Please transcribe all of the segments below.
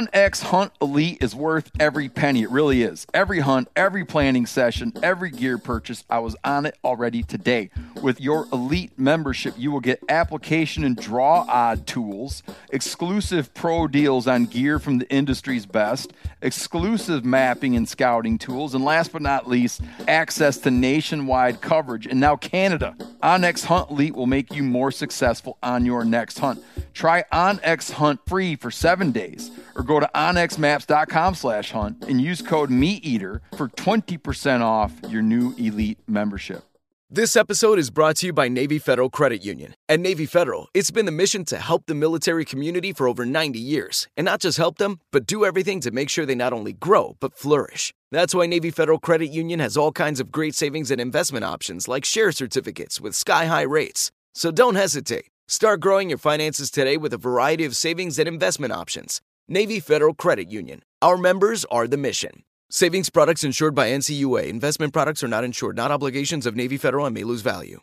OnX Hunt Elite is worth every penny. It really is. Every hunt, every planning session, every gear purchase, I was on it already today. With your Elite membership, you will get application and draw odd tools, exclusive pro deals on gear from the industry's best, exclusive mapping and scouting tools, and last but not least, access to nationwide coverage. And now Canada. OnX Hunt Elite will make you more successful on your next hunt. Try OnX Hunt free for seven days or go to onxmaps.com slash hunt and use code MeatEater for 20% off your new Elite membership. This episode is brought to you by Navy Federal Credit Union. At Navy Federal, it's been the mission to help the military community for over 90 years. And not just help them, but do everything to make sure they not only grow, but flourish. That's why Navy Federal Credit Union has all kinds of great savings and investment options like share certificates with sky high rates. So don't hesitate. Start growing your finances today with a variety of savings and investment options. Navy Federal Credit Union. Our members are the mission. Savings products insured by NCUA. Investment products are not insured, not obligations of Navy Federal and may lose value.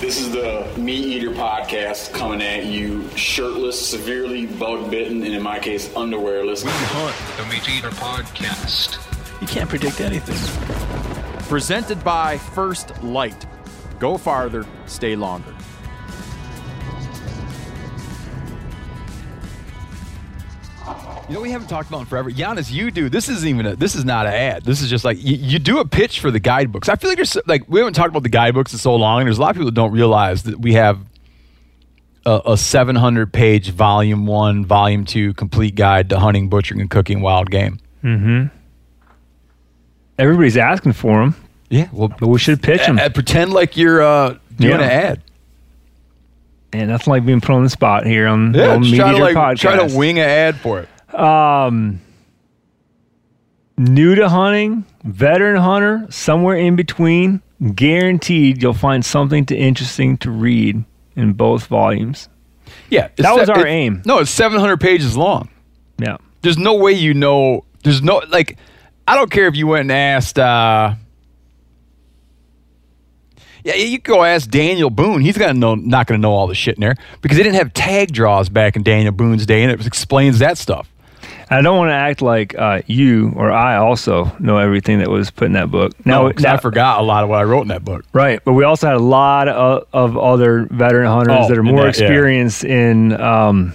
This is the MeatEater podcast coming at you shirtless, severely bug bitten, and in my case, underwearless. We hunt the MeatEater podcast. You can't predict anything. Presented by First Lite. Go farther, stay longer. You know we haven't talked about in forever. Janis, you do. This isn't even a. This is not an ad. This is just like you, you do a pitch for the guidebooks. I feel like there's like we haven't talked about the guidebooks in so long, and there's a lot of people that don't realize that we have a, a 700 page volume one, volume two complete guide to hunting, butchering, and cooking wild game. Mm-hmm. Everybody's asking for them, Yeah, well, but we should pitch them. uh, pretend like you're uh, doing Yeah. an ad. and that's like being put on the spot here on the Yeah, old just try to like podcast. try to wing an ad for it. um, new to hunting, veteran hunter, somewhere in between. Guaranteed, you'll find something to interesting to read in both volumes. Yeah, That was our it- aim. No, it's 700 pages long. Yeah, There's no way you know. There's no like. I don't care if you went and asked. uh Yeah, you could go ask Daniel Boone. He's gonna know, not gonna know all the shit in there because they didn't have tag draws back in Daniel Boone's day, and it explains that stuff. I don't want to act like uh, you or I also know everything that was put in that book. No, Now, I forgot a lot of what I wrote in that book. Right, but we also had a lot of, of other veteran hunters Oh, that are more that- yeah. experienced in um,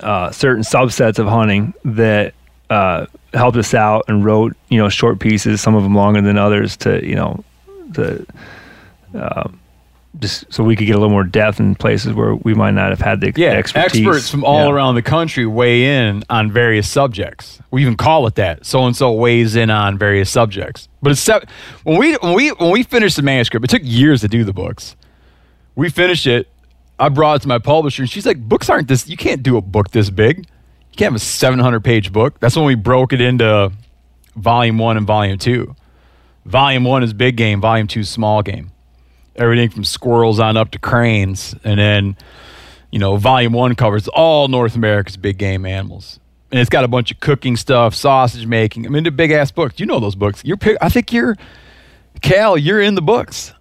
uh, certain subsets of hunting that uh, helped us out and wrote you know short pieces, some of them longer than others, to you know to um, just so we could get a little more depth in places where we might not have had the Yeah, expertise. experts from all Yeah. around the country weigh in on various subjects. We even call it that. So and so weighs in on various subjects. But it's when we when we when we finished the manuscript, it took years to do the books. We finished it. I brought it to my publisher, and she's like, "Books aren't this. You can't do a book this big. Can't have a 700 page book." That's when we broke it into volume one and volume two. Volume one is big game. Volume two is small game. Everything from squirrels on up to cranes, and then you know, volume one covers all North America's big game animals. And it's got a bunch of cooking stuff, sausage making. I mean, the big ass books. You know those books. You're, I think you're, Cal, you're in the books.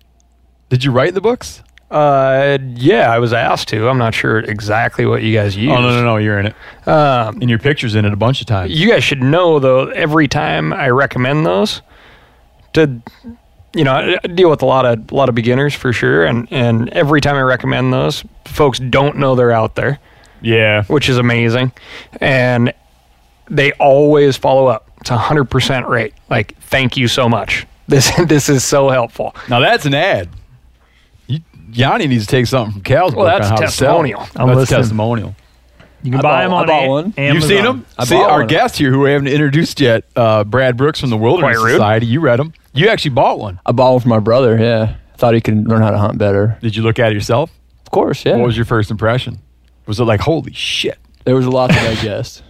Did you write the books? Uh, yeah, I was asked to. I'm not sure exactly what you guys use. Oh, no, no, no. You're in it. Um, And your picture's in it a bunch of times. you guys should know though. Every time I recommend those, to you know, I I deal with a lot of a lot of beginners for sure, and and every time I recommend those, folks don't know they're out there, yeah. which is amazing, and they always follow up. It's a hundred percent rate. Like, thank you so much. This this is so helpful. Now that's an ad. You, Yanni needs to take something from Cal's Well, book that's on how to sell. testimonial. I'm that's listening. testimonial. You can I buy bought- them I on bought A- one. Amazon. You've seen them? I See, bought our one. guest here, who we haven't introduced yet, uh, Brad Brooks from the Wilderness Quite rude. Society. You read them. You actually bought one. I bought one for my brother. Yeah, thought he could learn how to hunt better. Did you look at it yourself? Of course, yeah. What was your first impression? Was it like, holy shit, there was a lot to digest.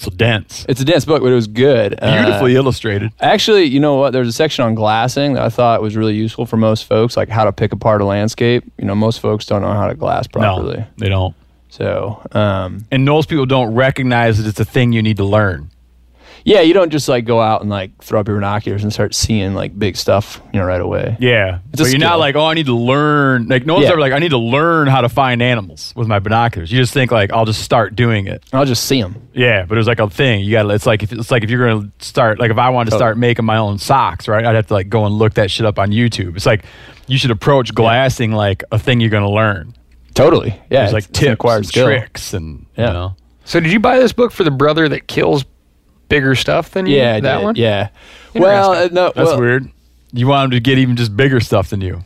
It's so dense, It's a dense book, but it was good. Uh, beautifully illustrated? Actually, you know what? There's a section on glassing that I thought was really useful for most folks, like how to pick apart a landscape. You know, most folks don't know how to glass properly. No, they don't. So, um, And most people don't recognize that it's a thing you need to learn. Yeah, you don't just like go out and like throw up your binoculars and start seeing like big stuff, you know, right away. Yeah, It's a but you're not like, oh, I need to learn. Like no one's Yeah. ever like, I need to learn how to find animals with my binoculars. You just think like, I'll just start doing it. I'll just see them. Yeah, but it was like a thing. You got. to It's like if it's like if you're gonna start. Like if I wanted to start making my own socks, right? I'd have to like go and look that shit up on YouTube. It's like you should approach glassing like a thing you're gonna learn. Totally. Yeah. There's like it's- it's an tips, acquired and tricks, and Yeah. you know. So did you buy this book for the brother that kills bigger stuff than you? Yeah, that did. one. Yeah. Well, uh, no, That's well, weird. You want him to get even just bigger stuff than you.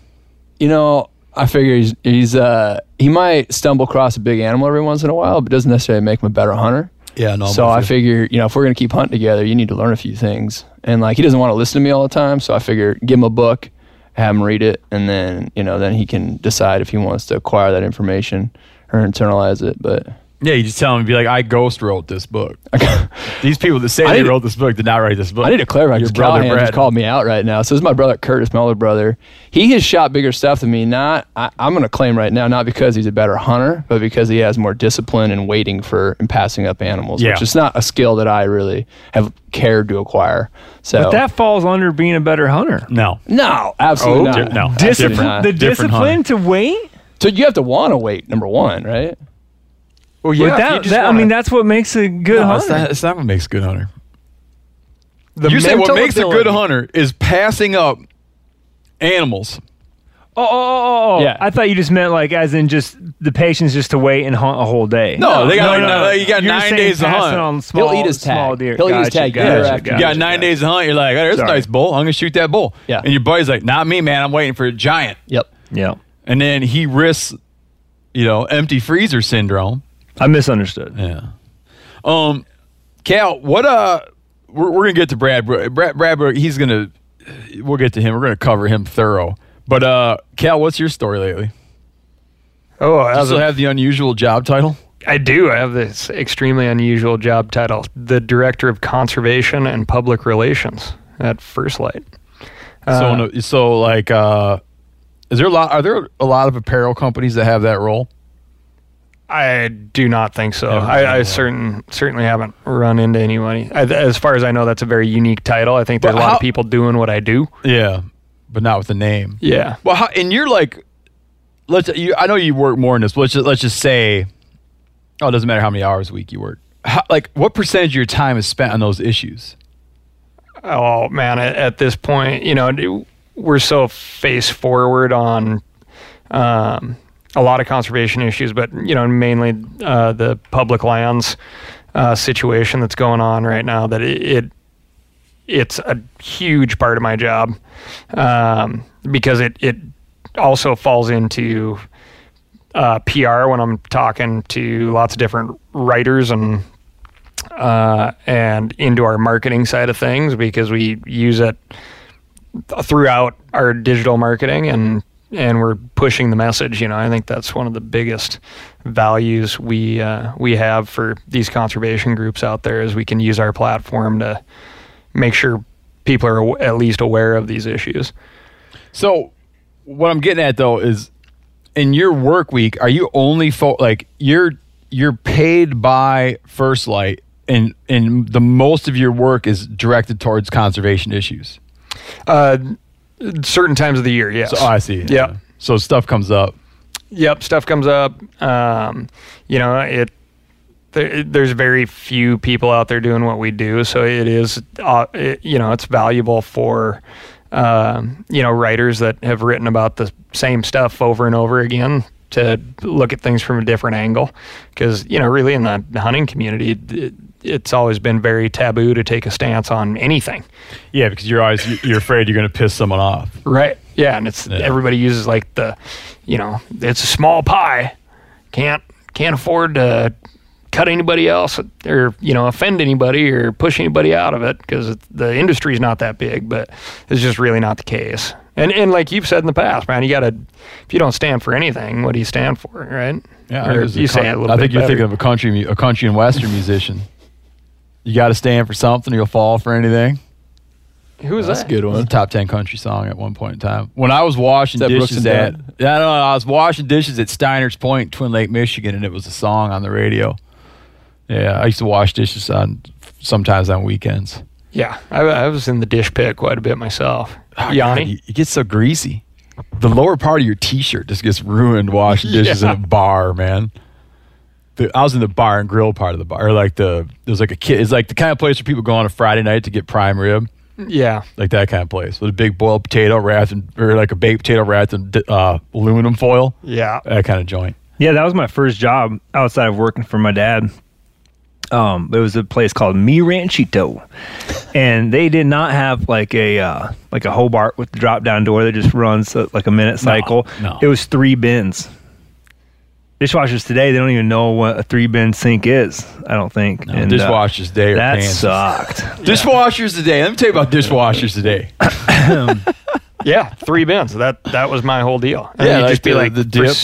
you know, I figure he's he's uh he might stumble across a big animal every once in a while, but doesn't necessarily make him a better hunter. Yeah, no. so I figure, you know, if we're gonna keep hunting together, you need to learn a few things. And like he doesn't want to listen to me all the time, so I figure give him a book, have him read it, and then you know, then he can decide if he wants to acquire that information or internalize it. But Yeah, you just tell him, be like, I ghost wrote this book. These people that say I they need wrote this book did not write this book. I need to clarify Your because brother Callaghan Brad. just called me out right now. So this is my brother Curtis, my older brother. He has shot bigger stuff than me. Not I, I'm going to claim right now, not because he's a better hunter, but because he has more discipline in waiting for and passing up animals, Yeah. which is not a skill that I really have cared to acquire. So But that falls under being a better hunter. No. no, absolutely Oh, not. di- no. Absolutely Discipline, not. the Different discipline to wait. So you have to want to wait. Number one, right? Well, But yeah. if that, that- I wanna- mean, that's what makes a good No, it's hunter. not, it's not what makes a good hunter. the you say what mental makes a good hunter is passing up animals. Oh, oh, oh, oh, oh. Yeah. I thought you just meant like as in just the patience just to wait and hunt a whole day. No, they got like, no, you got You're nine days to passing hunt. On small, He'll eat his small tag. deer. He'll eat his Gotcha, tag gotcha, year gotcha, You got nine gotcha. days to hunt. You're like, hey, there's a nice bull. I'm gonna shoot that bull. Yeah. And your buddy's like, not me, man. I'm waiting for a giant. Yep. Yeah, And then he risks, you know, empty freezer syndrome. I misunderstood. Yeah. Um, Cal, what uh, we're, we're gonna get to Brad. Brad, Brad, he's gonna. We'll get to him. We're gonna cover him thorough. But uh, Cal, what's your story lately? Oh, Do you still a- have the unusual job title? I do. I have this extremely unusual job title: the director of conservation and public relations at First Lite. so, Uh, no- so like, uh, is there a lot? Are there a lot of apparel companies that have that role? I do not think so. I, I certain certainly haven't run into anybody. I, as far as I know, that's a very unique title. I think there's But a lot how- of people doing what I do. Yeah, but not with the name. Yeah. Well, how, and you're like, let's. You, I know you work more in this. But let's just let's just say, oh, it doesn't matter how many hours a week you work. How, like, what percentage of your time is spent on those issues? Oh man, at, at this point, you know, we're so face forward on um, a lot of conservation issues, but you know, mainly uh, the public lands uh, situation that's going on right now. That it, it it's a huge part of my job um, because it it also falls into uh, PR when I'm talking to lots of different writers and uh, and into our marketing side of things because we use it throughout our digital marketing and and we're pushing the message. You know, I think that's one of the biggest values we uh, we have for these conservation groups out there is we can use our platform to make sure people are at least aware of these issues. So, what I'm getting at though is, in your work week, are you only fo- like you're you're paid by First Lite, and and the most of your work is directed towards conservation issues. Uh, certain times of the year, yes. So, oh, I see. Yeah. So stuff comes up. Yep, stuff comes up. Um, you know, it, there, there's very few people out there doing what we do, so it is, uh, it, you know, it's valuable for, um, you know, writers that have written about the same stuff over and over again to look at things from a different angle, because you know, really in the hunting community, it, it's always been very taboo to take a stance on anything. Yeah, because you're always you're afraid you're going to piss someone off. Right. Yeah, and it's Yeah. everybody uses like the, you know, it's a small pie, can't can't afford to cut anybody else or you know offend anybody or push anybody out of it because the industry's not that big, but it's just really not the case. And and like you've said in the past, man, you got to if you don't stand for anything, what do you stand for, right? Yeah, Or there's a you say it a little I think you're better. thinking of a country, a country and western musician. You got to stand for something, or you'll fall for anything. Who is That's that? a good It was a one. top ten country song at one point in time. When I was washing that Brooks dishes and at, Dunn? yeah, no, I was washing dishes at Steiner's Point, Twin Lake, Michigan, and it was a song on the radio. Yeah, I used to wash dishes on sometimes on weekends. Yeah, I, I was in the dish pit quite a bit myself. Oh, Yanni, God, you, you get so greasy. The lower part of your t-shirt just gets ruined washing dishes Yeah. in a bar, man. The, I was in the bar and grill part of the bar, or like the it was like a kid. It's like the kind of place where people go on a Friday night to get prime rib, yeah, like that kind of place with a big boiled potato wrapped in, or like a baked potato wrapped in uh, aluminum foil. yeah. That kind of joint. Yeah, that was my first job outside of working for my dad. Um, it was a place called Mi Ranchito, and they did not have like a uh, like a Hobart with the drop down door that just runs uh, like a minute cycle. no. It was three bins. Dishwashers today, they don't even know what a three bin sink is. I don't think. And, uh, dishwashers today are that pants. sucked. Dishwashers today. Let me tell you about dishwashers today. Yeah, three bins. That that was my whole deal. And Yeah, like just be the- like the dip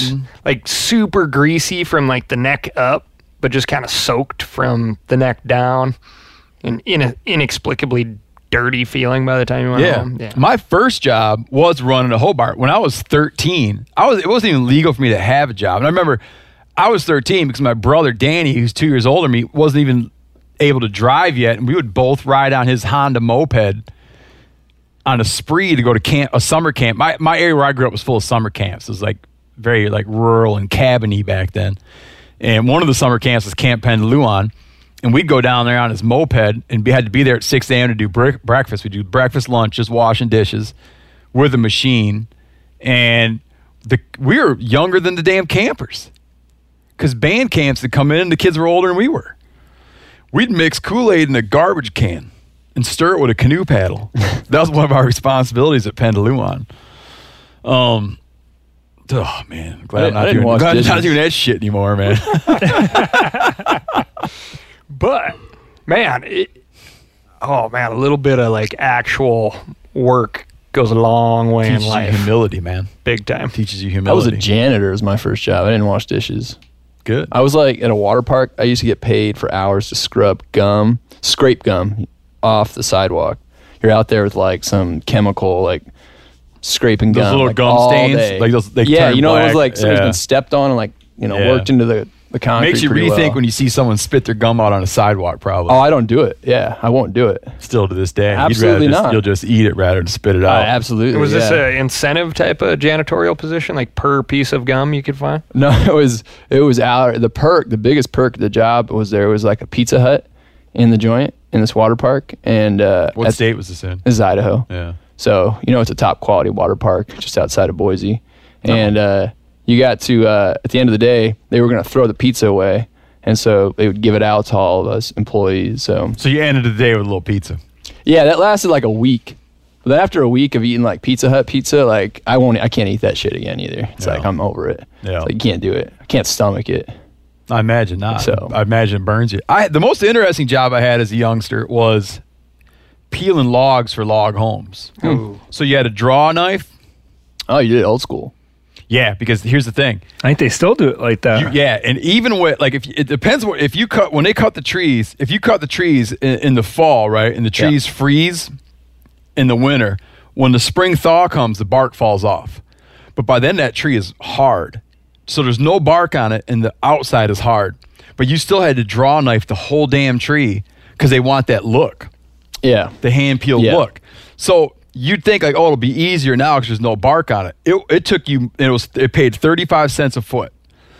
like super greasy from like the neck up, but just kind of soaked from the neck down, and in inexplicably dirty feeling by the time you went Yeah. home. Yeah, My first job was running a Hobart. When I was 13, I was it wasn't even legal for me to have a job. And I remember I was 13 because my brother Danny, who's two years older than me, wasn't even able to drive yet, and we would both ride on his Honda moped on a spree to go to camp, a summer camp. My my area where I grew up was full of summer camps. It was like very like rural and cabiny back then. And one of the summer camps was Camp Pendaluan. And we'd go down there on his moped and we had to be there at 6 a.m. to do bre- breakfast. We'd do breakfast, lunch, just washing dishes with a machine. And the we were younger than the damn campers. Because band camps had come in and the kids were older than we were. We'd mix Kool Aid in a garbage can and stir it with a canoe paddle. that was one of our responsibilities at Pendaluan. Um, oh man, glad I- I'm not, doing, glad I'm not doing that shit anymore, man. but man, it, oh man, a little bit of like actual work goes a long way in Teaches you life, humility, man. big time. Teaches you humility. I was a janitor as my first job. I didn't wash dishes. Good. I was like at a water park. I used to get paid for hours to scrub gum, scrape gum off the sidewalk. You're out there with like some chemical, like scraping Those gum, little like, gum all stains? day. Like those- they yeah, turn you know, it was like somebody's Yeah. been stepped on and like you know Yeah. worked into the the concrete. Makes you rethink well. when you see someone spit their gum out on a sidewalk. Probably. Oh, I don't do it. Yeah, I won't do it. Still to this day, You'd rather Absolutely just- not. You'll just eat it rather than spit it Uh, out. absolutely. Was this an incentive type of janitorial position, like per piece of gum you could find? No, it was it was our the perk. The biggest perk of the job was there was like a Pizza Hut in the joint in this water park, and uh, what state was this in? Is Idaho. Yeah. So you know it's a top quality water park just outside of Boise, Uh-huh. and uh, you got to uh, at the end of the day they were going to throw the pizza away, and so they would give it out to all of us employees. So So you ended the day with a little pizza. yeah, that lasted like a week. But then after a week of eating like Pizza Hut pizza, like I won't, I can't eat that shit again either. It's Yeah. like I'm over it. Yeah. It's like you can't do it. I can't stomach it. I imagine not. So- I imagine it burns you. I the most interesting job I had as a youngster was peeling logs for log homes. So you had a draw knife. Oh, you did it old school. Yeah, because here's the thing. I think they still do it like that. You, yeah, and even with like if it depends what if you cut when they cut the trees, if you cut the trees in, in the fall, right, and the Yeah. trees freeze in the winter, when the spring thaw comes, the bark falls off. But by then that tree is hard. So there's no bark on it and the outside is hard. But you still had to draw knife the whole damn tree because they want that look, Yeah. the hand peeled Yeah. look. So you'd think like, oh, it'll be easier now because there's no bark on it. It, it took you, it was it paid 35 cents a foot.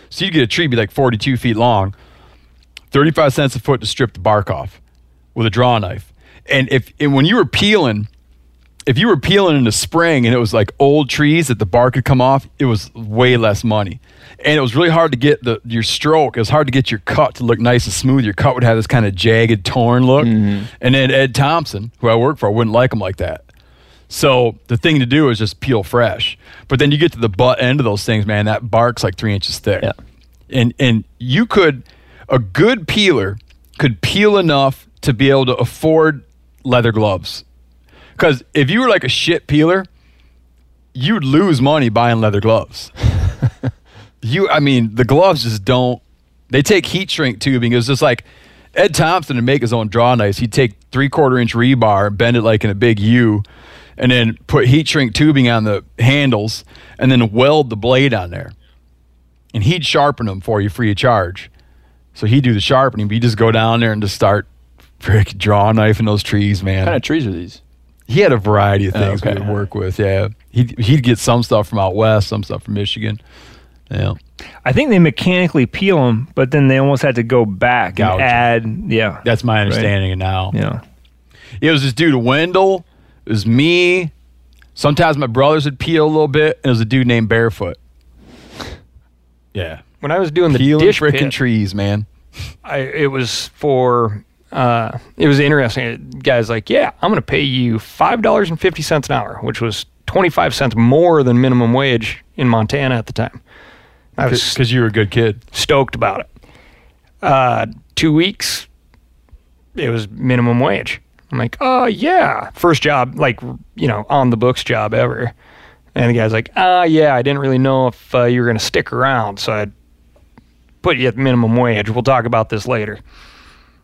So you'd get a tree be like 42 feet long, 35 cents a foot to strip the bark off with a draw knife. And if and when you were peeling, if you were peeling in the spring and it was like old trees that the bark had come off, it was way less money. And it was really hard to get the your stroke. It was hard to get your cut to look nice and smooth. Your cut would have this kind of jagged, torn look. Mm-hmm. And then Ed Thompson, who I work for, wouldn't like them like that. So the thing to do is just peel fresh. But then you get to the butt end of those things, man. That bark's like three inches thick. Yeah. And and you could a good peeler could peel enough to be able to afford leather gloves. Because if you were like a shit peeler, you'd lose money buying leather gloves. you, I mean, the gloves just don't. They take heat shrink tubing. It was just like Ed Thompson to make his own draw knives. He'd take three quarter inch rebar, bend it like in a big U, and then put heat shrink tubing on the handles, and then weld the blade on there. And he'd sharpen them for you free of charge. So he'd do the sharpening, but you just go down there and just start frick draw knifing those trees, man. What kind of trees are these? He had a variety of oh, things okay. we would work with. Yeah, he'd he'd get some stuff from out west, some stuff from Michigan. Yeah, I think they mechanically peel them, but then they almost had to go back Gouge 'em. and add. Yeah, that's my understanding. And now, yeah. it was this dude Wendell. It was me. Sometimes my brothers would peel a little bit. And it was a dude named Barefoot. Yeah, When I was doing the peeling dish frickin' pit, trees, man. I, it was for uh, it was interesting. Guys like, yeah, I'm going to pay you five dollars and fifty cents an hour, which was twenty five cents more than minimum wage in Montana at the time. I was Because you were a good kid. stoked about it. Uh, two weeks, it was minimum wage. I'm like, oh yeah, first job, like you know, on the books job ever. And the guy's like, ah, yeah, I didn't really know if uh, you were gonna stick around, so I put you at minimum wage. We'll talk about this later.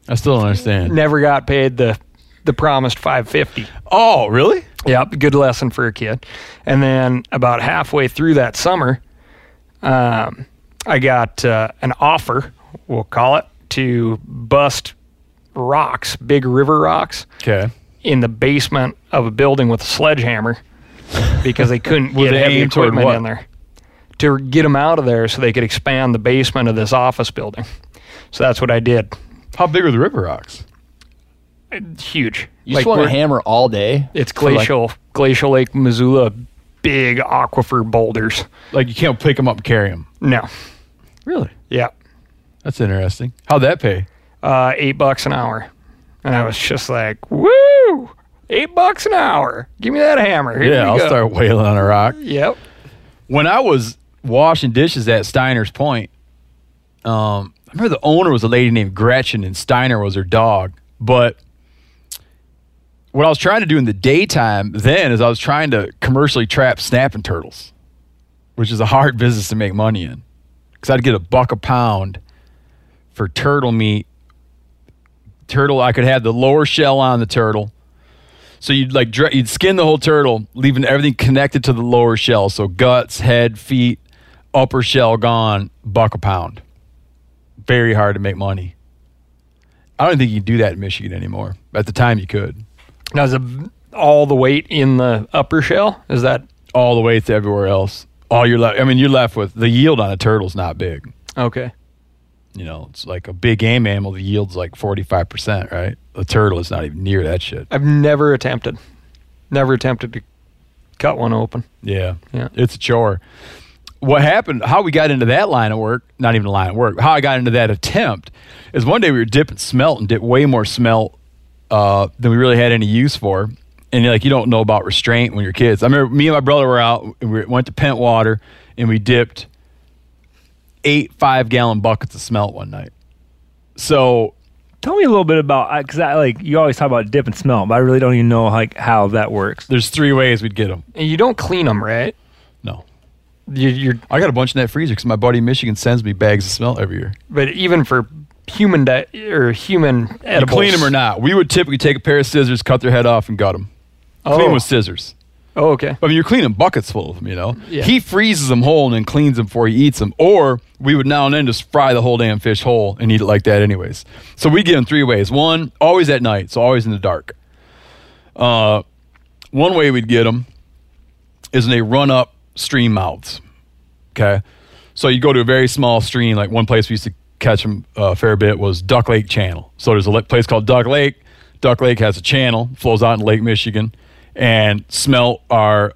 I still don't understand. Never got paid the the promised 550. Oh, really? Yep, good lesson for a kid. And then about halfway through that summer, um, I got uh, an offer, we'll call it, to bust rocks, big river rocks, Okay. in the basement of a building with a sledgehammer because they couldn't Was get it heavy equipment what? in there. To get them out of there so they could expand the basement of this office building. So that's what I did. How big are the river rocks? Huge. You Like, swung a hammer all day. It's for, like- glacial, glacial Lake Missoula, big aquifer boulders. Like you can't pick them up and carry them. No, Really? yeah, That's interesting. How'd that pay? Uh, eight bucks an hour, and I was just like, "Woo! Eight bucks an hour. Give me that hammer." Here yeah, I'll go. start wailing on a rock. Yep. when I was washing dishes at Steiner's Point, um, I remember the owner was a lady named Gretchen, and Steiner was her dog. But what I was trying to do in the daytime then is I was trying to commercially trap snapping turtles, which is a hard business to make money in. Because I'd get a buck a pound for turtle meat. Turtle, I could have the lower shell on the turtle. So you'd like you'd skin the whole turtle, leaving everything connected to the lower shell. So guts, head, feet, upper shell gone, buck a pound. Very hard to make money. I don't think you do that in Michigan anymore. At the time, you could. Now is all the weight in the upper shell? Is that All the weight to everywhere else. All you're left. I mean, you're left with the yield on a turtle's not big. okay? You know, it's like a big game animal. The yield's like 45 percent, right? A turtle is not even near that shit. I've never attempted, never attempted to cut one open. Yeah. Yeah. It's a chore. What happened, how we got into that line of work, not even a line of work, how I got into that attempt is one day we were dipping smelt and dipped way more smelt uh, than we really had any use for. And like, you don't know about restraint when you're kids. I remember me and my brother were out, and we went to Pentwater and we dipped eight five gallon buckets of smelt one night. So Tell me a little bit about because I like you always talk about dip and smell, but I really don't even know like how that works. there's three ways we'd get them. And you don't clean them, right? No. You, you're, I got a bunch in that freezer because my buddy in Michigan sends me bags of smelt every year. but even for human di- or human You clean them or not. We would typically take a pair of scissors, cut their head off, and gut them. Clean Oh. with scissors. Oh, okay. I mean, you're cleaning buckets full of them, you know? Yeah. He freezes them whole and then cleans them before he eats them. Or we would now and then just fry the whole damn fish whole and eat it like that, anyways. So we get them three ways. One, always at night, so always in the dark. Uh, one way we'd get them is when they run up stream mouths. Okay. So you go to a very small stream, like one place we used to catch them a fair bit was Duck Lake Channel. So there's a place called Duck Lake. Duck Lake has a channel, flows out in Lake Michigan, and smelt are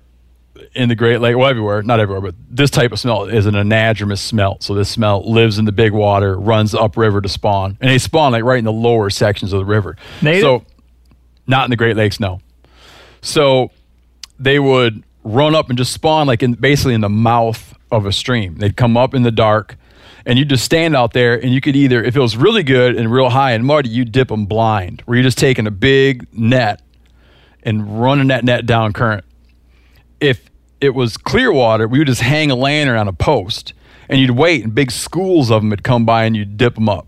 in the Great Lake, well, everywhere, not everywhere, but this type of smelt is an anadromous smelt. So this smelt lives in the big water, runs upriver to spawn, and they spawn like right in the lower sections of the river. Native? So not in the Great Lakes, no. So they would run up and just spawn like in basically in the mouth of a stream. They'd come up in the dark. and you'd just stand out there and you could either if it was really good and real high and muddy you dip them blind where you're just taking a big net and running that net down current. If it was clear water we would just hang a lantern on a post and you'd wait and big schools of them would come by and you'd dip them up.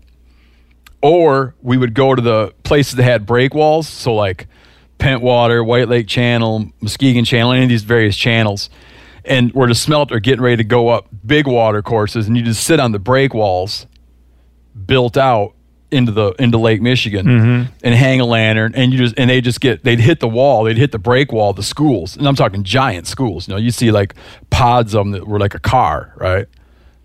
Or we would go to the places that had break walls so like Pentwater, White Lake Channel, Muskegon Channel, any of these various channels, and where the smelt are getting ready to go up big water courses, and you just sit on the break walls built out into the into Lake Michigan mm-hmm. and hang a lantern, and you just and they just get they'd hit the wall, they'd hit the break wall, the schools, and I'm talking giant schools. You know, you see like pods of them that were like a car, right?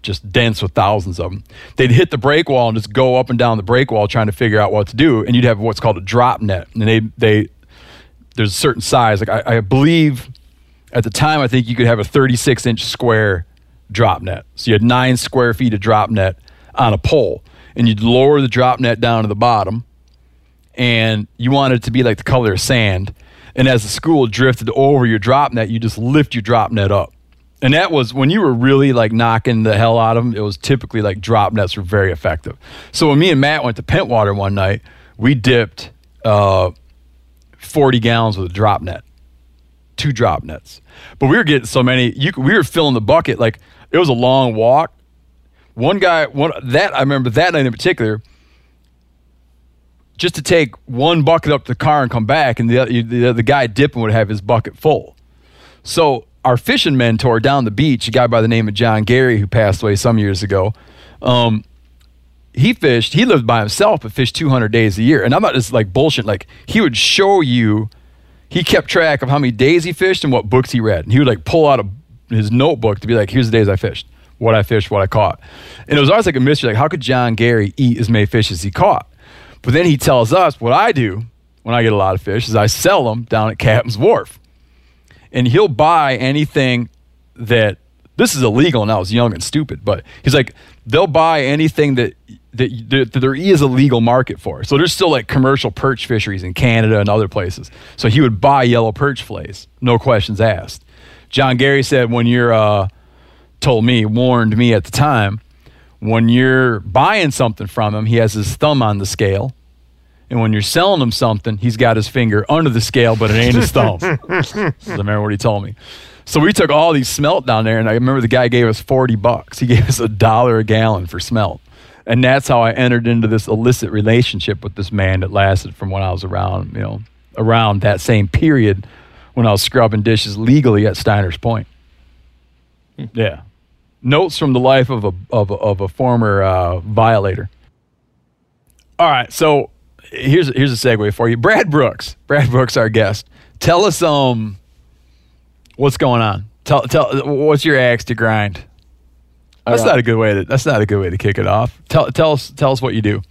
Just dense with thousands of them. They'd hit the break wall and just go up and down the break wall trying to figure out what to do, and you'd have what's called a drop net, and they they there's a certain size. Like I, I believe at the time, I think you could have a 36 inch square drop net. So you had nine square feet of drop net on a pole, and you'd lower the drop net down to the bottom, and you wanted it to be like the color of sand. And as the school drifted over your drop net, you just lift your drop net up. And that was when you were really like knocking the hell out of them. It was typically like drop nets were very effective. So when me and Matt went to Pentwater one night, we dipped uh, 40 gallons with a drop net, two drop nets. But we were getting so many, you, we were filling the bucket. Like it was a long walk. One guy, one that I remember that night in particular, just to take one bucket up to the car and come back, and the the, the guy dipping would have his bucket full. So our fishing mentor down the beach, a guy by the name of John Gary, who passed away some years ago, um, he fished. He lived by himself, but fished 200 days a year. And I'm not just like bullshit. Like he would show you. He kept track of how many days he fished and what books he read. And he would like pull out a, his notebook to be like, "Here's the days I fished, what I fished, what I caught." And it was always like a mystery. Like, how could John Gary eat as many fish as he caught? But then he tells us what I do when I get a lot of fish is I sell them down at Captain's Wharf and he'll buy anything that this is illegal and I was young and stupid, but he's like they'll buy anything that that, that, there is a legal market for. So there's still like commercial perch fisheries in Canada and other places. So he would buy yellow perch fillets, no questions asked. John Gary said when you're uh, told me, warned me at the time, when you're buying something from him, he has his thumb on the scale. And when you're selling him something, he's got his finger under the scale, but it ain't his thumb. I remember what he told me. So we took all these smelt down there, and I remember the guy gave us 40 bucks. He gave us a dollar a gallon for smelt. And that's how I entered into this illicit relationship with this man that lasted from when I was around, you know, around that same period when I was scrubbing dishes legally at Steiner's Point. Hmm. Yeah. Notes from the life of a, of a, of a former uh, violator. All right, so here's here's a segue for you. Brad Brooks. Brad Brooks, our guest. Tell us um what's going on. Tell tell what's your axe to grind. That's right. not a good way to that's not a good way to kick it off. Tell tell us tell us what you do.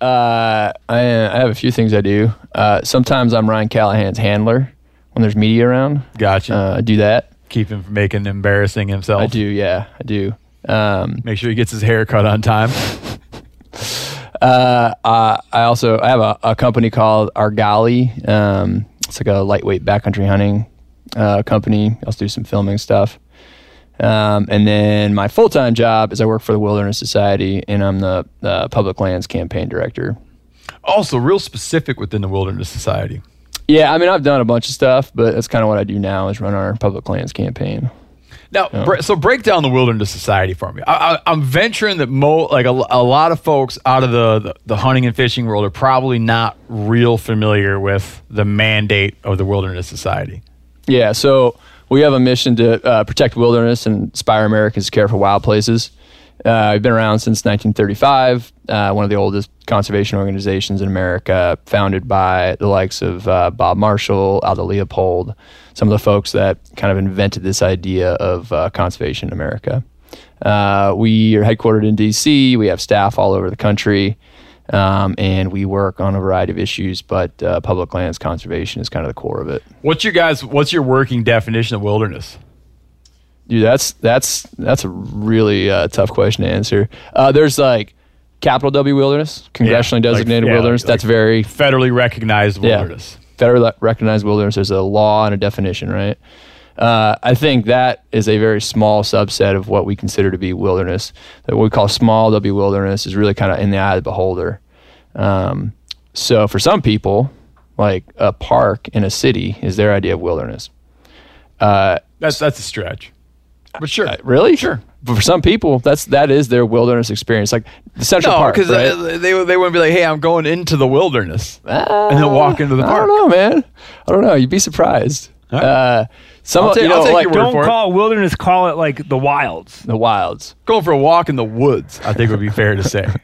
Uh, I, I have a few things I do. Uh, sometimes I'm Ryan Callaghan's handler when there's media around. Gotcha. Uh, I do that. Keep him from making embarrassing himself. I do, yeah, I do. Um, Make sure he gets his hair cut on time. uh, uh, I also I have a, a company called Argali. Um, it's like a lightweight backcountry hunting uh, company. I also do some filming stuff. Um, and then my full time job is I work for the Wilderness Society, and I'm the uh, public lands campaign director. Also, real specific within the Wilderness Society. Yeah, I mean I've done a bunch of stuff, but that's kind of what I do now is run our public lands campaign. Now, bre- so break down the Wilderness Society for me. I, I, I'm venturing that mo like a, a lot of folks out of the, the the hunting and fishing world are probably not real familiar with the mandate of the Wilderness Society. Yeah, so we have a mission to uh, protect wilderness and inspire Americans to care for wild places. Uh, we've been around since 1935, uh, one of the oldest conservation organizations in America, founded by the likes of uh, Bob Marshall, Aldo Leopold, some of the folks that kind of invented this idea of uh, conservation in America. Uh, we are headquartered in DC. We have staff all over the country. Um, and we work on a variety of issues, but uh, public lands conservation is kind of the core of it. What's your guys? What's your working definition of wilderness? Dude, that's that's that's a really uh, tough question to answer. Uh, there's like capital W wilderness, congressionally like- designated yeah, wilderness. like- that's very Federally recognized Yeah. wilderness. federally recognized wilderness. There's a law and a definition, right? Uh, I think that is a very small subset of what we consider to be wilderness. That what we call small W wilderness is really kind of in the eye of the beholder. Um, so for some people, like a park in a city is their idea of wilderness. That's that's a stretch. But sure. Uh, really? Sure. But for some people, that's that is their wilderness experience, like the Central no, Park. because right? they they wouldn't be like, "Hey, I'm going into the wilderness," and then walk into the park. I don't know, man. I don't know. You'd be surprised. right. Uh, some, I'll take- you know, I'll take like your word Don't for call it wilderness, call it like the wilds. the wilds. Going for a walk in the woods, I think would be fair to say.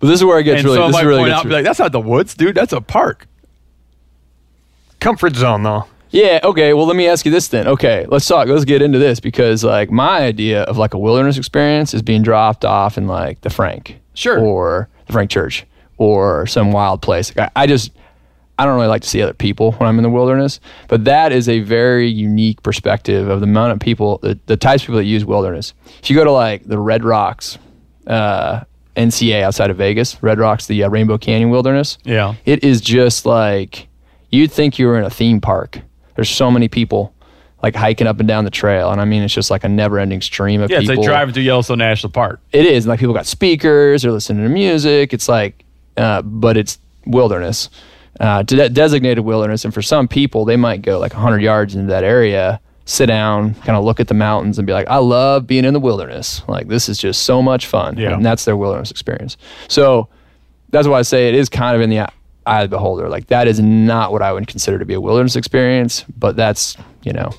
But this is where it gets and really. someone This might is really point gets out, and be like, "That's not the woods, dude. That's a park." Comfort zone though. Yeah. Okay. Well, let me ask you this then. Okay, let's talk. Let's get into this because like my idea of like a wilderness experience is being dropped off in like the Frank, Sure. or the Frank Church, or some wild place. Like, I, I just I don't really like to see other people when I'm in the wilderness, but that is a very unique perspective of the amount of people, the, the types of people that use wilderness. If you go to like the Red Rocks, uh, NCA outside of Vegas, Red Rocks, the uh, Rainbow Canyon Wilderness, Yeah. it is just like you'd think you were in a theme park. There's so many people like hiking up and down the trail, and I mean it's just like a never-ending stream of Yeah, it's people. like driving through Yellowstone National Park. It is, and like people got speakers, they're listening to music. It's like, uh, but it's wilderness, uh, to that designated wilderness. And for some people, they might go like 100 yards into that area, sit down, kind of look at the mountains, and be like, "I love being in the wilderness. Like this is just so much fun." Yeah. and that's their wilderness experience. So that's why I say it is kind of in the eye of the beholder. Like that is not what I would consider to be a wilderness experience, but that's you know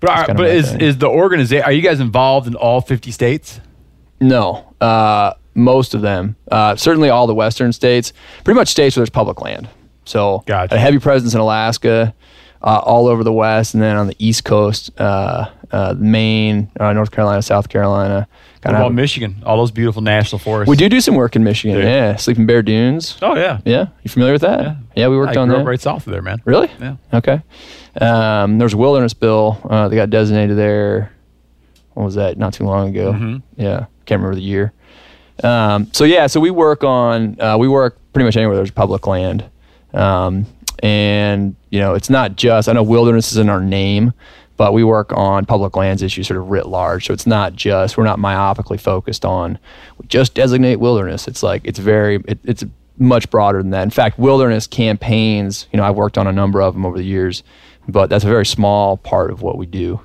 But, are, but is thing. is the organization? Are you guys involved in all 50 states? No, uh, most of them. Uh, certainly all the western states. Pretty much states where there's public land. So Gotcha. a heavy presence in Alaska, uh, all over the west, and then on the east coast, uh, uh, Maine, uh, North Carolina, South Carolina. What about. Michigan? All those beautiful national forests. We do do some work in Michigan. You? Yeah, Sleeping Bear Dunes. Oh yeah. Yeah, you familiar with that? Yeah, yeah we worked I on that. right south of there, man. Really? Yeah. Okay. Um, there's a wilderness bill uh, that got designated there. What was that? Not too long ago. Mm-hmm. Yeah, can't remember the year. Um, so yeah, so we work on uh, we work pretty much anywhere there's public land, um, and you know it's not just I know wilderness is in our name, but we work on public lands issues sort of writ large. So it's not just we're not myopically focused on we just designate wilderness. It's like it's very it, it's much broader than that. In fact, wilderness campaigns, you know, I've worked on a number of them over the years, but that's a very small part of what we do.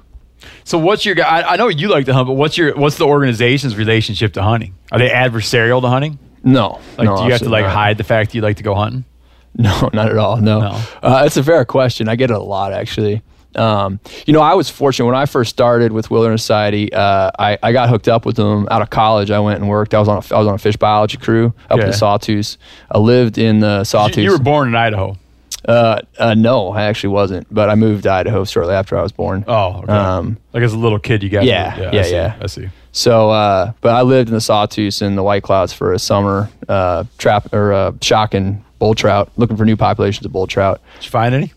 So what's your? I, I know you like to hunt, but what's your? What's the organization's relationship to hunting? Are they adversarial to hunting? No, Like, no, do you have to like not. hide the fact that you like to go hunting? No, not at all. No, No. Uh, it's a fair question. I get it a lot actually. Um, you know, I was fortunate when I first started with Wilderness Society. Uh, I, I got hooked up with them out of college. I went and worked. I was on a, I was on a fish biology crew up in the Sawtooth. I lived in the Sawtooth. You, you were born in Idaho. uh, uh, no, I actually wasn't, but I moved to Idaho shortly after I was born. Oh, okay. Um, like as a little kid, you got Yeah, I yeah, see, yeah. I see. So, uh, but I lived in the Sawtooth and the White Clouds for a summer, uh, trap or uh, shocking bull trout, looking for new populations of bull trout. Did you find any?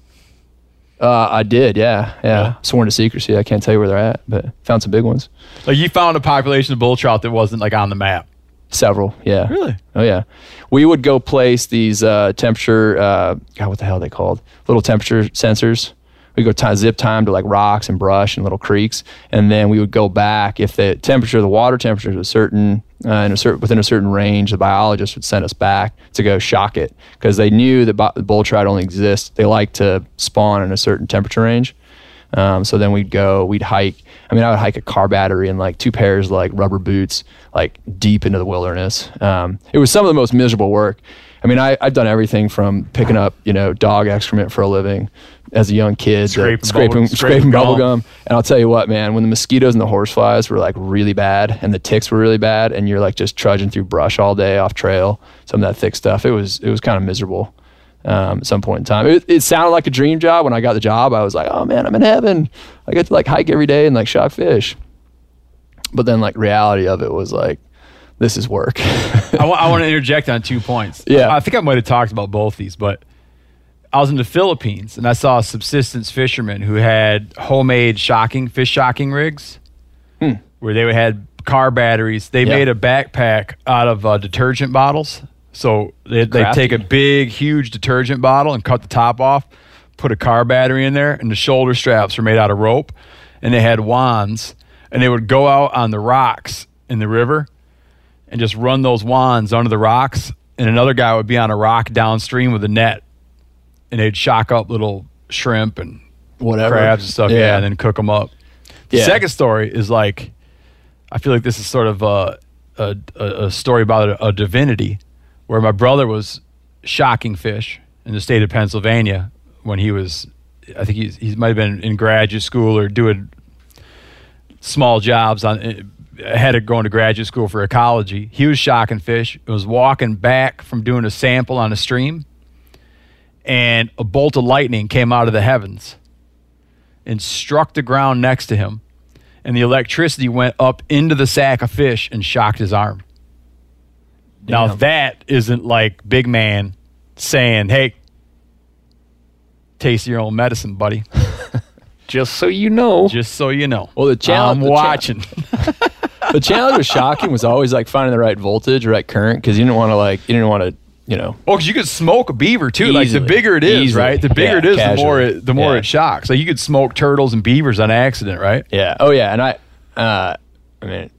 Uh, I did, yeah, yeah, Yeah. Sworn to secrecy. I can't tell you where they're at, but found some big ones. Like you found a population of bull trout that wasn't like on the map. Several, yeah. Really? Oh yeah. We would go place these uh, temperature. Uh, God, what the hell are they called? Little temperature sensors. We go zip time to like rocks and brush and little creeks, and then we would go back if the temperature, the water temperature is a certain, uh, in a certain within a certain range. The biologist would send us back to go shock it because they knew that bu- bull trout only exist. They like to spawn in a certain temperature range. Um, so then we'd go, we'd hike. I mean, I would hike a car battery and like two pairs of like rubber boots, like deep into the wilderness. Um, it was some of the most miserable work. I mean, I, I've done everything from picking up, you know, dog excrement for a living as a young kid, to Scraping scraping, bubble- scraping, scraping bubble gum. And I'll tell you what, man, when the mosquitoes and the horseflies were like really bad and the ticks were really bad, and you're like just trudging through brush all day off trail, some of that thick stuff, it was it was kind of miserable um, at some point in time. It, it sounded like a dream job. When I got the job, I was like, oh man, I'm in heaven. I get to like hike every day and like shock fish. But then like reality of it was like, this is work. I want to interject on two points. Yeah. I think I might have talked about both these, but I was in the Philippines and I saw a subsistence fisherman who had homemade shocking fish shocking rigs, where they had car batteries. They Hmm. Yeah. made a backpack out of uh, detergent bottles. So they they take a big, huge detergent bottle and cut the top off, put a car battery in there, and the shoulder straps were made out of rope, and they had wands, and they would go out on the rocks in the river, and just run those wands under the rocks, and another guy would be on a rock downstream with a net, and they'd shock up little shrimp and Whatever. crabs and stuff, yeah, Yeah. and then cook them up. The Yeah. second story is like, I feel like this is sort of a a, a, story about a, a divinity, where my brother was shocking fish in the state of Pennsylvania when he was, I think he's, he might have been in graduate school or doing small jobs on ahead of going to graduate school for ecology. He was shocking fish. Was walking back from doing a sample on a stream, and a bolt of lightning came out of the heavens and struck the ground next to him, and the electricity went up into the sack of fish and shocked his arm. Now that isn't like big man saying, "Hey, taste your own medicine, buddy." Just so you know. Just so you know. Well, the challenge- I'm the cha- watching. the challenge with shocking was always like finding the right voltage, right current, because you didn't want to like you didn't want to you know Oh, because you could smoke a beaver too. Like the bigger it is, Easily. right? The bigger Yeah, it is, the more it the more Yeah. it shocks. Like you could smoke turtles and beavers on accident, right? Yeah. Oh yeah. And I, uh, I mean,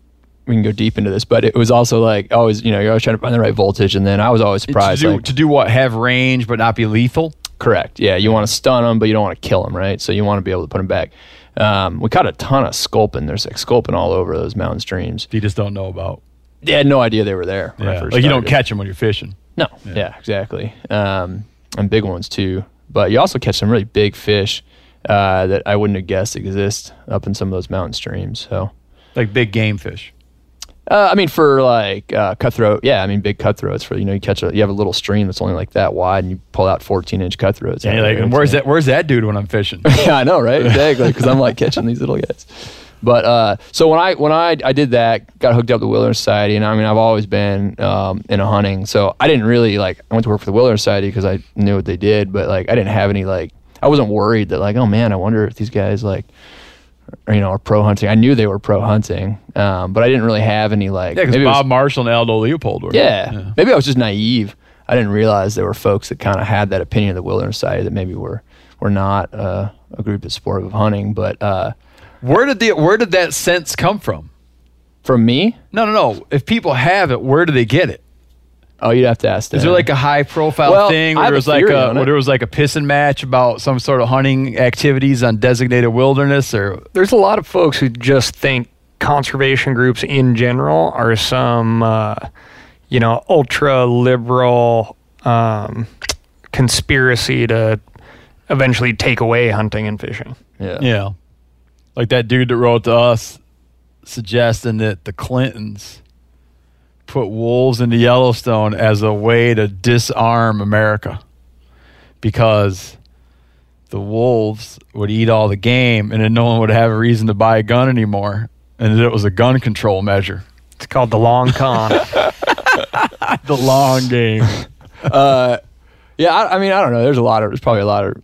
we can go deep into this, but it was also like always, you know, you're always trying to find the right voltage, and then I was always surprised. to, do, like, to do what? Have range but not be lethal. correct. Yeah. You want to stun them, but you don't want to kill them, right? So you want to be able to put them back. Um, we caught a ton of sculpin. There's like sculpin all over those mountain streams. You just don't know about. They had no idea they were there. When I first Like you don't catch them when you're fishing. No. Yeah. exactly. Um, and big ones too. But you also catch some really big fish uh, that I wouldn't have guessed exist up in some of those mountain streams. So. Like big game fish. Uh, I mean, for like uh, cutthroat, yeah. I mean, big cutthroats. For you know, you catch a, you have a little stream that's only like that wide, and you pull out 14 inch cutthroats. And you're like, and where's that? Where's that dude when I'm fishing? yeah, I know, right? Exactly, because I'm like catching these little guys. But uh, so when I when I I did that, got hooked up to the Wilderness Society, and I mean, I've always been um, into hunting, so I didn't really like. I went to work for the Wilderness Society because I knew what they did, but like, I didn't have any like. I wasn't worried that like, oh man, I wonder if these guys like. Or, you know, are pro hunting. I knew they were pro hunting, um, but I didn't really have any like. Yeah, because it was- Bob Marshall and Aldo Leopold were. yeah. Maybe I was just naive. I didn't realize there were folks that kind of had that opinion of the wilderness society that maybe were were not uh, a group that's supportive of hunting. But uh, Where did the where did that sense come from? from me, No, no, no. If people have it, where do they get it? Oh, you'd have to ask. Is there like a high profile Well, thing where have there a was like a where there was like a pissing match about some sort of hunting activities on designated wilderness or There's a lot of folks who just think conservation groups in general are some, uh, you know, ultra liberal um, conspiracy to eventually take away hunting and fishing. yeah. Yeah. Like that dude that wrote to us suggesting that the Clintons put wolves into Yellowstone as a way to disarm America because the wolves would eat all the game and then no one would have a reason to buy a gun anymore. And it was a gun control measure. It's called the long con. The long game. Uh, yeah, I, I mean, I don't know. There's a lot of there's probably a lot of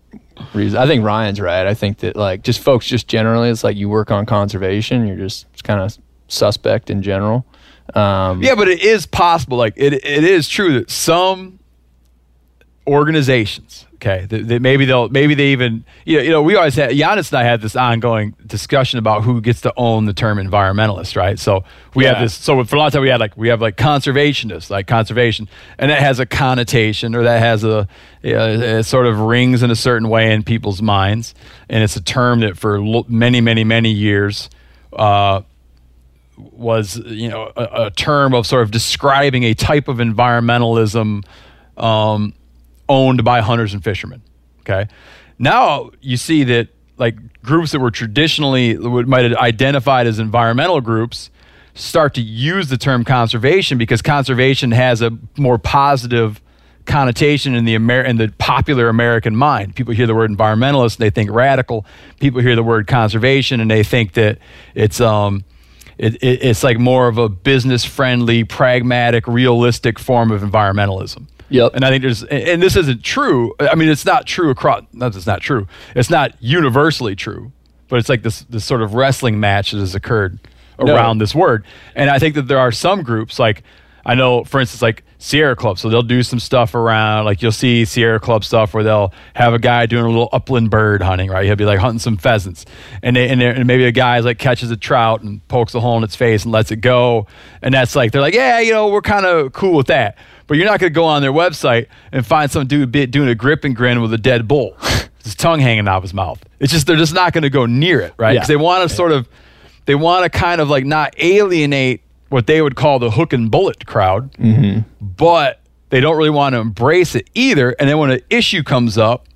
reasons. I think Ryan's right. I think that like just folks just generally, it's like you work on conservation, you're just kind of suspect in general. Um, Yeah, but it is possible. Like it, it is true that some organizations, okay, that, that maybe they'll, maybe they even, you know, you know, we always had Janis and I had this ongoing discussion about who gets to own the term environmentalist, right? So we have this. So for a long time we had like we have like conservationists, like conservation, and that has a connotation or that has a, you know, it sort of rings in a certain way in people's minds, and it's a term that for many, many, many years. Uh, was you know a, a term of sort of describing a type of environmentalism um, owned by hunters and fishermen. Okay, now you see that like groups that were traditionally might have identified as environmental groups start to use the term conservation because conservation has a more positive connotation in the Amer- in the popular American mind. People hear the word environmentalist and they think radical. People hear the word conservation and they think that it's um it, it, it's like more of a business friendly, pragmatic, realistic form of environmentalism. Yep. And I think there's, and this isn't true. I mean, it's not true across, no, it's not true. It's not universally true, but it's like this, this sort of wrestling match that has occurred No. around this word. And I think that there are some groups, like, I know, for instance, like Sierra Club. So they'll do some stuff around, like you'll see Sierra Club stuff where they'll have a guy doing a little upland bird hunting, right? He'll be like hunting some pheasants, and they, and, and maybe a guy's like catches a trout and pokes a hole in its face and lets it go, and that's like they're like, yeah, you know, we're kind of cool with that. But you're not going to go on their website and find some dude doing a grip and grin with a dead bull, his tongue hanging out of his mouth. It's just they're just not going to go near it, right? Because Yeah. they want to sort of they want to kind of like not alienate what they would call the hook and bullet crowd, but they don't really want to embrace it either. And then when an issue comes up,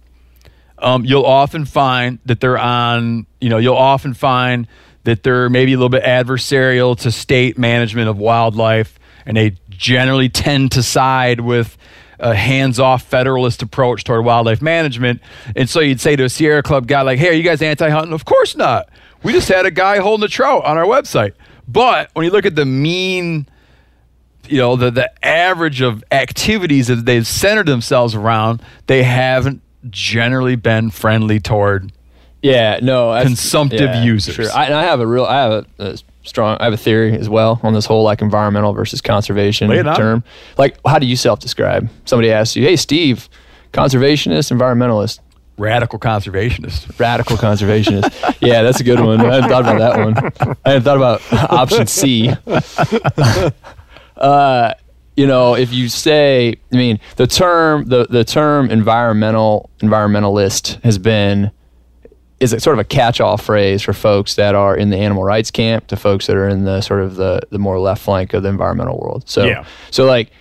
um, you'll often find that they're on, you know, you'll often find that they're maybe a little bit adversarial to state management of wildlife, and they generally tend to side with a hands-off federalist approach toward wildlife management. And so you'd say to a Sierra Club guy like, "Hey, are you guys anti-hunting?" Of course not. We just had a guy holding a trout on our website. But when you look at the mean you know the the average of activities that they've centered themselves around, they haven't generally been friendly toward. Yeah, no, Consumptive users. Sure, I, and I have a real, I have a, a strong, I have a theory as well on this whole like environmental versus conservation Lay it on. term. Like, how do you self-describe? Somebody asks you, "Hey, Steve, conservationist, environmentalist, Radical conservationist. radical conservationist?" yeah, that's a good one. I hadn't thought about that one. I hadn't thought about option C. uh, you know, if you say, I mean, the term the the term environmental environmentalist has been is a sort of a catch-all phrase for folks that are in the animal rights camp to folks that are in the sort of the the more left flank of the environmental world. So Yeah. so like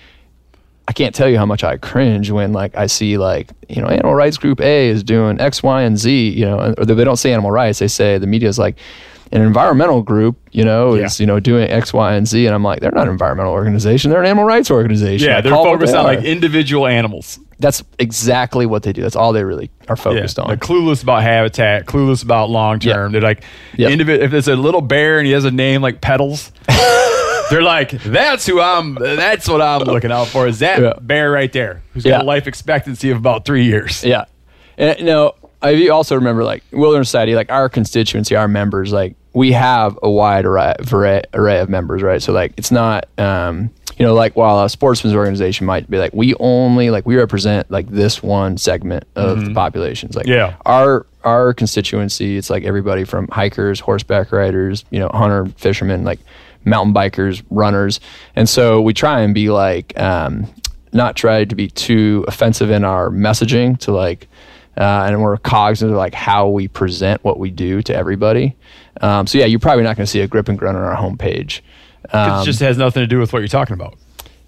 I can't tell you how much I cringe when like I see like you know animal rights group A is doing X, Y, and Z. You know, or they don't say animal rights. They say the media is like an environmental group. You know, is you know doing X, Y, and Z. And I'm like, they're not an environmental organization. They're an animal rights organization. Yeah, I they're call it what focused they on like individual animals. That's exactly what they do. That's all they really are Yeah, focused on. they're clueless about habitat, clueless about long term. They're like, Yep. indivi- if it's a little bear and he has a name like Petals, they're like, that's who I'm. That's what I'm looking out for. Is that Yeah. bear right there who's got a life expectancy of about three years? Yeah. And you know, I you also remember like Wilderness Society, like our constituency, our members, like we have a wide array, array, array of members, right? So like it's not um, you know, like while a sportsman's organization might be like, we only like we represent like this one segment of the populations. Like Yeah. our our constituency, it's like everybody from hikers, horseback riders, you know, hunter, fishermen, like mountain bikers, runners. And so we try and be like um not try to be too offensive in our messaging to like uh, and we're cognizant of like how we present what we do to everybody. Um, so yeah, you're probably not going to see a grip and grunt on our homepage. Um, it just has nothing to do with what you're talking about.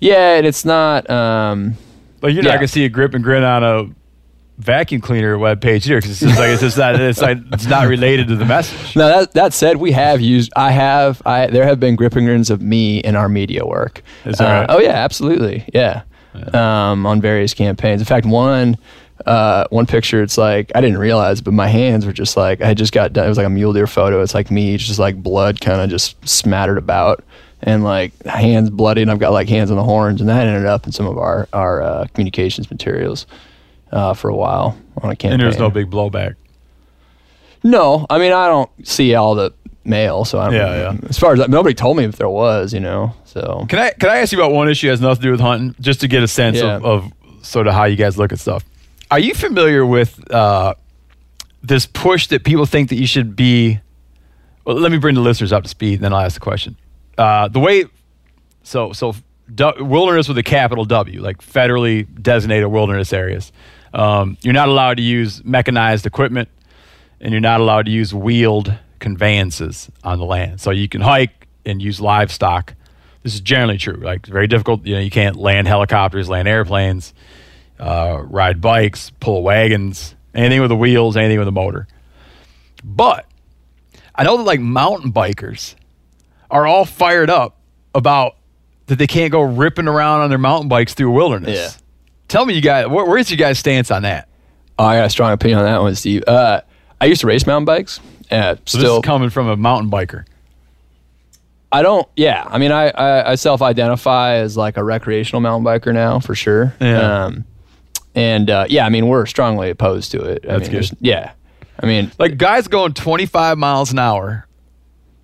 yeah, and it's not. Um, Like you're not gonna see a grip and grin on a vacuum cleaner webpage either because it's like it's just not it's like it's not related to the message. now that that said, we have used. I have. I there have been grip and of me in our media work. Is that Uh, right? Oh yeah, absolutely. Yeah. Um, on various campaigns. In fact, one. Uh, one picture, it's like I didn't realize, but my hands were just like I just got done. It was like a mule deer photo. It's like me, just like blood, kind of just smattered about, and like hands bloody, and I've got like hands on the horns, and that ended up in some of our our uh, communications materials uh, for a while on a campaign. And there's no big blowback. No, I mean I don't see all the mail, so I don't. Yeah, yeah. As far as nobody told me if there was, you know. So Can I can I ask you about one issue that has nothing to do with hunting, just to get a sense Yeah. of, of sort of how you guys look at stuff? Are you familiar with uh, this push that people think that you should be? Well, let me bring the listeners up to speed, and then I'll ask the question. Uh, the way, so so du- wilderness with a capital W, like federally designated wilderness areas. Um, you're not allowed to use mechanized equipment, and you're not allowed to use wheeled conveyances on the land. So you can hike and use livestock. This is generally true. Like very difficult. You know, you can't land helicopters, land airplanes, uh, ride bikes, pull wagons, anything with the wheels, anything with a motor. But I know that like mountain bikers are all fired up about that they can't go ripping around on their mountain bikes through wilderness. Yeah. Tell me, you guys, where, where's your guys' stance on that? oh, I got a strong opinion on that one, Steve. Uh, I used to race mountain bikes. Uh, So still, this is coming from a mountain biker. I don't. Yeah, I mean, I, I, I self-identify as like a recreational mountain biker now for sure. Yeah. Um, and uh, yeah, I mean, we're strongly opposed to it. I That's mean, good. Yeah. I mean, Like guys going 25 miles an hour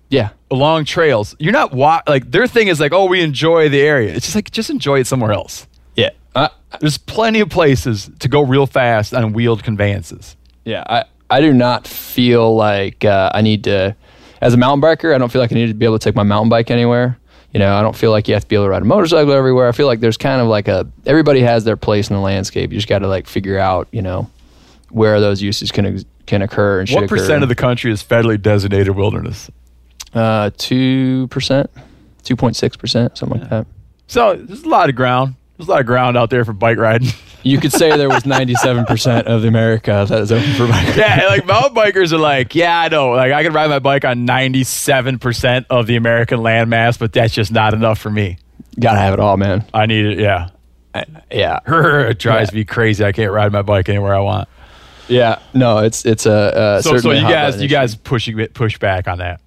Yeah. along trails. You're not wa- like their thing is like, oh, we enjoy the area. It's just like just enjoy it somewhere else. Yeah. I, There's plenty of places to go real fast on wheeled conveyances. Yeah, I, I do not feel like uh, I need to, as a mountain biker, I don't feel like I need to be able to take my mountain bike anywhere. You know, I don't feel like you have to be able to ride a motorcycle everywhere. I feel like there's kind of like a, everybody has their place in the landscape. You just got to like figure out, you know, where those uses can, ex- can occur and should What percent of the country is federally designated wilderness? Uh, 2%, 2.6%, something like that. So there's a lot of ground. There's a lot of ground out there for bike riding. You could say there was 97% of the America that is open for bike. yeah, like mountain bikers are like, yeah, I know. Like I can ride my bike on 97% of the American landmass, but that's just not enough for me. Gotta have it all, man. I need it. Yeah. Yeah. it drives Yeah. me crazy. I can't ride my bike anywhere I want. Yeah. No, it's, it's a, uh, So, so you guys, you issue. guys pushing push back on that.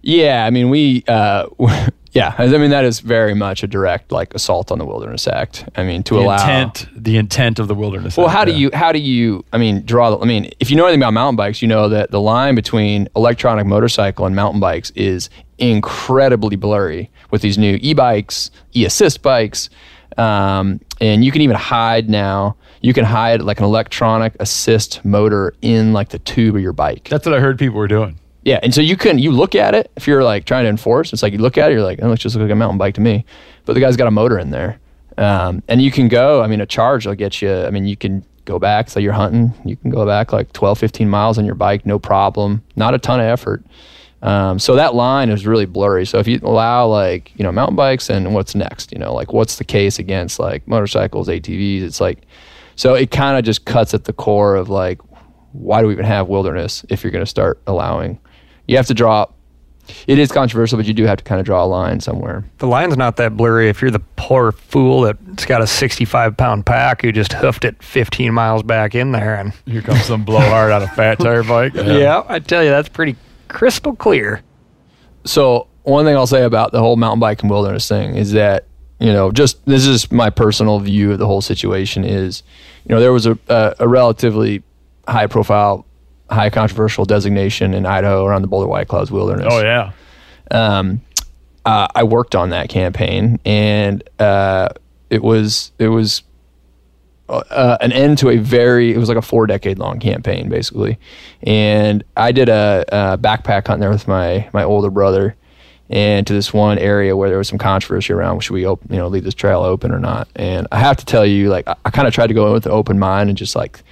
Yeah, I mean, we, uh, yeah, I mean, that is very much a direct like assault on the Wilderness Act. I mean, to The allow. intent, the intent of the wilderness. Act. Well, Act, how do yeah. you, how do you, I mean, draw the, I mean, if you know anything about mountain bikes, you know that the line between electronic motorcycle and mountain bikes is incredibly blurry with these new e bikes, e assist bikes. Um, and you can even hide now, you can hide like an electronic assist motor in like the tube of your bike. That's what I heard people were doing. Yeah, and so you can you look at it if you're like trying to enforce. It's like you look at it, you're like, oh, it looks just like a mountain bike to me, but the guy's got a motor in there, um, and you can go. I mean, a charge will get you. I mean, you can go back. So you're hunting, you can go back like 12, 15 miles on your bike, no problem. Not a ton of effort. Um, so that line is really blurry. So if you allow like you know mountain bikes and what's next, you know, like what's the case against like motorcycles, ATVs? It's like so it kind of just cuts at the core of like why do we even have wilderness if you're going to start allowing you have to draw it is controversial but you do have to kind of draw a line somewhere The line's not that blurry if you're the poor fool that's got a 65 pound pack who just hoofed it 15 miles back in there. And Here comes some blowhard on a fat tire bike. yeah, I tell you, that's pretty crystal clear. so one thing i'll say about the whole mountain bike and wilderness thing is that you know just this is my personal view of the whole situation is you know there was a, a, a relatively high profile high controversial designation in idaho around the boulder white clouds wilderness. Oh yeah. um, uh, I worked on that campaign, and uh, it was it was uh, an end to a very it was like a four decade long campaign basically, and I did a, a backpack hunt there with my my older brother, and to this one area where there was some controversy around should we open you know leave this trail open or not, and I have to tell you like I, I kind of tried to go in with an open mind and just like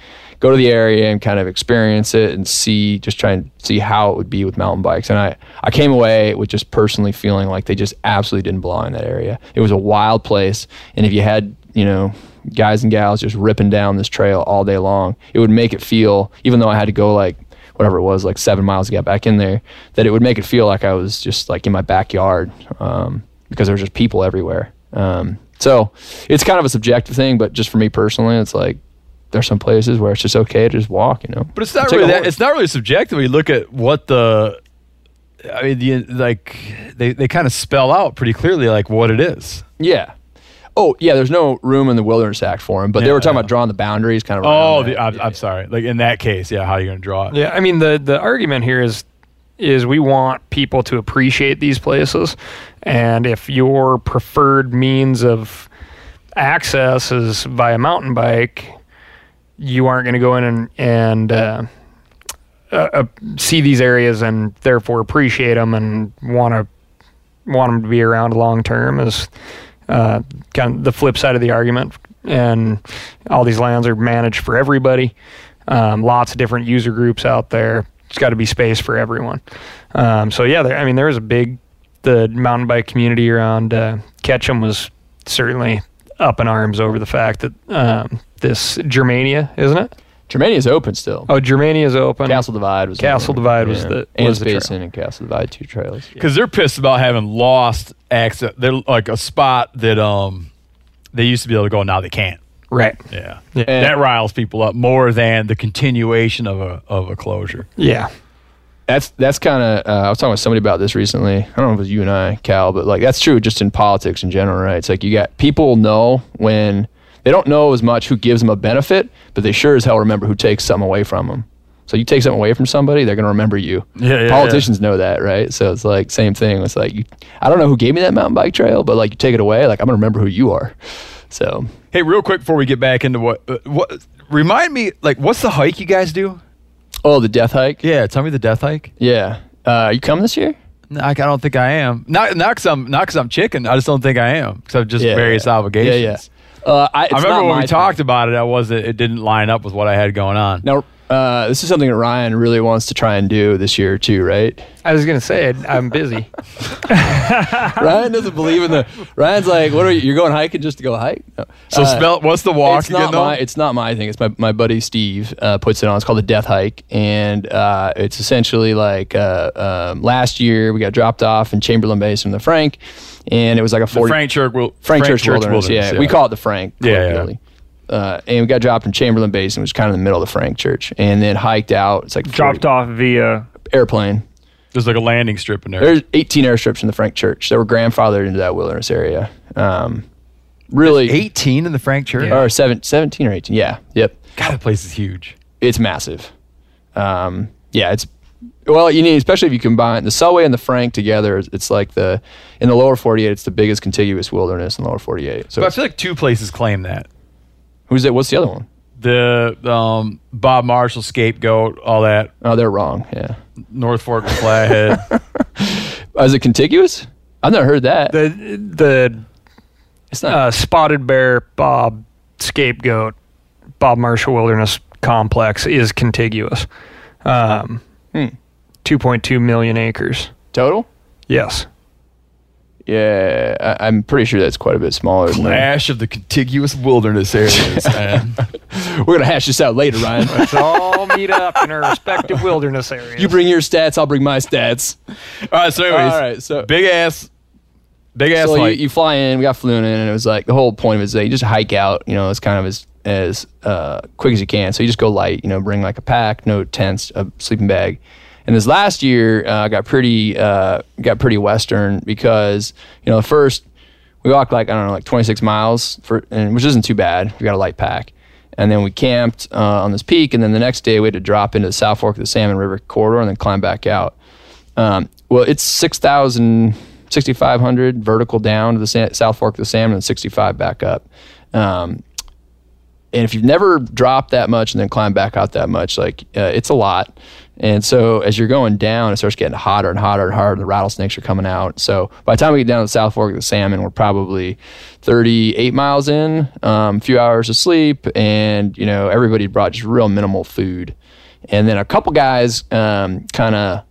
go to the area and kind of experience it and see just try and see how it would be with mountain bikes. And i i came away with just personally feeling like they just absolutely didn't belong in that area. It was a wild place. And if you had you know guys and gals just ripping down this trail all day long it would make it feel even though i had to go like whatever it was like seven miles to get back in there that it would make it feel like i was just like in my backyard um, because there was just people everywhere. Um, so it's kind of a subjective thing but just for me personally it's like there's some places where it's just okay to just walk, you know. But it's not Take a really that. It's not really subjective. When you look at what the, I mean, the like they they kind of spell out pretty clearly like what it is. Yeah. Oh yeah, there's no room in the Wilderness Act for him, but they were talking yeah. about drawing the boundaries, kind of. Oh, the. I'm, Yeah. I'm sorry. Like in that case, yeah. How are you going to draw it? Yeah, I mean the the argument here is is we want people to appreciate these places, and if your preferred means of access is via mountain bike, you aren't going to go in and and uh, uh, uh, see these areas and therefore appreciate them and want to want them to be around long term is uh, kind of the flip side of the argument. And all these lands are managed for everybody. Um, lots of different user groups out there. It's got to be space for everyone. Um, so yeah, there, I mean, there was a big the mountain bike community around uh, Ketchum was certainly up in arms over the fact that um, this Germania, isn't it? Germania's open still. Oh, Germania is open. Castle Divide was Castle another one. Divide was the- and was the trail. Basin and Castle Divide two trails. Because they're pissed about having lost access. They're like a spot that um they used to be able to go. Now they can't. right. Yeah. Yeah. That riles people up more than the continuation of a of a closure. Yeah. That's that's kind of. Uh, I was talking with somebody about this recently. I don't know if it was you and I, Cal, but like that's true just in politics in general, right? It's like you got people know when they don't know as much who gives them a benefit, but they sure as hell remember who takes something away from them. So you take something away from somebody, they're going to remember you. Yeah, yeah, Politicians know that, right? So it's like same thing. It's like you, I don't know who gave me that mountain bike trail, but like you take it away, like I'm going to remember who you are. So Hey, real quick before we get back into what uh, what remind me like what's the hike you guys do? oh, the death hike. Yeah, tell me the death hike. Yeah. Uh, you come this year? No, I I don't think I am. Not not because I'm not because I'm chicken. I just don't think I am because I've just Yeah, various yeah. obligations. Yeah, yeah. Uh, I, it's I remember not when my we thing. talked about it. I wasn't. It didn't line up with what I had going on. Now, uh, this is something that Ryan really wants to try and do this year too, right? I was gonna say it, I'm busy. Ryan doesn't believe in the. Ryan's like, "What are you? You're going hiking just to go hike?" No. So Uh, spell what's the walk it's again not though? my. It's not my thing. It's my my buddy Steve uh, puts it on. It's called the Death Hike, and uh, it's essentially like uh, um, last year we got dropped off in Chamberlain Basin in the Frank, and it was like a The forty Frank Church, will, Frank, Church, Wilderness. Yeah. we call it the Frank. Yeah, yeah. Uh, and we got dropped in Chamberlain Basin, which is kind of in the middle of the Frank Church, and then hiked out. It's like 40 Dropped off via airplane. There's like a landing strip in there. There's 18 airstrips in the Frank Church that were grandfathered into that wilderness area. Um, really, 18 in the Frank Church. or seven, 17 or 18. Yeah. Yep. God, that place is huge. It's massive. Um, yeah, it's well, you need especially if you combine the Selway and the Frank together. it's- It's like the in the lower 48. It's the biggest contiguous wilderness in the lower 48. So But I feel like two places claim that. who's it? What's the other one? The um, Bob Marshall scapegoat, all that. Oh, they're wrong. Yeah. North Fork Flathead. Is it contiguous? I've never heard that. The the It's not. uh, Spotted Bear Bob Scapegoat Bob Marshall Wilderness Complex is contiguous. Um, Hmm. 2.2 million acres. total. Yes. Yeah, I, I'm pretty sure that's quite a bit smaller. Than that. Clash of the contiguous wilderness areas. We're gonna hash this out later, Ryan. Let's all meet up in our respective wilderness areas. you bring your stats, I'll bring my stats. All right, so anyways, All right, so big ass, big ass so you, you fly in, we got flown in, and it was like the whole point of it is that you just hike out, you know, it's kind of as as uh, quick as you can. So you just go light, you know, bring like a pack, no tents, a sleeping bag. And this last year uh, got pretty uh, got pretty western because you know first we walked like I don't know like 26 miles for and which isn't too bad. We got a light pack. And then we camped uh, on this peak, and then the next day we had to drop into the South Fork of the Salmon River corridor and then climb back out. Um, well, it's 6,000, 6,500 vertical down to the South Fork of the Salmon and 65 back up. Um, and if you've never dropped that much and then climbed back out that much, like uh, it's a lot. And so as you're going down, it starts getting hotter and hotter and hotter. The rattlesnakes are coming out. So by the time we get down to the South Fork of the Salmon, we're probably 38 miles in, um, a few hours of sleep, and you know everybody brought just real minimal food. And then a couple guys um, kind of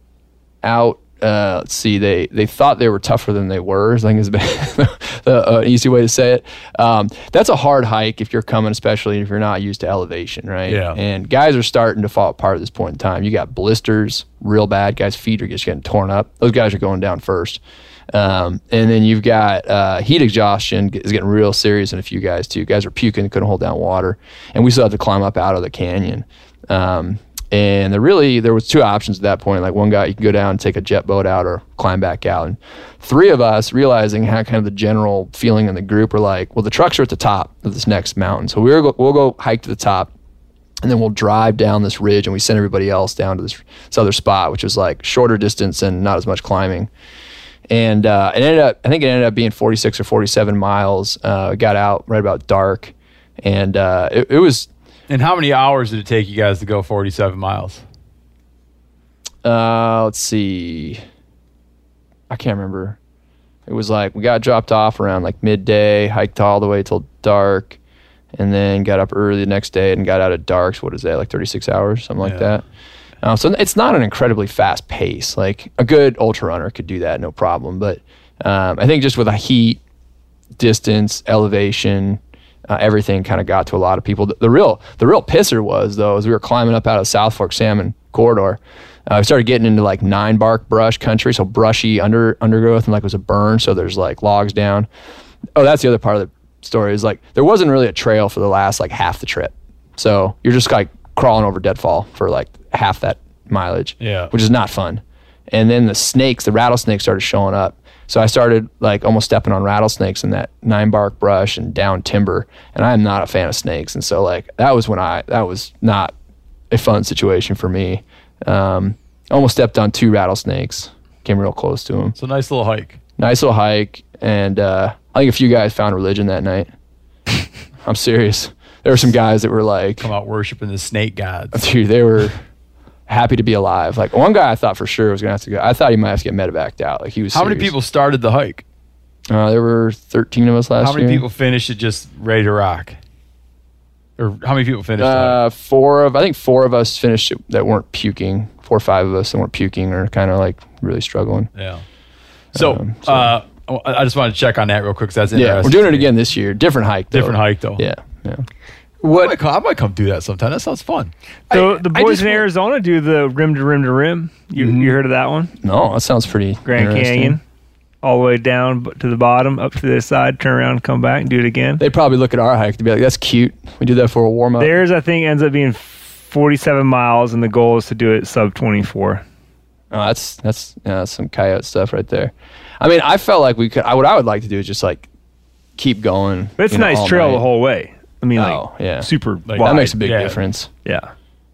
out. Uh, let's see, they they thought they were tougher than they were. I think is the uh, easy way to say it. Um, that's a hard hike if you're coming, especially if you're not used to elevation, right? Yeah. And guys are starting to fall apart at this point in time. You got blisters, real bad. Guys' feet are just getting torn up. Those guys are going down first. Um, and then you've got uh, heat exhaustion is getting real serious in a few guys too. Guys are puking, couldn't hold down water, and we still have to climb up out of the canyon. Um, and there really there was two options at that point. Like one guy, you can go down and take a jet boat out, or climb back out. And three of us, realizing how kind of the general feeling in the group, were like, well, the trucks are at the top of this next mountain, so we're go, we'll go hike to the top and then we'll drive down this ridge and we send everybody else down to this, this other spot, which was like shorter distance and not as much climbing. And uh, it ended up, I think it ended up being 46 or 47 miles. Uh, got out right about dark, and uh, it, it was and how many hours did it take you guys to go 47 miles? uh, let's see, I can't remember. It was like we got dropped off around like midday, hiked all the way till dark, and then got up early the next day and got out at dark. So what is that, like 36 hours, something like Yeah. that? Uh, so it's not an incredibly fast pace. Like a good ultra runner could do that, no problem. But um, I think just with a heat, distance, elevation, uh, everything kind of got to a lot of people. The, the real the real pisser was though, as we were climbing up out of South Fork Salmon corridor. Uh, we started getting into like nine bark brush country, so brushy under undergrowth and like it was a burn, so there's like logs down. Oh, that's the other part of the story is like there wasn't really a trail for the last like half the trip, so you're just like crawling over deadfall for like half that mileage, Yeah. which is not fun. And then the snakes, the rattlesnakes started showing up. So I started like almost stepping on rattlesnakes in that nine bark brush and down timber. And I'm not a fan of snakes. And so like that was when I that was not a fun situation for me. Um, almost stepped on two rattlesnakes. Came real close to them. It's a nice little hike. Nice little hike, and uh, I think a few guys found religion that night. I'm serious. There were some guys that were like, Come out worshiping the snake gods. dude, they were happy to be alive. Like one guy, I thought for sure was gonna have to go. I thought he might have to get medevaced out. Like he was. How many people started the hike? Uh, there were 13 of us last year. How many year. people finished it just ready to rock? Or how many people finished? Uh, four of I think four of us finished it that weren't puking. Four or five of us that weren't puking or kind of like really struggling. Yeah. So, Um, so- uh, I just wanted to check on that real quick. that's Yeah, we're doing it again this year. Different hike. Though. Different hike though. Yeah, yeah. I might, come, I might come do that sometime. That sounds fun. So I- the boys in wa- Arizona do the rim to rim to rim. You mm-hmm. you heard of that one? No, that sounds pretty. Grand interesting. Canyon, all the way down to the bottom, up to the side, turn around, come back, and do it again. They probably look at our hike to be like, "That's cute. We do that for a warm up." Theirs, I think, ends up being 47 miles, and the goal is to do it sub 24. Oh, that's that's yeah, that's some coyote stuff right there. I mean, I felt like we could. I, what I would like to do is just like keep going. But it's a nice all trail night. the whole way. I mean, like, Oh, yeah. super Like, wide. That makes a big yeah. difference. yeah.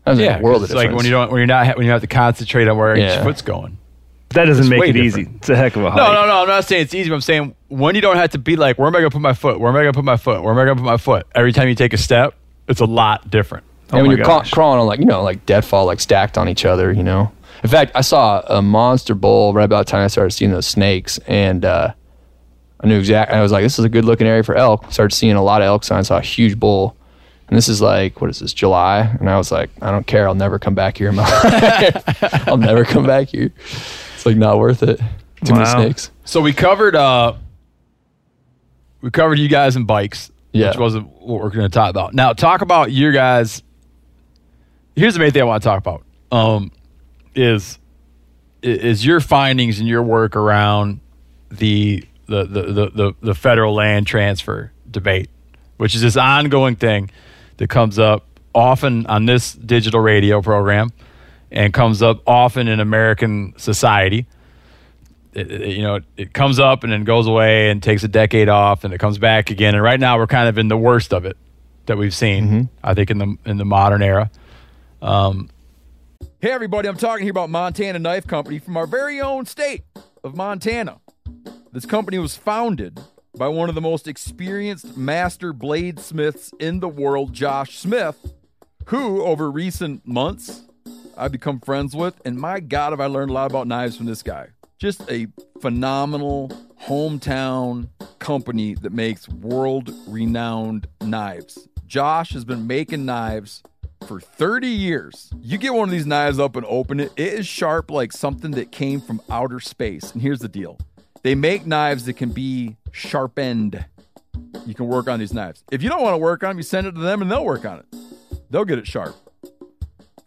that's Yeah, a world of it's difference. like when you don't when you're not when you have to concentrate on where Yeah. each foot's going. That doesn't It's make it different. easy. It's a heck of a hike. No, no, no. I'm not saying it's easy. But I'm saying when you don't have to be like, where am I going to put my foot? Where am I going to put my foot? Where am I going to put my foot? Every time you take a step, it's a lot different. and when Oh my you're craw- gosh. crawling on like you know like deadfall like stacked on each other, you know. In fact, I saw a monster bull right about the time I started seeing those snakes, and uh, I knew exactly. I was like, "This is a good looking area for elk." Started seeing a lot of elk signs. Saw a huge bull, and this is like what is this July? And I was like, "I don't care. I'll never come back here in my life. I'll never come back here. It's like not worth it. Too many snakes." So we covered uh we covered you guys and bikes, Yeah. which wasn't what we're going to talk about. Now talk about your guys. Here's the main thing I want to talk about. Um, is is your findings and your work around the the the the, the, the federal land transfer debate, which is this ongoing thing that comes up often on this digital radio program and comes up often in American society it, it- you know, it comes up and then goes away and takes a decade off and it comes back again. And right now we're kind of in the worst of it that we've seen, I think, in the in the modern era. Um, hey, everybody, I'm talking here about Montana Knife Company from our very own state of Montana. This company was founded by one of the most experienced master bladesmiths in the world, Josh Smith, who, over recent months, I've become friends with. And my God, have I learned a lot about knives from this guy. Just a phenomenal hometown company that makes world renowned knives. Josh has been making knives for 30 years. You get one of these knives up and open it, it is sharp like something that came from outer space. And here's the deal they make knives that can be sharpened. You can work on these knives. If you don't want to work on them, you send it to them and they'll work on it. They'll get it sharp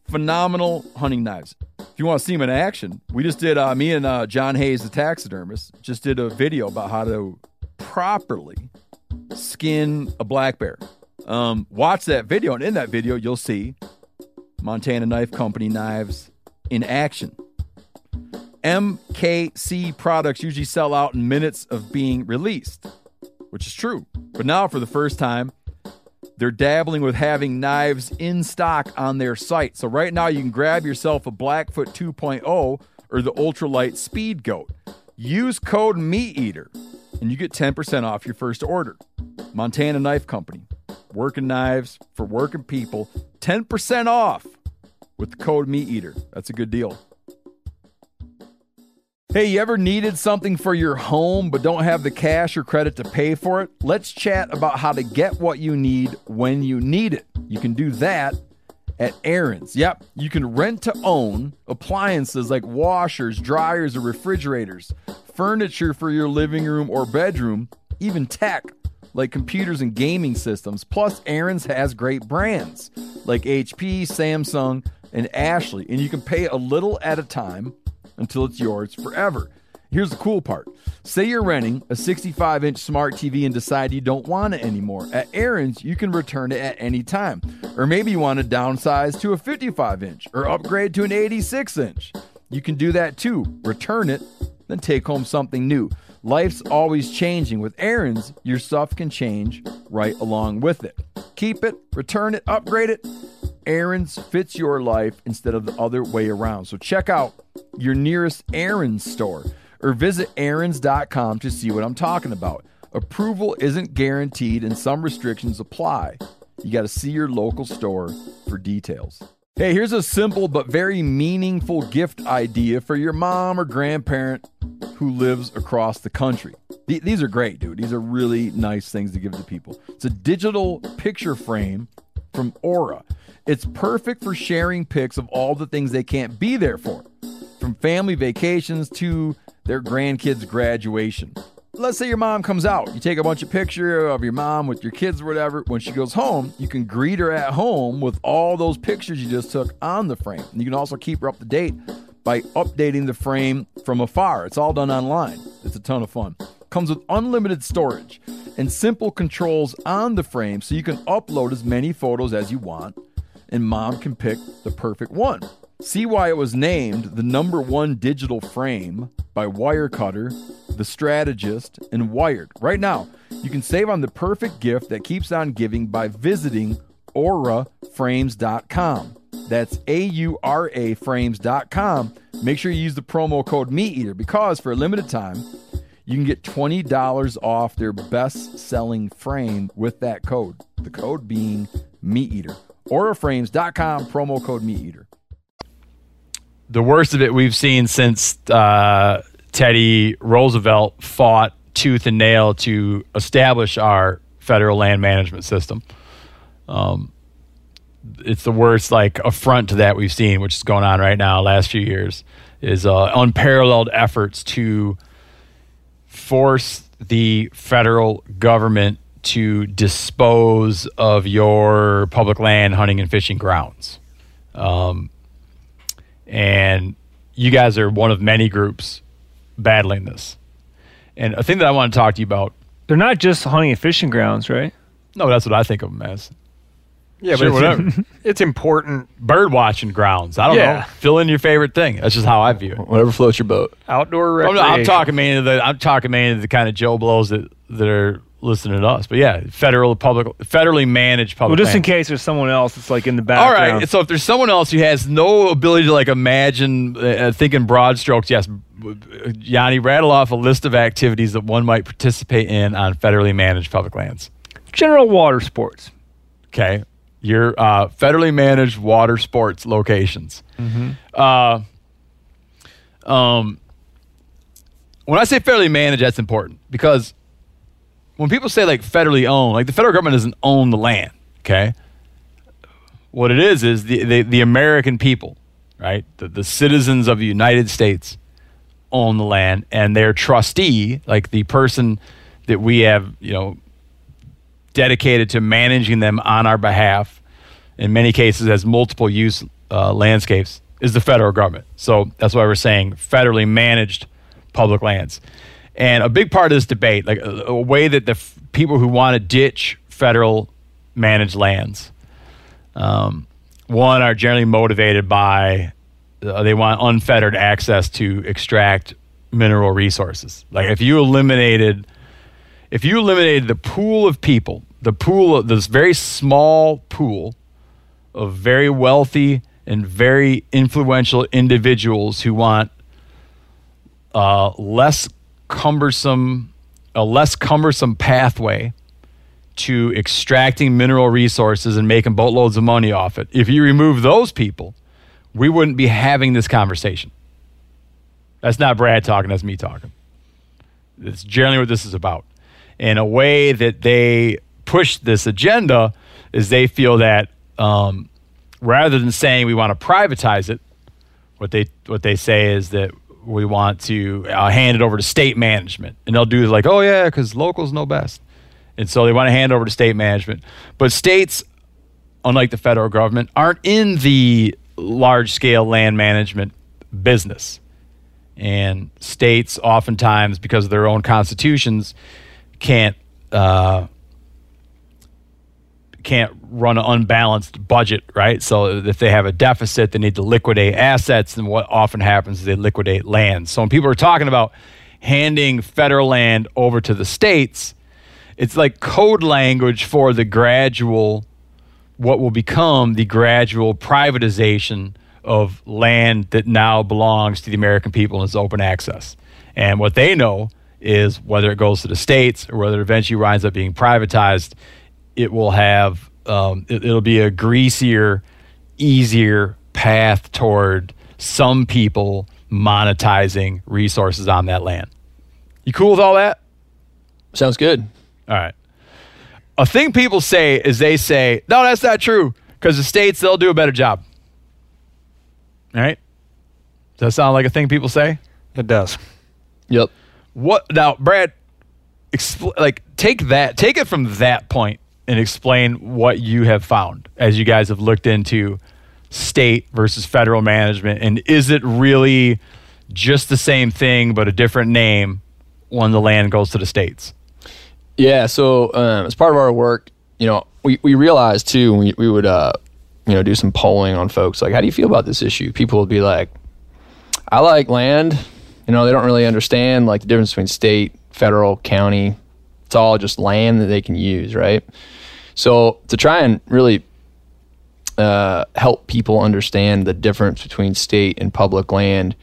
phenomenal hunting knives. If you want to see them in action, we just did, uh, me and uh, John Hayes, the taxidermist, just did a video about how to properly skin a black bear. Um, watch that video, and in that video, you'll see Montana Knife Company knives in action. MKC products usually sell out in minutes of being released, which is true. But now, for the first time, they're dabbling with having knives in stock on their site. So right now you can grab yourself a Blackfoot 2.0 or the ultralight Speed Goat. Use code MeatEater and you get 10% off your first order. Montana Knife Company. Working knives for working people. 10% off with the code MeatEater. That's a good deal. Hey, you ever needed something for your home but don't have the cash or credit to pay for it? Let's chat about how to get what you need when you need it. You can do that at Aaron's. Yep, you can rent to own appliances like washers, dryers, or refrigerators, furniture for your living room or bedroom, even tech like computers and gaming systems. Plus, Aaron's has great brands like HP, Samsung, and Ashley, and you can pay a little at a time until it's yours forever. Here's the cool part. Say you're renting a 65 inch smart TV and decide you don't want it anymore. At Aaron's, you can return it at any time. Or maybe you want to downsize to a 55 inch or upgrade to an 86 inch. You can do that too. Return it, then take home something new. Life's always changing. With Aaron's, your stuff can change right along with it. Keep it, return it, upgrade it. Aaron's fits your life instead of the other way around. So check out your nearest Aaron's store or visit Aaron's.com to see what I'm talking about. Approval isn't guaranteed and some restrictions apply. You got to see your local store for details. Hey, here's a simple but very meaningful gift idea for your mom or grandparent who lives across the country. Th- these are great, dude. These are really nice things to give to people. It's a digital picture frame from Aura. It's perfect for sharing pics of all the things they can't be there for, from family vacations to their grandkids' graduation. Let's say your mom comes out. You take a bunch of pictures of your mom with your kids or whatever. When she goes home, you can greet her at home with all those pictures you just took on the frame. And you can also keep her up to date by updating the frame from afar. It's all done online. It's a ton of fun. Comes with unlimited storage and simple controls on the frame so you can upload as many photos as you want and mom can pick the perfect one. See why it was named the number one digital frame by Wirecutter, The Strategist, and Wired. Right now, you can save on the perfect gift that keeps on giving by visiting auraframes.com. That's A U R A frames.com. Make sure you use the promo code MeatEater because for a limited time, you can get $20 off their best selling frame with that code. The code being Meat MeatEater. Auraframes.com, promo code MeatEater. the worst of it we've seen since uh, Teddy Roosevelt fought tooth and nail to establish our federal land management system. Um, it's the worst like affront to that we've seen, which is going on right now. Last few years is uh, unparalleled efforts to force the federal government to dispose of your public land, hunting and fishing grounds. Um, and you guys are one of many groups battling this. And a thing that I want to talk to you about. They're not just hunting and fishing grounds, right? No, that's what I think of them as. Yeah, Sure, but it's, whatever. it's important. Bird watching grounds. I don't Yeah. know. Fill in your favorite thing. That's just how I view it. Whatever floats your boat. Outdoor I'm, recreation. I'm talking mainly the I'm talking mainly the kind of Joe blows that that are listening to us. But yeah, federal public federally managed public. Well, just in case there's someone else that's like in the All background. right. So if there's someone else who has no ability to like imagine uh, thinking broad strokes, yes, Yanni, rattle off a list of activities that one might participate in on federally managed public lands. General water sports. Okay, your uh, federally managed water sports locations. Uh, um, when I say federally managed, that's important because when people say like federally owned, like the federal government doesn't own the land. Okay, what it is is the the, the American people, right? The, the citizens of the United States own the land, and their trustee, like the person that we have, you know, dedicated to managing them on our behalf, in many cases as multiple use uh, landscapes, is the federal government. So that's why we're saying federally managed public lands. And a big part of this debate, like a, a way that the f- people who want to ditch federal managed lands, um, one are generally motivated by uh, they want unfettered access to extract mineral resources. Like if you eliminated if you eliminated the pool of people, the pool of this very small pool of very wealthy and very influential individuals who want uh, less cumbersome, a less cumbersome pathway to extracting mineral resources and making boatloads of money off it. If you remove those people, we wouldn't be having this conversation. That's not Brad talking, that's me talking. It's generally what this is about. And a way that they push this agenda is they feel that um, rather than saying we want to privatize it, what they what they say is that we want to uh, hand it over to state management, and they'll do like, oh yeah, because locals know best, and so they want to hand over to state management. But states, unlike the federal government, aren't in the large scale land management business, and states oftentimes because of their own constitutions can't uh, can't run an unbalanced budget, right? So if they have a deficit, they need to liquidate assets, and what often happens is they liquidate land. So when people are talking about handing federal land over to the states, it's like code language for the gradual what will become the gradual privatization of land that now belongs to the American people and is open access. And what they know is whether it goes to the states or whether it eventually winds up being privatized, it will have um, it, it'll be a greasier, easier path toward some people monetizing resources on that land. You cool with all that? Sounds good. All right. A thing people say is they say, no, that's not true because the states, they'll do a better job. All right. Does that sound like a thing people say? It does. Yep. What now, Brad? Expl- like, take that, take it from that point and explain what you have found as you guys have looked into state versus federal management, and is it really just the same thing but a different name when the land goes to the states? Yeah. So um, as part of our work, you know, we, we realized too, we, we would, uh, you know, do some polling on folks. Like, how do you feel about this issue? People would be like, I like land. You know, they don't really understand like the difference between state, federal, county. It's all just land that they can use, right? So to try and really uh, help people understand the difference between state and public land.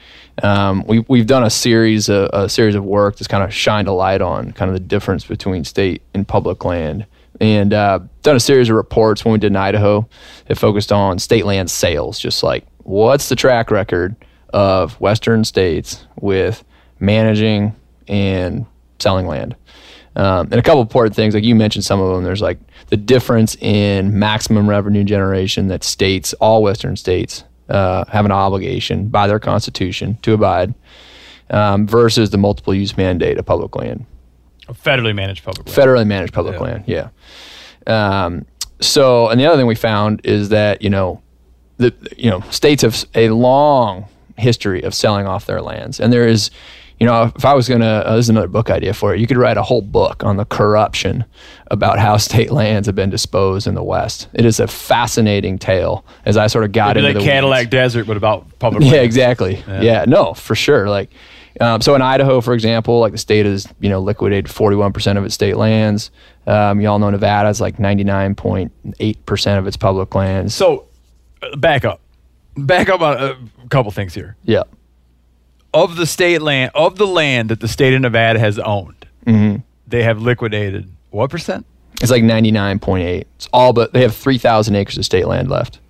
Um, we, we've done a series of, a series of work that's kind of shined a light on kind of the difference between state and public land. And uh, done a series of reports when we did in Idaho that focused on state land sales, just like what's the track record of Western states with managing and selling land. Um, and a couple important things, like you mentioned some of them. There's like the difference in maximum revenue generation that states, all Western states, uh, have an obligation by their constitution to abide, um, versus the multiple use mandate of public land, Federally managed public land. federally managed public land. Yeah. Um, so, and the other thing we found is that you know, the you know states have a long history of selling off their lands, and there is you know, if I was gonna, uh, this is another book idea for it. You could write a whole book on the corruption about how state lands have been disposed in the West. It is a fascinating tale. As I sort of got It'd into like the Cadillac weeds. Desert, but about public Yeah, land. exactly. Yeah. no, for sure. Like, um, so in Idaho, for example, like the state has you know liquidated 41% of its state lands. Um, you all know Nevada is like 99.8% of its public lands. So, uh, back up. Back up on a couple things here. yeah, Of the state land, of the land that the state of Nevada has owned, Mm-hmm. they have liquidated what percent? It's like 99.8. It's all but they have 3,000 acres of state land left.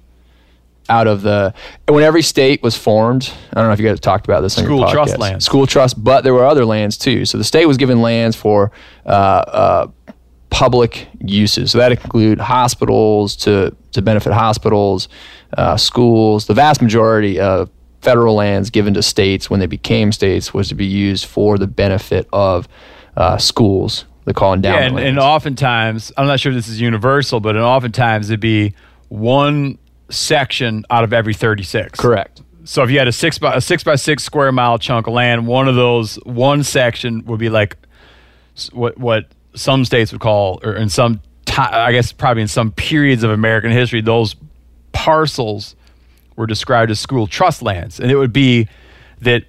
Out of the when every state was formed, I don't know if you guys have talked about this on your School trust lands. School trust, but there were other lands too. So the state was given lands for uh, uh, public uses. So that include hospitals to to benefit hospitals, uh, schools. The vast majority of federal lands given to states when they became states was to be used for the benefit of uh, schools. They call Yeah, endowment and, lands. and oftentimes, I'm not sure if this is universal, but oftentimes it'd be one section out of every 36. Correct. So if you had a six by a six by six square mile chunk of land, one of those one section would be like what what some states would call, or in some ti I guess probably in some periods of American history, those parcels were described as school trust lands, and it would be that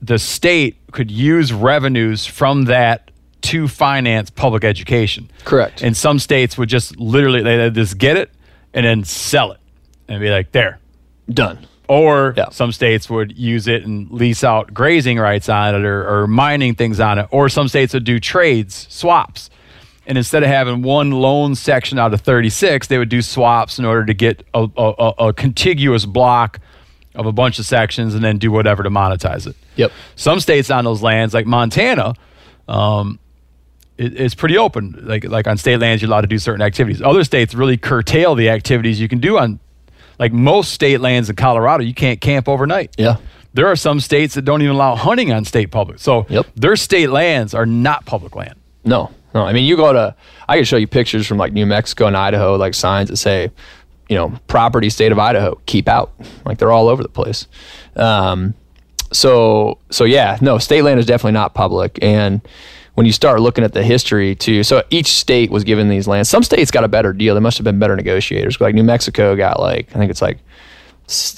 the state could use revenues from that to finance public education. Correct. And some states would just literally they just get it and then sell it and be like, there. Done. Or Yeah. some states would use it and lease out grazing rights on it or, or mining things on it. Or some states would do trades, swaps. And instead of having one loan section out of 36, they would do swaps in order to get a, a, a- a contiguous block of a bunch of sections and then do whatever to monetize it. Yep. Some states on those lands, like Montana, um, it, it's pretty open. Like like on state lands, you're allowed to do certain activities. Other states really curtail the activities you can do on, like most state lands in Colorado, you can't camp overnight. Yeah. There are some states that don't even allow hunting on state public. So Yep. their state lands are not public land. No, no. I mean, you go to, I can show you pictures from like New Mexico and Idaho, like signs that say, you know, property state of Idaho, keep out. Like they're all over the place. Um, so, so yeah, no, state land is definitely not public. And when you start looking at the history too, so each state was given these lands. Some states got a better deal. They must have been better negotiators. Like New Mexico got like, I think it's like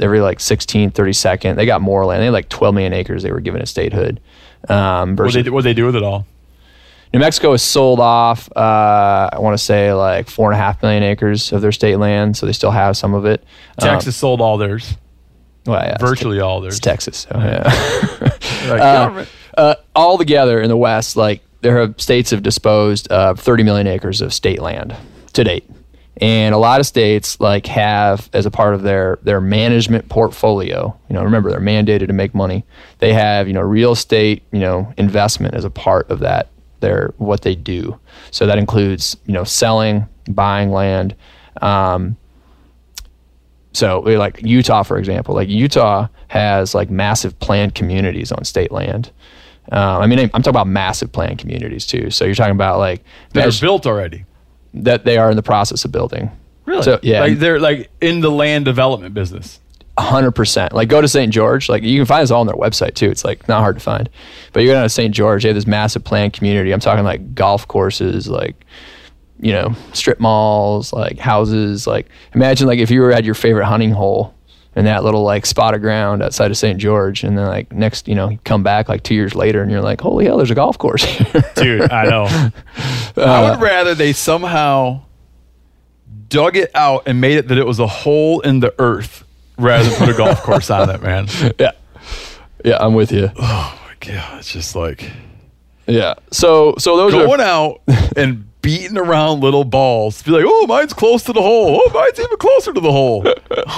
every like 16, 32nd, they got more land. They had like 12 million acres they were given a statehood. Um, What versus they what they do with it all? New Mexico has sold off, uh, I want to say like four and a half million acres of their state land, so they still have some of it. Um, Texas sold all theirs, well, yeah, it's virtually all Te- theirs. it's Texas. So, yeah. Like, Uh, government- uh, all together in the West, like there have states have disposed of 30 million acres of state land to date, and a lot of states like have as a part of their their management portfolio. You know, remember they're mandated to make money. They have you know real estate you know investment as a part of that their what they do. So that includes you know selling, buying land. Um, so like Utah, for example, like Utah has like massive planned communities on state land. Um, I mean, I'm talking about massive planned communities too. So you're talking about like that are built already. that they are in the process of building. Really? So yeah, Like they're like in the land development business. hundred percent. Like go to St. George. Like you can find this all on their website too. It's like not hard to find. But you go down to St. George, they have this massive planned community. I'm talking like golf courses, like you know, strip malls, like houses. Like imagine like if you were at your favorite hunting hole in that little like spot of ground outside of St. George, and then like next, you know, you come back like two years later, and you're like, holy hell, there's a golf course. Dude, I know. I would uh, rather they somehow dug it out and made it that it was a hole in the earth rather than put a golf course on it, man. yeah, yeah, I'm with you. Oh my god, it's just like Yeah. So so those are going out and beating around little balls. Be like, oh, mine's close to the hole. Oh, mine's even closer to the hole.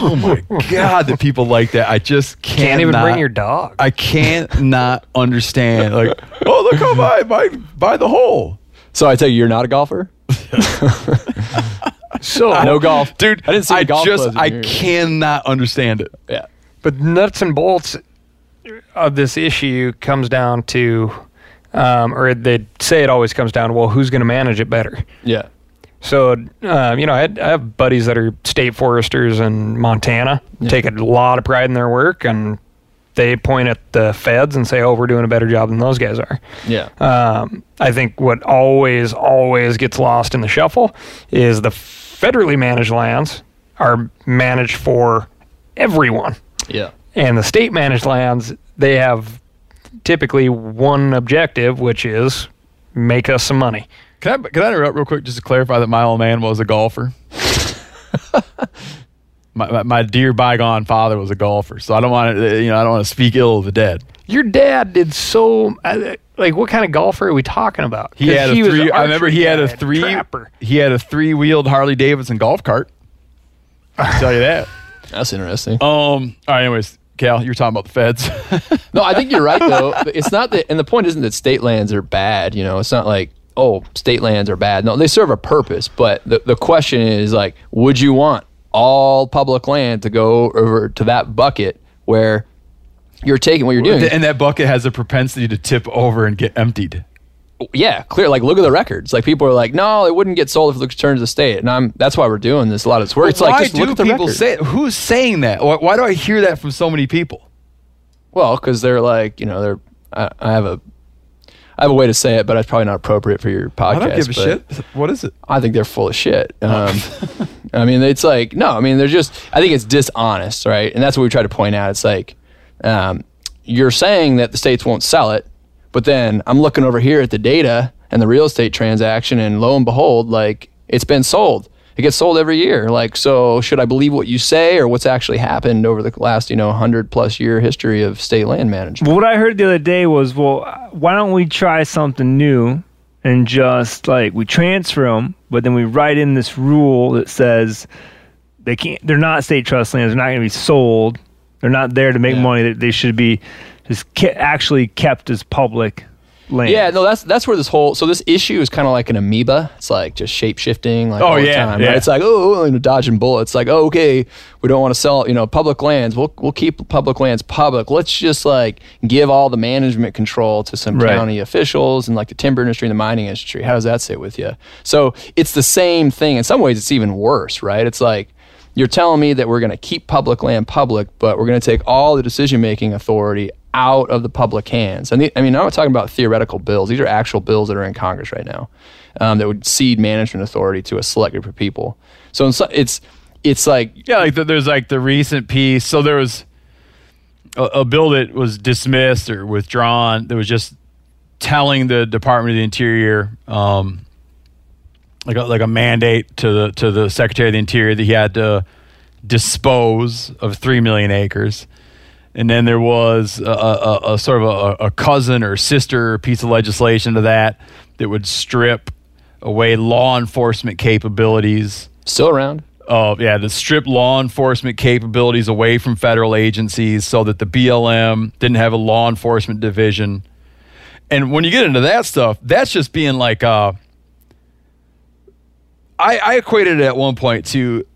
Oh my god, the people like that. I just can't. Can't even bring your dog. I can't not understand. Like, oh, look how by by by the hole. So I tell you, you're not a golfer. so No golf, Dude, I didn't see I the golf just I here. cannot understand it. Yeah. But nuts and bolts of this issue comes down to, um, or they say it always comes down to, well, who's going to manage it better? Yeah. So, uh, you know, I, had, I have buddies that are state foresters in Montana, take a lot of pride in their work, and they point at the feds and say, oh, we're doing a better job than those guys are. Yeah. Um, I think what always, always gets lost in the shuffle is the federally managed lands are managed for everyone. Yeah. And the state managed lands, they have typically one objective, which is make us some money. Can I can I interrupt real quick just to clarify that my old man was a golfer? my, my my dear bygone father was a golfer, so I don't want to you know I don't want to speak ill of the dead. Your dad did so. uh, Like, what kind of golfer are we talking about? He had a was three. I remember he had a three. trapper. He had a three wheeled Harley Davidson golf cart. I'll tell you that. That's interesting. Um. All right. Anyways, Cal, you were talking about the feds. No, I think you're right though. It's not that, and the point isn't that state lands are bad. You know, it's not like oh, state lands are bad. No, they serve a purpose. But the the question is like, would you want all public land to go over to that bucket where you're taking what you're doing? and that bucket has a propensity to tip over and get emptied. Yeah, clear. Like, look at the records. Like, people are like, no, it wouldn't get sold if it returned to the state. And I'm that's why we're doing this. A lot of this work. it's why like just do look at the people record. say? Who's saying that? Why, why do I hear that from so many people? Well, because they're like, you know, they're. I, I have a. I have a way to say it, but it's probably not appropriate for your podcast. I don't give a shit. What is it? I think they're full of shit. Um, I mean, it's like no. I mean, they're just. I think it's dishonest, right? And that's what we try to point out. It's like um, you're saying that the states won't sell it, but then I'm looking over here at the data and the real estate transaction, and lo and behold, like it's been sold. It gets sold every year. Like, so should I believe what you say or what's actually happened over the last, you know, hundred plus year history of state land management? What I heard the other day was, well, why don't we try something new and just like we transfer them, but then we write in this rule that says they can't, they're not state trust lands, they're not going to be sold, they're not there to make Yeah. money. That they should be just ke- actually kept as public land. Yeah, no, that's that's where this whole so this issue is kind of like an amoeba. It's like just shape shifting, like Oh, all the yeah, time. yeah. Right? It's like oh, dodging bullets. Like oh, okay, we don't want to sell, you know, public lands. We'll we'll keep public lands public. Let's just like give all the management control to some Right. county officials and like the timber industry and the mining industry. How does that sit with you? So it's the same thing. In some ways, it's even worse, right? It's like you're telling me that we're going to keep public land public, but we're going to take all the decision making authority out of the public hands. And the, I mean, I'm not talking about theoretical bills. These are actual bills that are in Congress right now um, that would cede management authority to a select group of people. So it's it's like Yeah, like the, there's like the recent piece. So there was a, a bill that was dismissed or withdrawn. That was just telling the Department of the Interior, um, like a, like a mandate to the to the Secretary of the Interior that he had to dispose of three million acres. And then there was a, a, a sort of a, a cousin or sister piece of legislation to that that would strip away law enforcement capabilities Still around. uh, yeah, to strip law enforcement capabilities away from federal agencies so that the BLM didn't have a law enforcement division. And when you get into that stuff, that's just being like, uh, I, I equated it at one point to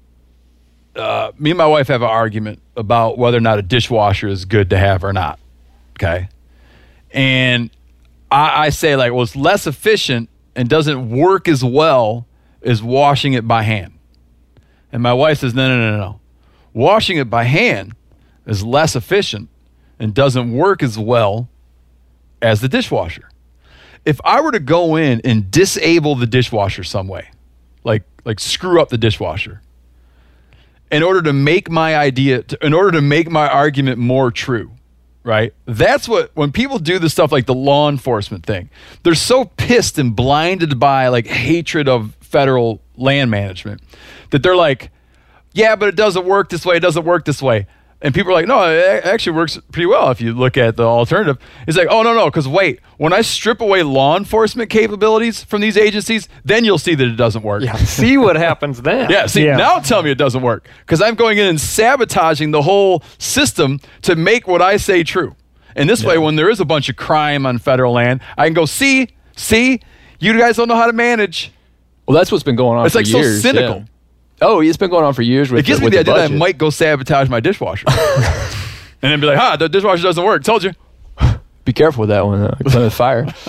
me and my wife have an argument about whether or not a dishwasher is good to have or not. Okay. And I, I say, like, well, it's less efficient and doesn't work as well as washing it by hand. And my wife says, no, no, no, no. Washing it by hand is less efficient and doesn't work as well as the dishwasher. If I were to go in and disable the dishwasher some way, like like screw up the dishwasher, in order to make my idea, to, in order to make my argument more true, right? That's what when people do the stuff like the law enforcement thing, they're so pissed and blinded by like hatred of federal land management that they're like, yeah, but it doesn't work this way. It doesn't work this way. And people are like, no, it actually works pretty well if you look at the alternative. It's like, oh, no, no, because wait, when I strip away law enforcement capabilities from these agencies, then you'll see that it doesn't work. Yeah. See what happens then. Yeah, see, now tell me it doesn't work because I'm going in and sabotaging the whole system to make what I say true. And this way, when there is a bunch of crime on federal land, I can go, see, see, you guys don't know how to manage. Well, that's what's been going on. It's for like years, so cynical. yeah. Oh, it's been going on for years. With It gives the, me the idea that I might go sabotage my dishwasher. and then be like, ha, the dishwasher doesn't work. Told you. Be careful with that one. Uh, Plymouth Fire.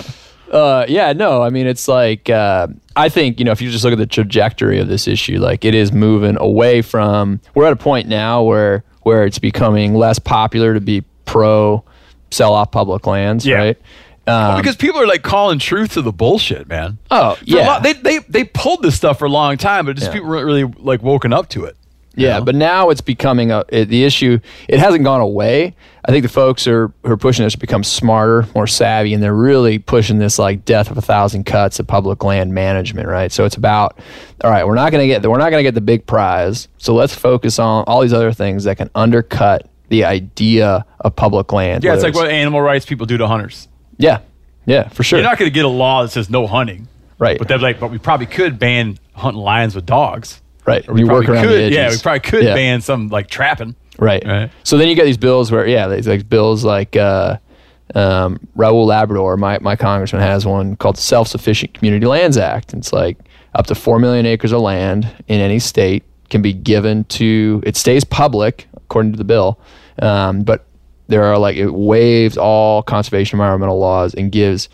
Uh, yeah, no, I mean it's like uh, I think you know if you just look at the trajectory of this issue, like it is moving away from. We're at a point now where where it's becoming less popular to be pro sell off public lands, Yeah. right? Well, Um, because people are like calling truth to the bullshit, man. oh For yeah, lot- they, they, they pulled this stuff for a long time, but just Yeah. people weren't really like woken up to it. Yeah, but now it's becoming a it, the issue. It hasn't gone away. I think the folks are who are pushing this become smarter, more savvy, and they're really pushing this like death of a thousand cuts of public land management, right? So it's about all right. We're not going to get the, we're not going to get the big prize. So let's focus on all these other things that can undercut the idea of public land. Yeah, it's like what animal rights people do to hunters. Yeah, yeah, for sure. You're not going to get a law that says no hunting. Right. But they're like, but we probably could ban hunting lions with dogs. right. Or we You work probably around could, the edges. Yeah, we probably could Yeah. ban some like trapping. Right. Right. So then you get these bills where, yeah, these like bills like uh, um, Raul Labrador, my, my congressman has one called the Self Sufficient Community Lands Act. It's like up to 4 million acres of land in any state can be given to, it stays public according to the bill, um, but there are like, it waives all conservation environmental laws and gives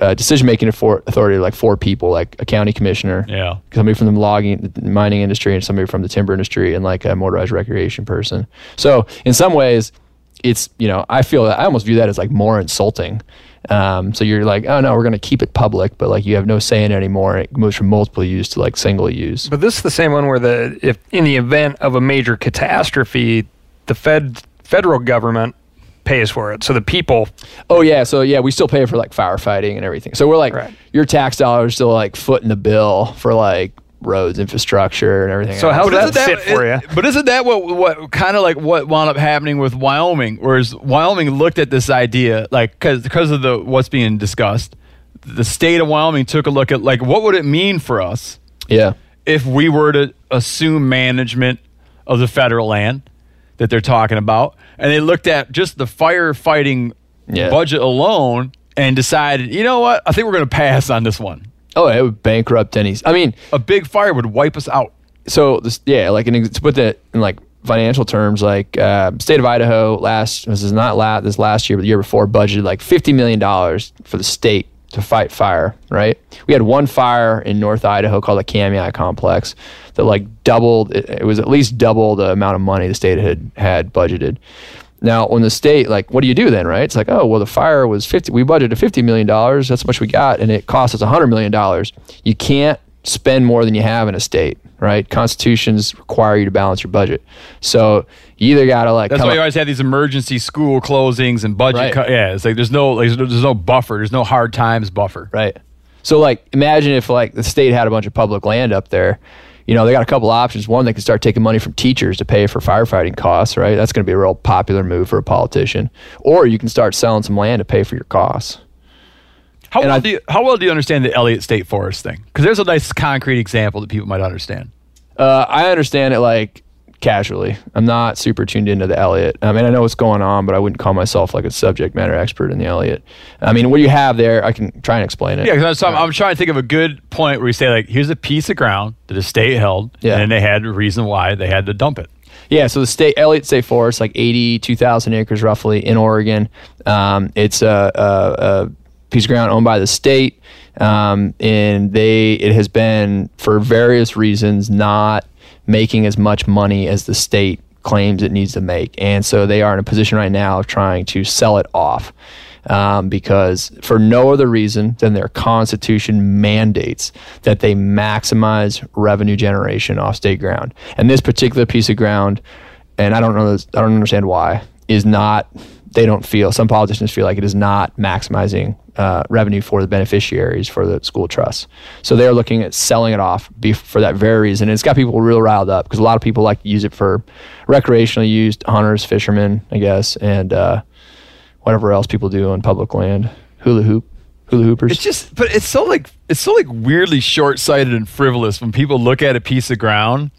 uh, decision making authority to like four people, like a county commissioner, Yeah. somebody from the logging, mining industry, and somebody from the timber industry, and like a motorized recreation person. So in some ways, it's you know I feel that I almost view that as like more insulting. Um, so you're like, oh no, we're going to keep it public, but like you have no say in it anymore. It moves from multiple use to like single use. But this is the same one where the if in the event of a major catastrophe, the Fed federal government pays for it. So the people Oh yeah, so yeah, we still pay for like firefighting and everything. So we're like, Right. your tax dollars still like footing the bill for like roads, infrastructure, and everything. So else. how But does isn't that sit for it- you? But isn't that what what kind of like what wound up happening with Wyoming? Whereas Wyoming looked at this idea like because because of the what's being discussed, the state of Wyoming took a look at like what would it mean for us yeah, if we were to assume management of the federal land that they're talking about, and they looked at just the firefighting Yeah. budget alone and decided, you know what, I think we're going to pass on this one. oh, it would bankrupt any. I mean, A big fire would wipe us out. so this, yeah, like an, to put that in like financial terms, like uh, state of Idaho last this is not last this last year, but the year before budgeted like fifty million dollars for the state to fight fire. Right? We had one fire in North Idaho called the Kamiah Complex that like doubled. It, was at least double the amount of money the state had had budgeted. Now, when the state, like, what do you do then, right? It's like, oh, well, the fire was 50, we budgeted $50 million. That's how much we got, and it cost us $100 million. You can't spend more than you have in a state, right? Constitutions require you to balance your budget. So You either got to like That's why you always have these emergency school closings and budget. Right. Cut. Yeah, it's like there's no like, there's no- there's no buffer. There's no hard times buffer. Right. So like imagine if like the state had a bunch of public land up there. You know, they got a couple options. One, they can start taking money from teachers to pay for firefighting costs, right? That's going to be a real popular move for a politician. Or you can start selling some land to pay for your costs. How well I- do you how well do you understand the Elliott State Forest thing? Because there's a nice concrete example that people might understand. Uh, I understand it like casually. I'm not super tuned into the Elliott. I mean, I know what's going on, but I wouldn't call myself like a subject matter expert in the Elliott. I mean, what you have there, I can try and explain it. Yeah, because I'm, I'm trying to think of a good point where you say like, here's a piece of ground that the state held, Yeah. and they had a reason why they had to dump it. Yeah, so the state Elliott State Forest, like eighty-two thousand acres roughly in Oregon. Um, it's a, a, a piece of ground owned by the state, um, and they it has been for various reasons not making as much money as the state claims it needs to make, and so they are in a position right now of trying to sell it off. Um, because for no other reason than their constitution mandates that they maximize revenue generation off state ground. And this particular piece of ground, and I don't know, this, I don't understand why, is not. They don't feel. Some politicians feel like it is not maximizing uh, revenue for the beneficiaries for the school trusts. So they're looking at selling it off for that very reason. And it's got people real riled up because a lot of people like to use it for recreational use, hunters, fishermen, I guess, and uh, whatever else people do on public land. Hula hoop, hula hoopers. It's just, but it's so like it's so like weirdly short sighted and frivolous when people look at a piece of ground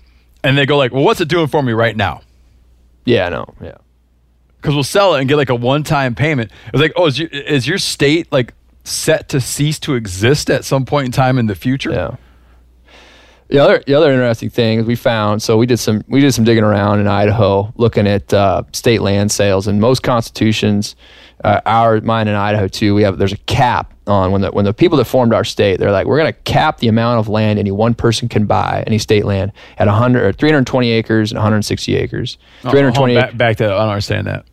and they go like, well, what's it doing for me right now? yeah, I know. Yeah. Because we'll sell it and get like a one time payment. It's like, oh, is your, is your state like set to cease to exist at some point in time in the future? Yeah. The other, the other interesting thing is we found so we did some we did some digging around in Idaho looking at uh, state land sales and most constitutions, uh, our mine in Idaho too. We have there's a cap on when the when the people that formed our state they're like we're going to cap the amount of land any one person can buy any state land at 100 or 320 acres and 160 acres. Oh, 320 hold back, back to I don't understand that.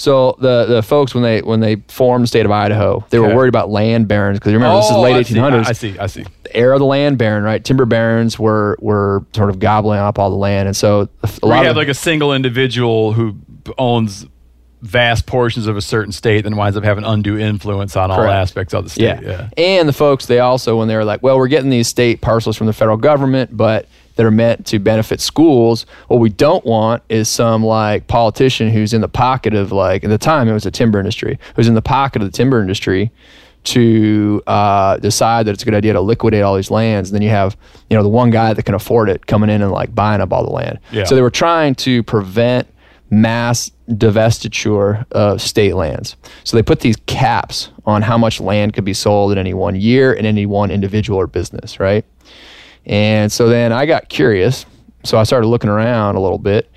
So the the folks when they when they formed the state of Idaho, they Okay. were worried about land barons because remember this is Oh, late 1800s. I see. I see. the era of the land baron, right? Timber barons were were sort of gobbling up all the land, and so a We lot have of like a single individual who owns vast portions of a certain state then winds up having undue influence on all aspects of the state. yeah. and the folks they also when they were like, well, we're getting these state parcels from the federal government, but that are meant to benefit schools. What we don't want is some like politician who's in the pocket of like at the time it was the timber industry, who's in the pocket of the timber industry to uh, decide that it's a good idea to liquidate all these lands. And then you have, you know, the one guy that can afford it coming in and like buying up all the land. Yeah. So they were trying to prevent mass divestiture of state lands. So they put these caps on how much land could be sold in any one year in any one individual or business, right? And so then I got curious. So I started looking around a little bit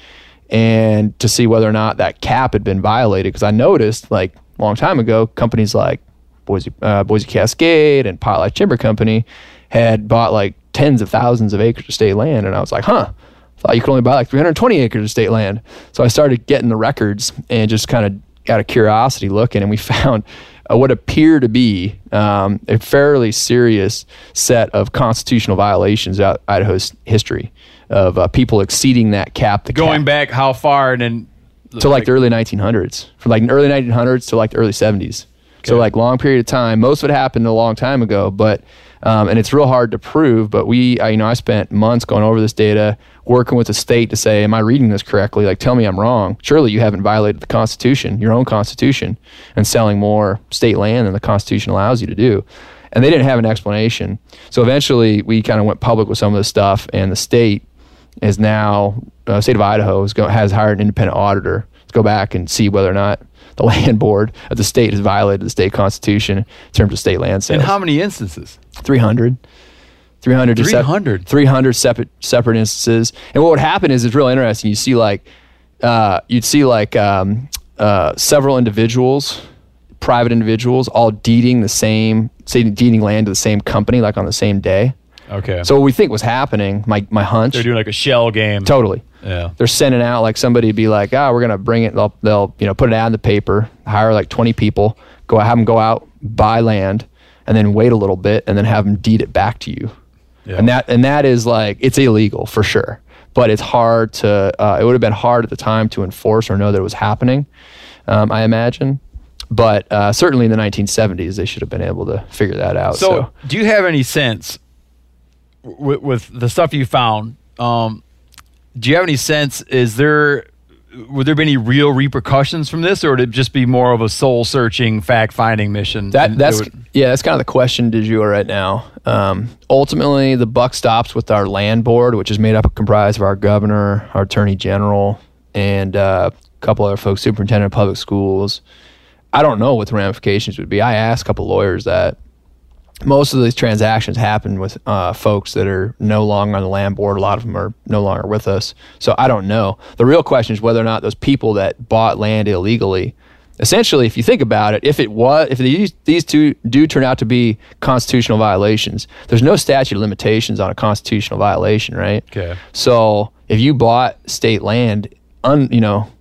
and to see whether or not that cap had been violated because I noticed like a long time ago companies like Boise, uh, Boise Cascade and Potlatch Timber Company had bought like tens of thousands of acres of state land and I was like, huh, thought you could only buy like 320 acres of state land. So I started getting the records and just kind of out of curiosity looking, and we found uh, what appear to be um, a fairly serious set of constitutional violations out Idaho's history of uh, people exceeding that cap. The Going cap, back how far and then to like the early 1900s, from like the early 1900s to like the early 70s. So like long period of time. Most of it happened a long time ago, but um, and it's real hard to prove. But we, I, you know, I spent months going over this data, working with the state to say, am I reading this correctly? Like, tell me I'm wrong. Surely you haven't violated the Constitution, your own Constitution, and selling more state land than the Constitution allows you to do. And they didn't have an explanation. So eventually, we kind of went public with some of this stuff, and the state is now uh, state of Idaho go, has hired an independent auditor to go back and see whether or not the land board of the state has violated the state constitution in terms of state land sales. in how many instances? 300 300 to sep- 300? 300 separate separate instances and what would happen is it's real interesting you see like uh, you'd see like um, uh, several individuals private individuals all deeding the same say deeding land to the same company like on the same day Okay. so what we think was happening my, my hunch they're doing like a shell game. totally Yeah. they're sending out like somebody would be like, ah, we're gonna bring it. They'll they'll you know put an ad in the paper, hire like twenty people, go have them go out buy land, and then wait a little bit, and then have them deed it back to you. Yeah. And that and that is like it's illegal for sure. but it's hard to. Uh, it would have been hard at the time to enforce or know that it was happening. Um, I imagine, but uh, certainly in the 1970s they should have been able to figure that out. So, So, do you have any sense with, with the stuff you found? Um, do you have any sense? Is there would there be any real repercussions from this, or would it just be more of a soul searching, fact finding mission? That that's would- yeah, that's kind of the question du jour right now. Um, ultimately, the buck stops with our land board, which is made up comprised of our governor, our attorney general, and uh, a couple other folks, superintendent of public schools. I don't know what the ramifications would be. I asked a couple lawyers that. Most of these transactions happen with uh, folks that are no longer on the land board. A lot of them are no longer with us. So I don't know. The real question is whether or not those people that bought land illegally essentially, if you think about it, if it was, if these these two do turn out to be constitutional violations, there's no statute of limitations on a constitutional violation, right? Okay. So if you bought state land, un, you know,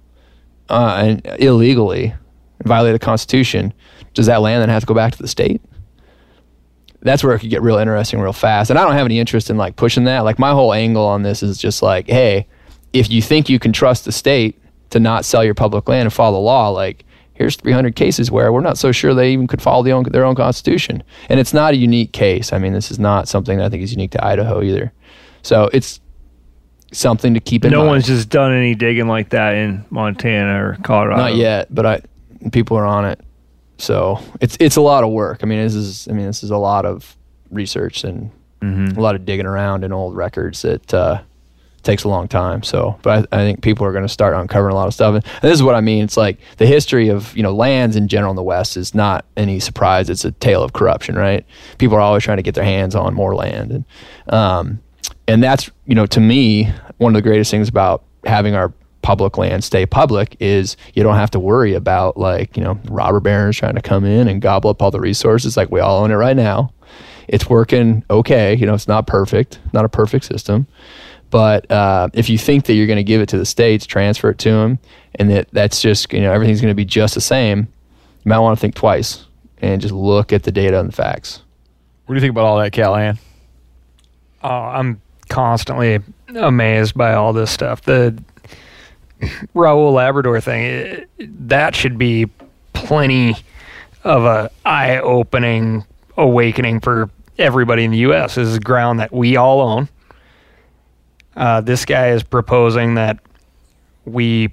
uh, and illegally, and violated the Constitution, does that land then have to go back to the state? That's where it could get real interesting real fast. And I don't have any interest in like pushing that. Like my whole angle on this is just like, hey, if you think you can trust the state to not sell your public land and follow the law, like here's 300 cases where we're not so sure they even could follow the own, their own constitution. And it's not a unique case. I mean, this is not something that I think is unique to Idaho either. So it's something to keep in no mind. No one's just done any digging like that in Montana or Colorado. Not yet, but I people are on it. So it's it's a lot of work. I mean, this is I mean this is a lot of research and a lot of digging around in old records that uh, takes a long time. So, but I, I think people are going to start uncovering a lot of stuff. And this is what I mean. It's like the history of you know lands in general in the West is not any surprise. It's a tale of corruption, right? People are always trying to get their hands on more land, and um, and that's you know to me one of the greatest things about having our public land stay public is you don't have to worry about like you know robber barons trying to come in and gobble up all the resources like we all own it right now it's working okay you know it's not perfect not a perfect system but uh, if you think that you're going to give it to the states transfer it to them and that that's just you know everything's going to be just the same you might want to think twice and just look at the data and the facts What do you think about all that, Callaghan? Oh, I'm constantly amazed by all this stuff. The Raul Labrador thing, it, that should be plenty of a eye-opening awakening for everybody in the U.S. This is ground that we all own. Uh, this guy is proposing that we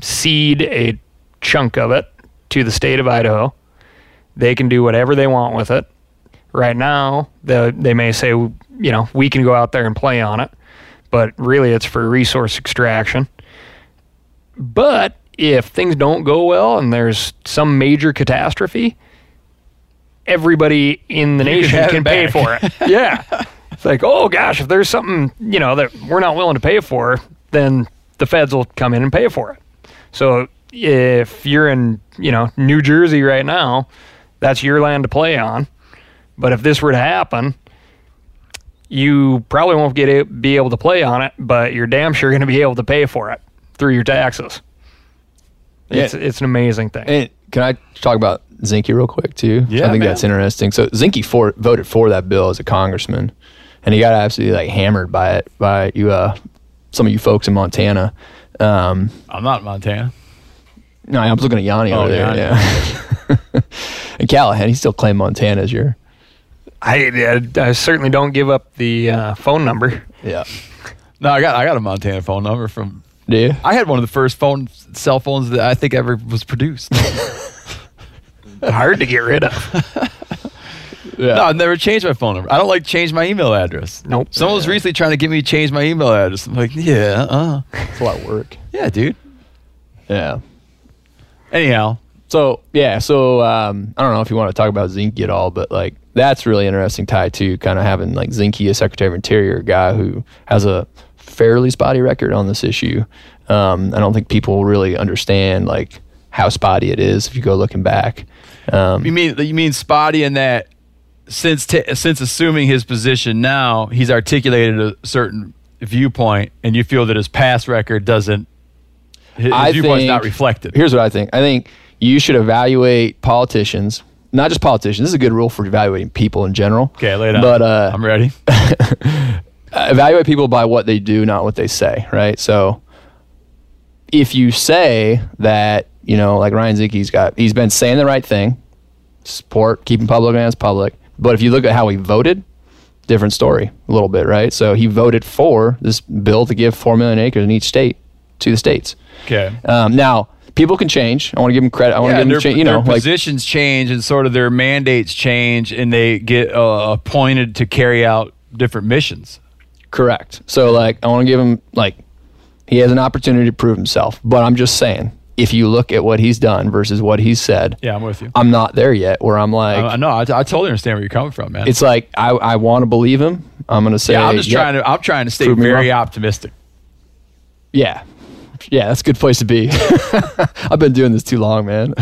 cede a chunk of it to the state of Idaho. They can do whatever they want with it. Right now, the, they may say, you know, we can go out there and play on it, but really it's for resource extraction. But if things don't go well and there's some major catastrophe, everybody in the nation have can pay for it. yeah. It's like, oh gosh, if there's something, you know, that we're not willing to pay for, then the feds will come in and pay for it. So if you're in, you know, New Jersey right now, that's your land to play on. But if this were to happen, you probably won't get a, be able to play on it, but you're damn sure going to be able to pay for it through your taxes. It's it's an amazing thing. And can I talk about Zinke real quick too? Yeah, I think man. that's interesting. So Zinke for, voted for that bill as a congressman, and he got absolutely like hammered by it by you, uh, some of you folks in Montana. Um, I'm not in Montana. no, I was looking at Yanni Oh, over there. Yanni. Yeah. and Callaghan, he still claimed Montana as your. I, I, I certainly don't give up the uh, phone number. Yeah. No, I got I got a Montana phone number from. You? I had one of the first phone cell phones that I think ever was produced. Hard to get rid of. Yeah. No, I've never changed my phone number. I don't like change my email address. Nope. Someone was recently trying to get me to change my email address. I'm like, yeah, uh, It's a lot of work. yeah, dude. Yeah. Anyhow, So yeah, so um, I don't know if you want to talk about Zinke at all, but like that's really interesting tie too. Kind of having like Zinke, a Secretary of Interior guy who has a fairly spotty record on this issue. Um, I don't think people really understand like how spotty it is if you go looking back. Um, you mean you mean spotty in that since t- since assuming his position now, he's articulated a certain viewpoint, and you feel that his past record doesn't. His, I viewpoint's think- not reflected. Here's what I think. I think you should evaluate politicians, not just politicians. This is a good rule for evaluating people in general. Okay, lay it out. But uh, I'm ready. uh, evaluate people by what they do, not what they say, right? So if you say that, you know, like Ryan Zinke's got, he's been saying the right thing, support keeping public lands public. But if you look at how he voted, different story a little bit, right? So he voted for this bill to give four million acres in each state to the states. Okay. Um, now people can change. I want to give them credit. I want to give their, them, cha- you know, their like positions change and sort of their mandates change, and they get uh, appointed to carry out different missions. Correct. So like I want to give him like he has an opportunity to prove himself. But I'm just saying, if you look at what he's done versus what he's said, Yeah, I'm with you. I'm not there yet. Where I'm like, I know. I, I totally understand where you're coming from, man. it's like I, I want to believe him. I'm gonna say, yeah, I'm just yep, trying to. I'm trying to stay Prove me very wrong. optimistic. Yeah, yeah, that's a good place to be. I've been doing this too long, man.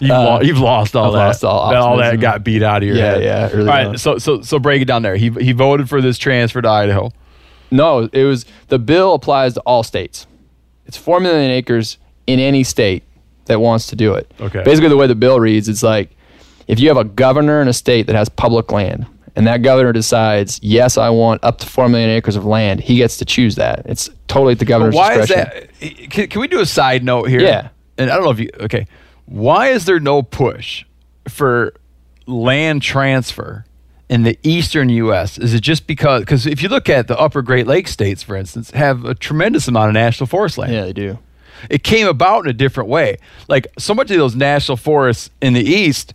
You've, Uh, lo- you've lost all I've that. lost all all that got beat out of your Yeah, head. yeah, early all right. on. So so so break it down there. He he voted for this transfer to Idaho. no, it was the bill applies to all states. It's four million acres in any state that wants to do it. Okay. Basically, the way the bill reads, it's like if you have a governor in a state that has public land, and that governor decides, yes, I want up to four million acres of land, he gets to choose that. It's totally at the governor's why is that? Can, can we do a side note here? Yeah. And I don't know if you. Okay. Why is there no push for land transfer in the eastern U.S.? Is it just because? Because if you look at the Upper Great Lakes states, for instance, have a tremendous amount of national forest land. Yeah, they do. it came about in a different way. Like so much of those national forests in the east,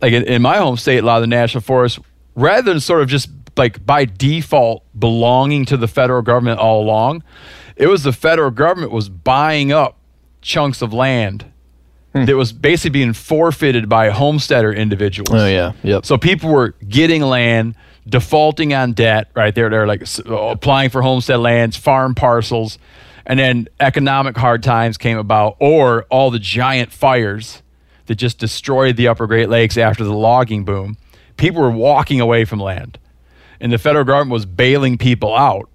like in, in my home state, a lot of the national forests, rather than sort of just like by default belonging to the federal government all along, it was the federal government was buying up chunks of land Hmm. that was basically being forfeited by homesteader individuals. Oh yeah, yep. So people were getting land, defaulting on debt, right? They're, they're like applying for homestead lands, farm parcels, and then economic hard times came about, or all the giant fires that just destroyed the upper Great Lakes after the logging boom. People were walking away from land, and the federal government was bailing people out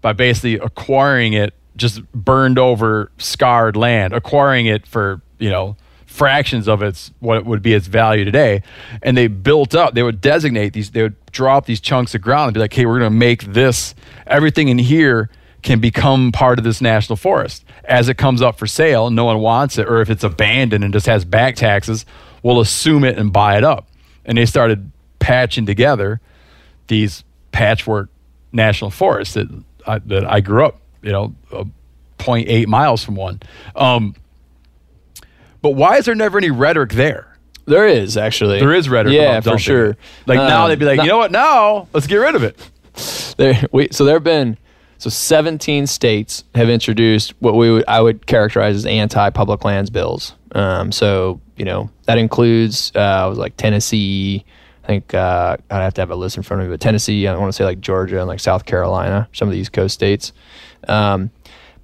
by basically acquiring it, just burned over, scarred land, acquiring it for you know fractions of its what would be its value today, and they built up. They would designate these. They would drop these chunks of ground and be like, "Hey, we're going to make this. Everything in here can become part of this national forest. As it comes up for sale, no one wants it, or if it's abandoned and just has back taxes, we'll assume it and buy it up." And they started patching together these patchwork national forests that I, that I grew up, you know, uh, 0.8 miles from one. Um, but why is there never any rhetoric there? There is actually. There is rhetoric. Yeah, for sure. Like now Um, they'd be like, not- you know what? Now let's get rid of it. There, we, so there have been so 17 states have introduced what we would I would characterize as anti-public lands bills. Um, so you know that includes uh, was like Tennessee. I think uh, I'd have to have a list in front of me, but Tennessee. I want to say like Georgia and like South Carolina, some of the East Coast states. Um,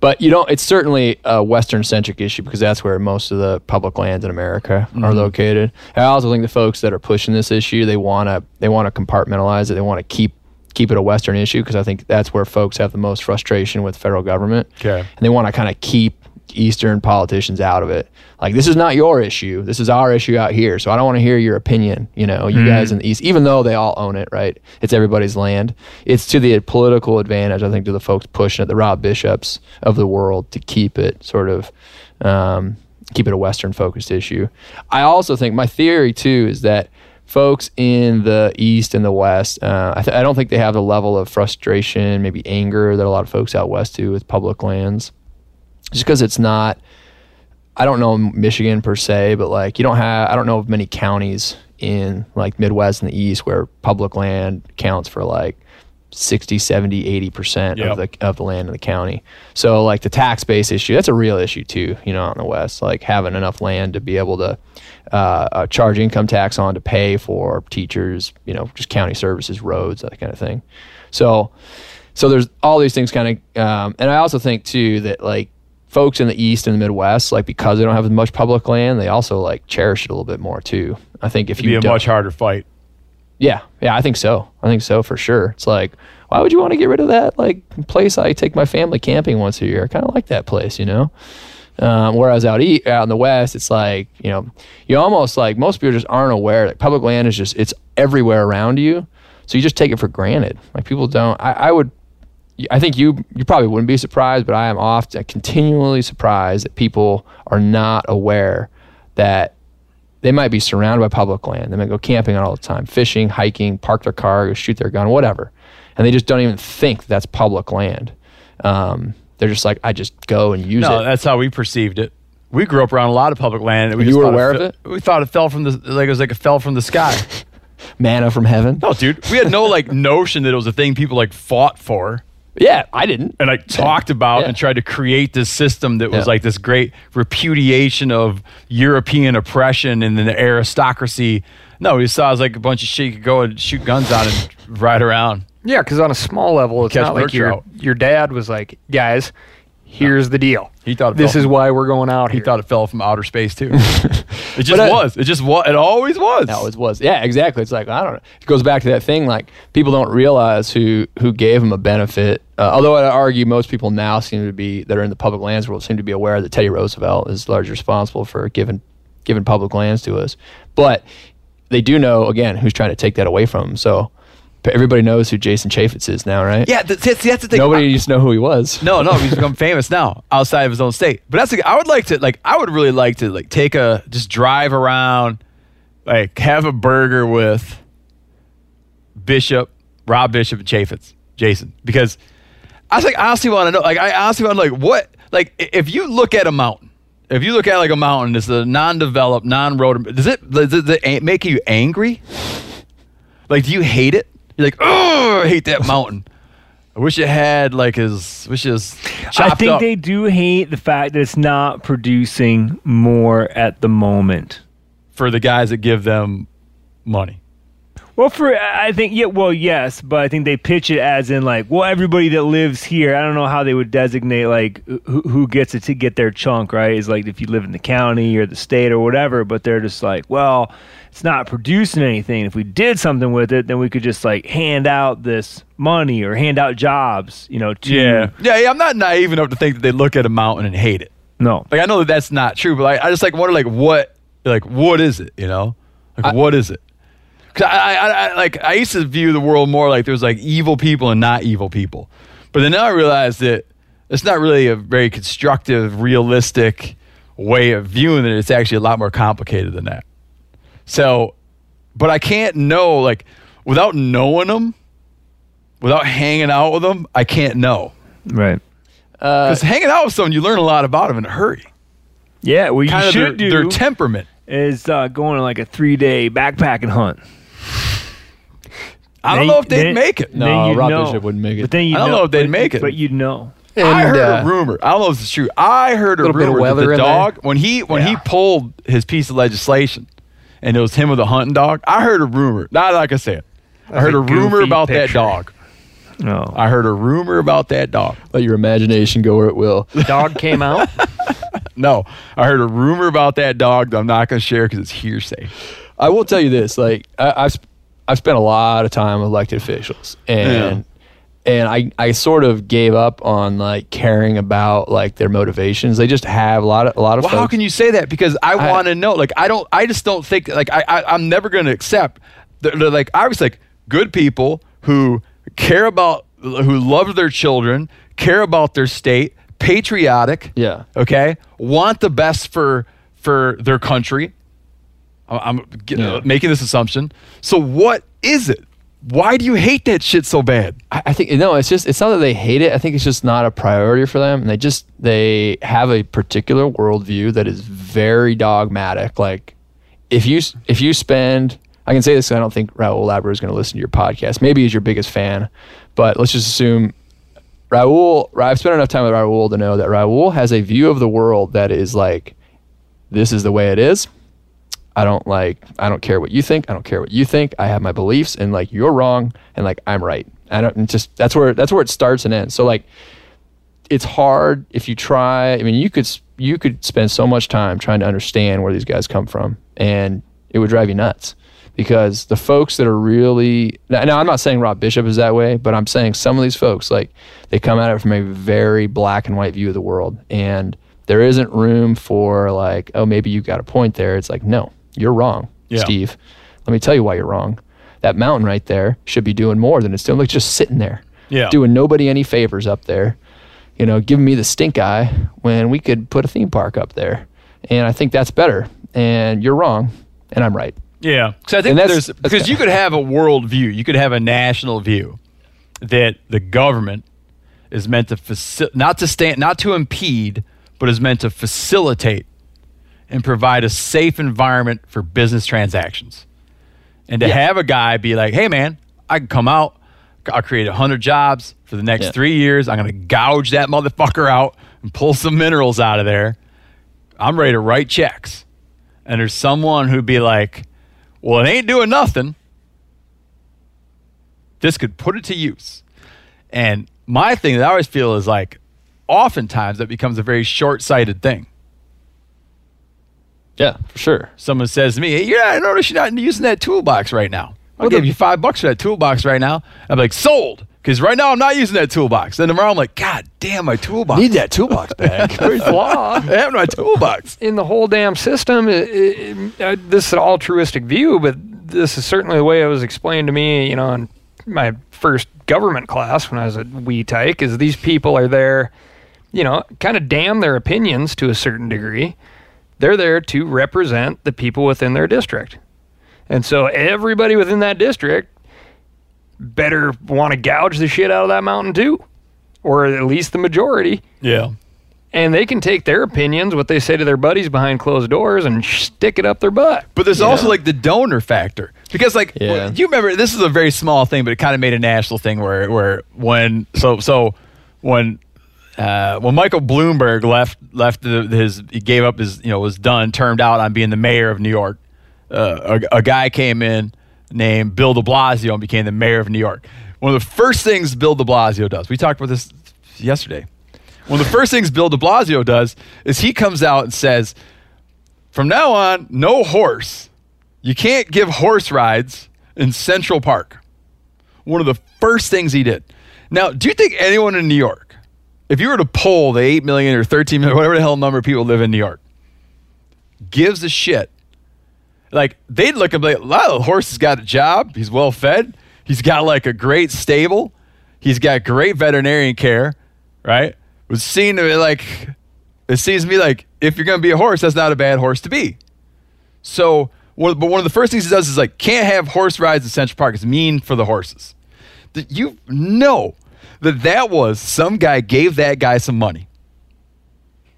but you don't. It's certainly a Western-centric issue because that's where most of the public lands in America are located. I also think the folks that are pushing this issue, they want to they want to compartmentalize it. They want to keep keep it a Western issue because I think that's where folks have the most frustration with federal government. Okay. and they want to kind of keep Eastern politicians out of it. Like this is not your issue. This is our issue out here. So I don't want to hear your opinion. You know, you guys in the East, even though they all own it, right? It's everybody's land. It's to the political advantage, I think, to the folks pushing it, the Rob Bishops of the world, to keep it sort of. Um, keep it a Western focused issue. I also think my theory too is that folks in the East and the West, uh, I, th- I don't think they have the level of frustration, maybe anger that a lot of folks out West do with public lands just because it's not i don't know michigan per se but like you don't have i don't know of many counties in like midwest and the east where public land counts for like 60 70 80 percent Yep. of the of the land in the county so like the tax base issue that's a real issue too you know out in the west like having enough land to be able to uh, uh, charge income tax on to pay for teachers you know just county services roads that kind of thing so so there's all these things kind of um, and i also think too that like folks in the east and the midwest like because they don't have as much public land they also like cherish it a little bit more too i think if It'd be a much harder fight. yeah yeah i think so i think so for sure it's like why would you want to get rid of that like place i take my family camping once a year i kind of like that place you know um, whereas out east, out in the west, it's like you know, you almost like most people just aren't aware that public land is just it's everywhere around you. So you just take it for granted. Like people don't. I, I would. I think you you probably wouldn't be surprised, but I am often continually surprised that people are not aware that they might be surrounded by public land. They might go camping all the time, fishing, hiking, park their car, go shoot their gun, whatever, and they just don't even think that's public land. Um, they're just like, I just go and use No, it. No, that's how we perceived it. We grew up around a lot of public land. And we You were aware of fe- it? We thought it fell from the like it was like it fell from the sky. Manna from heaven. no, dude, we had no like notion that it was a thing people like fought for Yeah, I didn't. and I talked about Yeah. and tried to create this system that was Yeah. like this great repudiation of European oppression and the aristocracy. No, we saw it was like a bunch of shit you could go and shoot guns on and ride around. Yeah, because on a small level, it's Catch not like your trout. your dad was like, guys, here's the deal. He thought it this is from- why we're going out He here. thought it fell from outer space too. it just uh, was. It just was. It always was. That always was. Yeah, exactly. It's like I don't know. It goes back to that thing. Like people don't realize who who gave them a benefit. Uh, although I'd argue most people now seem to be that are in the public lands world seem to be aware that Teddy Roosevelt is largely responsible for giving giving public lands to us. But they do know again who's trying to take that away from them. So everybody knows who Jason Chaffetz is now, right? yeah, that's, that's that's the thing. Nobody used to know who he was. No, no, he's become famous now outside of his own state. But that's the, I would like to like I would really like to like take a just drive around, like have a burger with Bishop, Rob Bishop, and Chaffetz, Jason, because I was like I honestly want to know like I honestly want to like what like if you look at a mountain. If you look at like a mountain, it's a non-developed, non-road. Does it, does it make you angry? Like, do you hate it? You're like, oh, I hate that mountain. I wish it had like his, wish it was chopped I think up. they do hate the fact that it's not producing more at the moment. for the guys that give them money. Well, for I think yeah, well, yes, but I think they pitch it as in like, well, everybody that lives here. I don't know how they would designate like who, who gets it to get their chunk, right? Is like if you live in the county or the state or whatever. But they're just like, well, it's not producing anything. If we did something with it, then we could just like hand out this money or hand out jobs, you know? To, yeah, yeah. I'm not naive enough to think that they look at a mountain and hate it. No. Like I know that that's not true, but I, I just like wonder like what, like what is it? You know, like what is it? Cause I, I, I like I used to view the world more like there's like evil people and not evil people, but then now I realize that it's not really a very constructive, realistic way of viewing it. It's actually a lot more complicated than that. So, but I can't know like without knowing them, without hanging out with them, I can't know. Right. Because hanging out with someone, you learn a lot about them in a hurry. Yeah. What Kind you of their, should do their temperament. is uh, going on like a three day backpacking hunt. I don't Then- know if they'd then- make it. No, you'd Rob know. Bishop wouldn't make it. But then you I don't know, know if they'd but- make it. But you'd know. And, I heard uh, a rumor. I don't know if it's true. I heard a Little bit of rumor that weather the in there. dog when he when he pulled his piece of legislation, and it was him with a hunting dog. I heard a rumor. Not like I said. I heard a a rumor goofy about that picture. dog. No. I heard a rumor about that dog. Let your imagination go where it will. The dog came out. No, I heard a rumor about that dog that I'm not going to share because it's hearsay. I will tell you this: like I, I've sp- I've spent a lot of time with elected officials, and and I I sort of gave up on like caring about like their motivations. They just have a lot of a lot of. Well, how can you say that? Because I, I- want to know. Like, I don't. I just don't think. Like, I, I I'm never going to accept. They're, they're like I was like good people who care about, who love their children, care about their state, patriotic. Yeah. Okay. Want the best for for their country. I'm Yeah. Uh, making this assumption. So what is it? Why do you hate that shit so bad? I, I think no, it's just it's not that they hate it. I think it's just not a priority for them, and they just they have a particular worldview that is very dogmatic. Like if you if you spend, I can say this I don't think Raul Labrador is going to listen to your podcast. Maybe he's your biggest fan, but let's just assume Raul. I've spent enough time with Raul to know that Raul has a view of the world that is like, this is the way it is. I don't like I don't care what you think. I don't care what you think. I have my beliefs and like you're wrong and like I'm right. I don't just that's where that's where it starts and ends. So like it's hard if you try. I mean, you could you could spend so much time trying to understand where these guys come from and it would drive you nuts because the folks that are really now, now I'm not saying Rob Bishop is that way, but I'm saying some of these folks like they come at it from a very black and white view of the world and there isn't room for like oh maybe you got a point there. It's like no, you're wrong, Yeah. Steve. Let me tell you why you're wrong. that mountain right there should be doing more than it's doing. Like just sitting there, Yeah. doing nobody any favors up there. You know, giving me the stink eye when we could put a theme park up there, and I think that's better. And you're wrong, and I'm right. Yeah, because I think there's because you could have a world view, you could have a national view that the government is meant to faci- not to stand, not to impede, but is meant to facilitate and provide a safe environment for business transactions. And to Yeah. have a guy be like, "Hey, man, I can come out, I'll create hundred jobs for the next Yeah. three years. I'm going to gouge that motherfucker out and pull some minerals out of there. I'm ready to write checks." And there's someone who'd be like, "Well, it ain't doing nothing. This could put it to use." And my thing that I always feel is like, oftentimes that becomes a very short-sighted thing. Yeah, for sure. someone says to me, hey, yeah, I noticed you're not using that toolbox right now. I'll give you five bucks for that toolbox right now. I'm like, sold. Because right now I'm not using that toolbox. Then tomorrow I'm like, God damn, my toolbox. Need that toolbox back. There's law I have my toolbox. in the whole damn system. It, it, uh, this is an altruistic view, but this is certainly the way it was explained to me. You know, in my first government class when I was at wee tyke, is these people are there, you know, kind of damn their opinions to a certain degree. They're there to represent the people within their district. And so everybody within that district better want to gouge the shit out of that mountain too, or at least the majority. Yeah. And they can take their opinions, what they say to their buddies behind closed doors, and stick it up their butt. But there's also like the donor factor. Because like Yeah. well, you remember this is a very small thing, but it kind of made a national thing where where when so so when uh, when Michael Bloomberg left left the, his he gave up his you know was done turned out on being the mayor of New York. Uh, a, a guy came in named Bill De Blasio and became the mayor of New York. One of the first things Bill De Blasio does. We talked about this yesterday. One of the first things Bill De Blasio does is he comes out and says, "From now on, no horse. You can't give horse rides in Central Park." One of the first things he did. Now, do you think anyone in New York, if you were to poll the 8 million or 13 million, whatever the hell number of people live in New York, gives a shit? Like, they'd look and be like, of the horse has got a job. He's well fed. He's got like a great stable. He's got great veterinarian care, right? Was seen to be like, it seems to me like if you're going to be a horse, that's not a bad horse to be. So, but one of the first things he does is like, can't have horse rides in Central Park. It's mean for the horses. You know that that was some guy gave that guy some money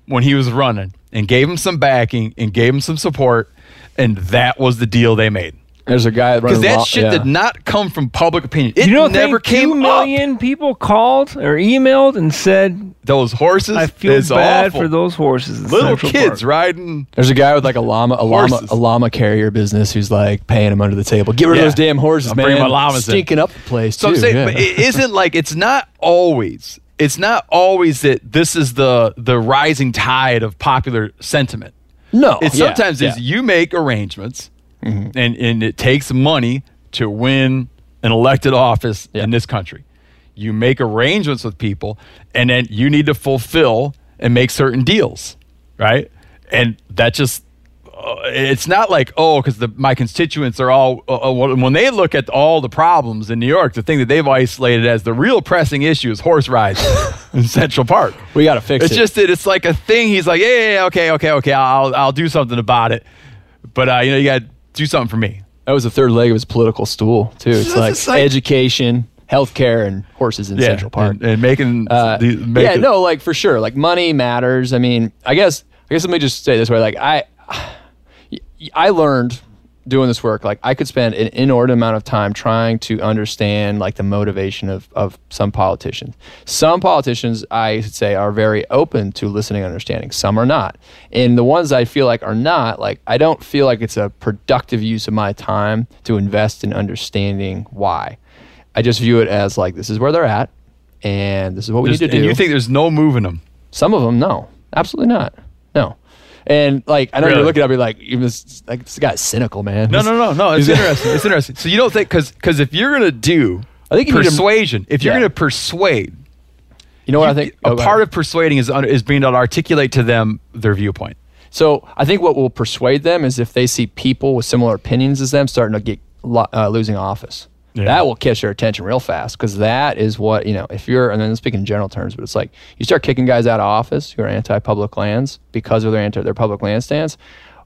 when he was running and gave him some backing and gave him some support, and that was the deal they made. There's a guy Because that law- shit yeah. did not come from public opinion. It you don't never think came two up. million people called or emailed and said, Those horses, "I feel is bad awful. for those horses." in little Central kids Park." riding. There's a guy with like a llama, a llama, a llama carrier business who's like paying him under the table. Get rid Yeah. of those damn horses, I'm man. bringing my llamas in. Stinking up the place So too. I'm saying, yeah. but it isn't like it's not always. It's not always that this is the the rising tide of popular sentiment. no, It yeah, sometimes yeah. is you make arrangements, and and it takes money to win an elected office Yeah. in this country. You make arrangements with people, and then you need to fulfill and make certain deals, right? And that just uh, it's not like oh because my constituents are all uh, uh, when they look at all the problems in new york the thing that they've isolated as the real pressing issue is horse rides in central park We got to fix it's it. It's just that it's like a thing he's like yeah, yeah, yeah okay okay okay i'll i'll do something about it but uh, you know you got do something for me that was the third leg of his political stool too. It's like, like- education, healthcare, and horses in Central Park. and, and making Uh, the, yeah, making- no, like for sure, like money matters. I mean, I guess, I guess let me just say this way: like I, I learned doing this work, like I could spend an inordinate amount of time trying to understand like the motivation of of some politicians. Some politicians, I should say, are very open to listening and understanding. Some are not, and the ones I feel like are not, like I don't feel like it's a productive use of my time to invest in understanding why. I just view it as like this is where they're at, and this is what we There's- need to do. and you think there's no moving them Some of them, no, absolutely not, no. And like, I know Really? you're looking at me like, you this like this guy's cynical, man. no no no no it's interesting it's interesting so you don't think because because if you're gonna do I think you need to- persuasion if you're Yeah. gonna persuade You know what you- I think? a oh, part of persuading is is being able to articulate to them their viewpoint So I think what will persuade them is if they see people with similar opinions as them starting to get uh, losing office. That will catch their attention real fast because that is what you know. If you're, and then speaking in general terms, but it's like you start kicking guys out of office who are anti-public lands because of their anti their public land stance.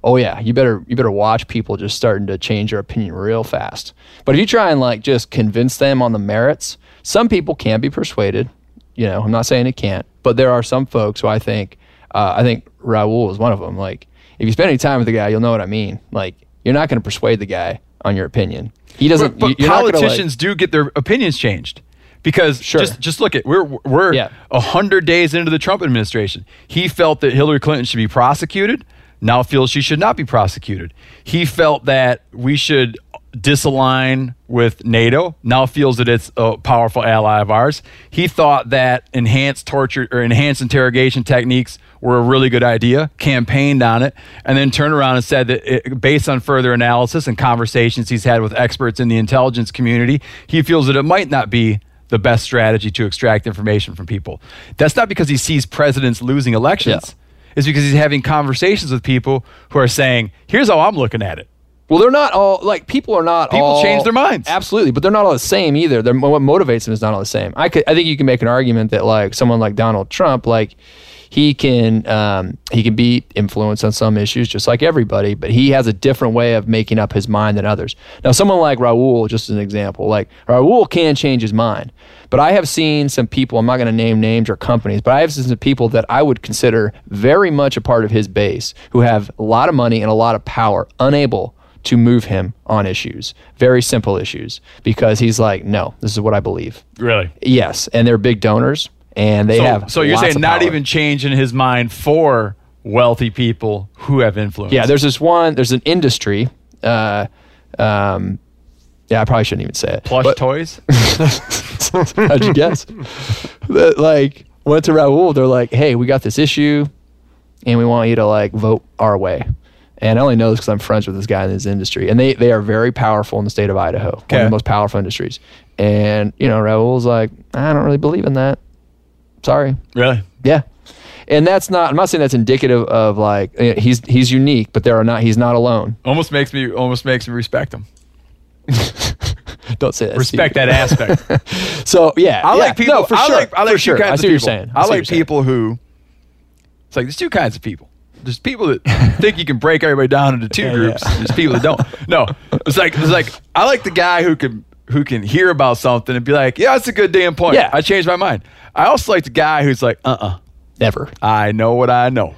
Oh yeah, you better you better watch people just starting to change their opinion real fast. But if you try and like just convince them on the merits, some people can be persuaded. You know, I'm not saying it can't, but there are some folks who I think, uh, I think Raul is one of them. Like, if you spend any time with the guy, you'll know what I mean. Like, you're not going to persuade the guy on your opinion. He doesn't. But, but not like- politicians do get their opinions changed because Sure. just just look at we're we're Yeah. a hundred days into the Trump administration. He felt that Hillary Clinton should be prosecuted. Now feels she should not be prosecuted. He felt that we should disalign with NATO. Now feels that it's a powerful ally of ours. He thought that enhanced torture or enhanced interrogation techniques were a really good idea, campaigned on it, and then turned around and said that it, based on further analysis and conversations he's had with experts in the intelligence community, he feels that it might not be the best strategy to extract information from people. That's not because he sees presidents losing elections. Yeah. It's because he's having conversations with people who are saying, "Here's how I'm looking at it." Well, they're not all like people are not. People all- change their minds. Absolutely, but they're not all the same either. They're, what motivates them is not all the same. I could, I think you can make an argument that like someone like Donald Trump, like he can, um, he can be influenced on some issues just like everybody, but he has a different way of making up his mind than others. Now, someone like Raul, just as an example, like Raul can change his mind, but I have seen some people. I'm not going to name names or companies, but I have seen some people that I would consider very much a part of his base who have a lot of money and a lot of power, unable to move him on issues, very simple issues, because he's like, no, this is what I believe. Really? Yes, and they're big donors, and they so, have. so you're saying not even changing his mind for wealthy people who have influence. Yeah, there's this one. There's an industry. Uh, um, yeah, I probably shouldn't even say it. plush but- toys. How'd you guess? Like went to Raul. They're like, hey, we got this issue, and we want you to like vote our way. And I only know this because I'm friends with this guy in this industry, and they they are very powerful in the state of Idaho, one of the most powerful industries. And you know, Raul's like, I don't really believe in that. Sorry. really? Yeah. And that's not. I'm not saying that's indicative of like eh, he's he's unique, but there are not. He's not alone. Almost makes me almost makes me respect him. Don't say that. Respect that aspect. So yeah, I yeah, like people. No, for I sure. like I like for sure. I see people. what you're saying. I what like you're saying. people who. It's like there's two kinds of people. There's people that think you can break everybody down into two groups. There's people that don't. No, it's like it's like I like the guy who can who can hear about something and be like, yeah, that's a good damn point. Yeah. I changed my mind. I also like the guy who's like, uh, uh Never. I know what I know.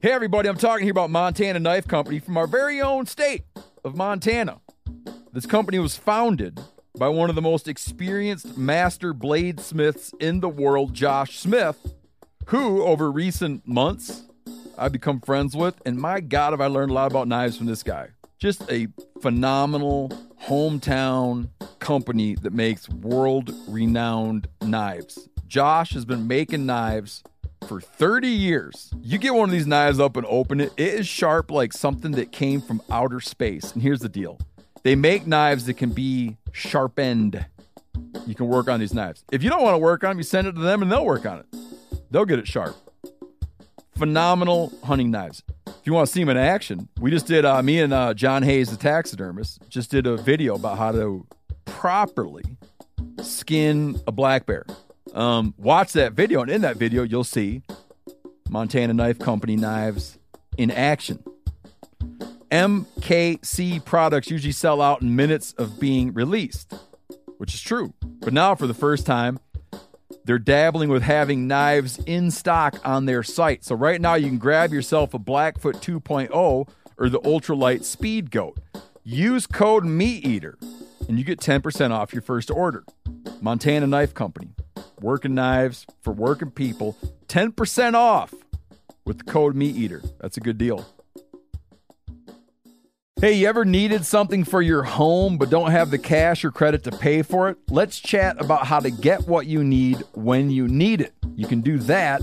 Hey, everybody, I'm talking here about Montana Knife Company from our very own state of Montana. This company was founded by one of the most experienced master bladesmiths in the world, Josh Smith, who, over recent months, I've become friends with. And my God, have I learned a lot about knives from this guy. Just a phenomenal hometown company that makes world renowned knives. Josh has been making knives for 30 years. You get one of these knives up and open it, it is sharp like something that came from outer space. And here's the deal they make knives that can be sharpened. You can work on these knives. If you don't want to work on them, you send it to them and they'll work on it. They'll get it sharp. Phenomenal hunting knives. If you want to see them in action, we just did, uh, me and uh, John Hayes, the taxidermist, just did a video about how to properly skin a black bear. Um, watch that video, and in that video, you'll see Montana Knife Company knives in action. MKC products usually sell out in minutes of being released, which is true. But now, for the first time, they're dabbling with having knives in stock on their site. So, right now, you can grab yourself a Blackfoot 2.0 or the Ultralight Speed Goat. Use code MeatEater and you get 10% off your first order. Montana Knife Company, working knives for working people, 10% off with the code MeatEater. That's a good deal. Hey, you ever needed something for your home but don't have the cash or credit to pay for it? Let's chat about how to get what you need when you need it. You can do that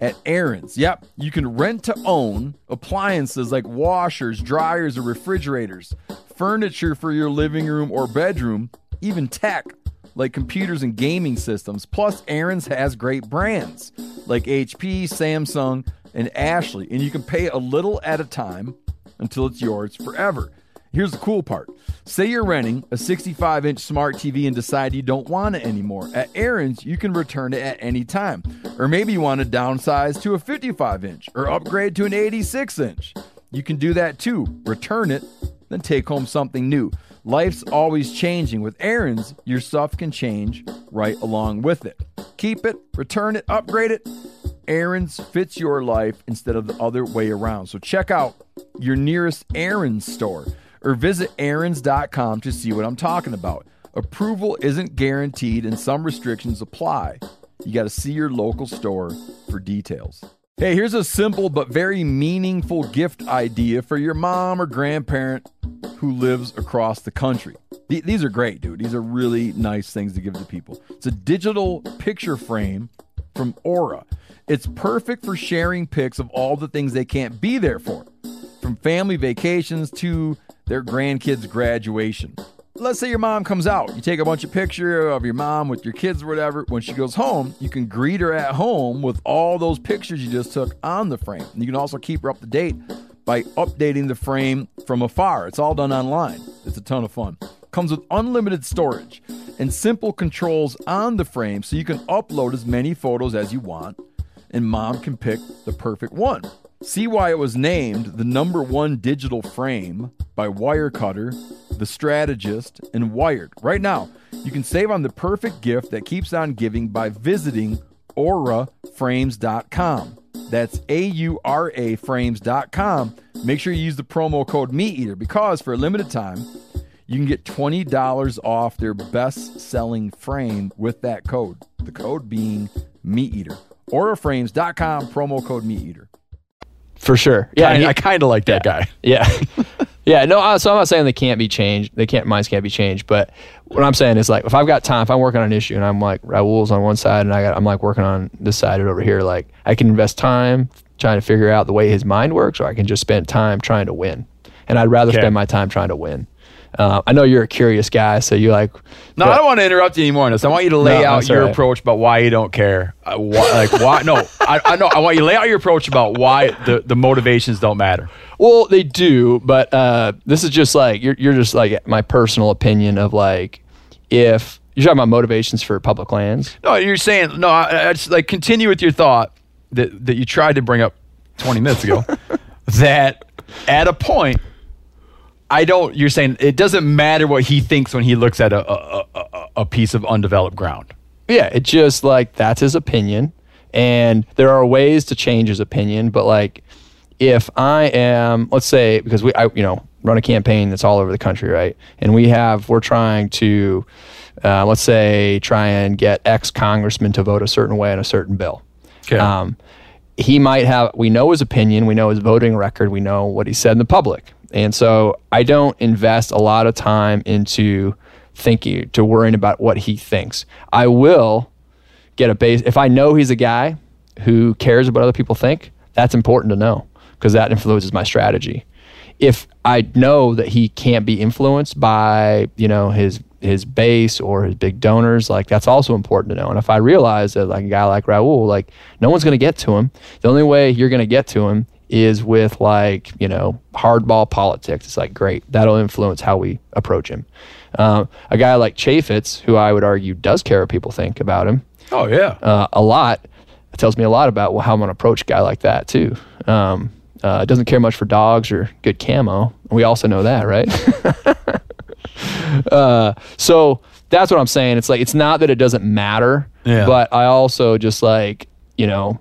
at Aaron's. Yep, you can rent to own appliances like washers, dryers, or refrigerators, furniture for your living room or bedroom, even tech like computers and gaming systems. Plus, Aaron's has great brands like HP, Samsung, and Ashley, and you can pay a little at a time until it's yours forever. Here's the cool part. Say you're renting a 65 inch smart TV and decide you don't want it anymore. At Aaron's, you can return it at any time. Or maybe you want to downsize to a 55 inch or upgrade to an 86 inch. You can do that too. Return it, then take home something new. Life's always changing. With Aaron's, your stuff can change right along with it. Keep it, return it, upgrade it. Aaron's fits your life instead of the other way around. So check out your nearest Aaron's store or visit Aaron's.com to see what I'm talking about. Approval isn't guaranteed and some restrictions apply. You got to see your local store for details. Hey, here's a simple but very meaningful gift idea for your mom or grandparent who lives across the country. Th- these are great, dude. These are really nice things to give to people. It's a digital picture frame from Aura. It's perfect for sharing pics of all the things they can't be there for, from family vacations to their grandkids' graduation. Let's say your mom comes out. You take a bunch of pictures of your mom with your kids or whatever. When she goes home, you can greet her at home with all those pictures you just took on the frame. And you can also keep her up to date by updating the frame from afar. It's all done online. It's a ton of fun. Comes with unlimited storage and simple controls on the frame so you can upload as many photos as you want and mom can pick the perfect one. See why it was named the number one digital frame by Wirecutter, The Strategist, and Wired. Right now, you can save on the perfect gift that keeps on giving by visiting auraframes.com. That's A U R A frames.com. Make sure you use the promo code MeatEater because for a limited time, you can get $20 off their best selling frame with that code. The code being MeatEater. Auraframes.com, promo code MeatEater. For sure. Yeah. I, and he- I kind of like that guy. Yeah. yeah. No, I- so I'm not saying they can't be changed. They can't, minds can't be changed. But what I'm saying is like, if I've got time, if I'm working on an issue and I'm like, Raul's on one side and I got, I'm like working on this side over here, like I can invest time trying to figure out the way his mind works, or I can just spend time trying to win. And I'd rather Okay. spend my time trying to win. Uh, I know you're a curious guy, so you like, No, I don't want to interrupt you anymore on this. I want you to lay No, out your right. approach about why you don't care. Uh, why, like why? No, I, I know. I want you to lay out your approach about why the, the motivations don't matter. Well, they do, but uh, this is just like you're you're just like my personal opinion of like if you're talking about motivations for public lands. No, you're saying no. I, I just like continue with your thought that that you tried to bring up 20 minutes ago. that at a point, I don't. You're saying it doesn't matter what he thinks when he looks at a a, a, a- piece of undeveloped ground. Yeah, it's just like that's his opinion, and there are ways to change his opinion. But like, if I am, let's say, because we, I, you know, run a campaign that's all over the country, right? And we have, we're trying to, uh, let's say, try and get X congressman to vote a certain way on a certain bill. Okay. Um, he might have, we know his opinion, we know his voting record, we know what he said in the public. And so I don't invest a lot of time into thinking, to worrying about what he thinks. I will get a base. If I know he's a guy who cares about other people think, that's important to know because that influences my strategy. If I know that he can't be influenced by, you know, his his base or his big donors, like that's also important to know. And if I realize that like a guy like Raul, like no one's gonna get to him. The only way you're gonna get to him is with like, you know, hardball politics. It's like great. That'll influence how we approach him. Um, a guy like Chaffetz, who I would argue does care what people think about him, Oh yeah. uh, a lot. It tells me a lot about well, how I'm to approach a guy like that too. Um, uh, doesn't care much for dogs or good camo. We also know that, right? uh, so that's what I'm saying. It's like it's not that it doesn't matter, Yeah. but I also just like you know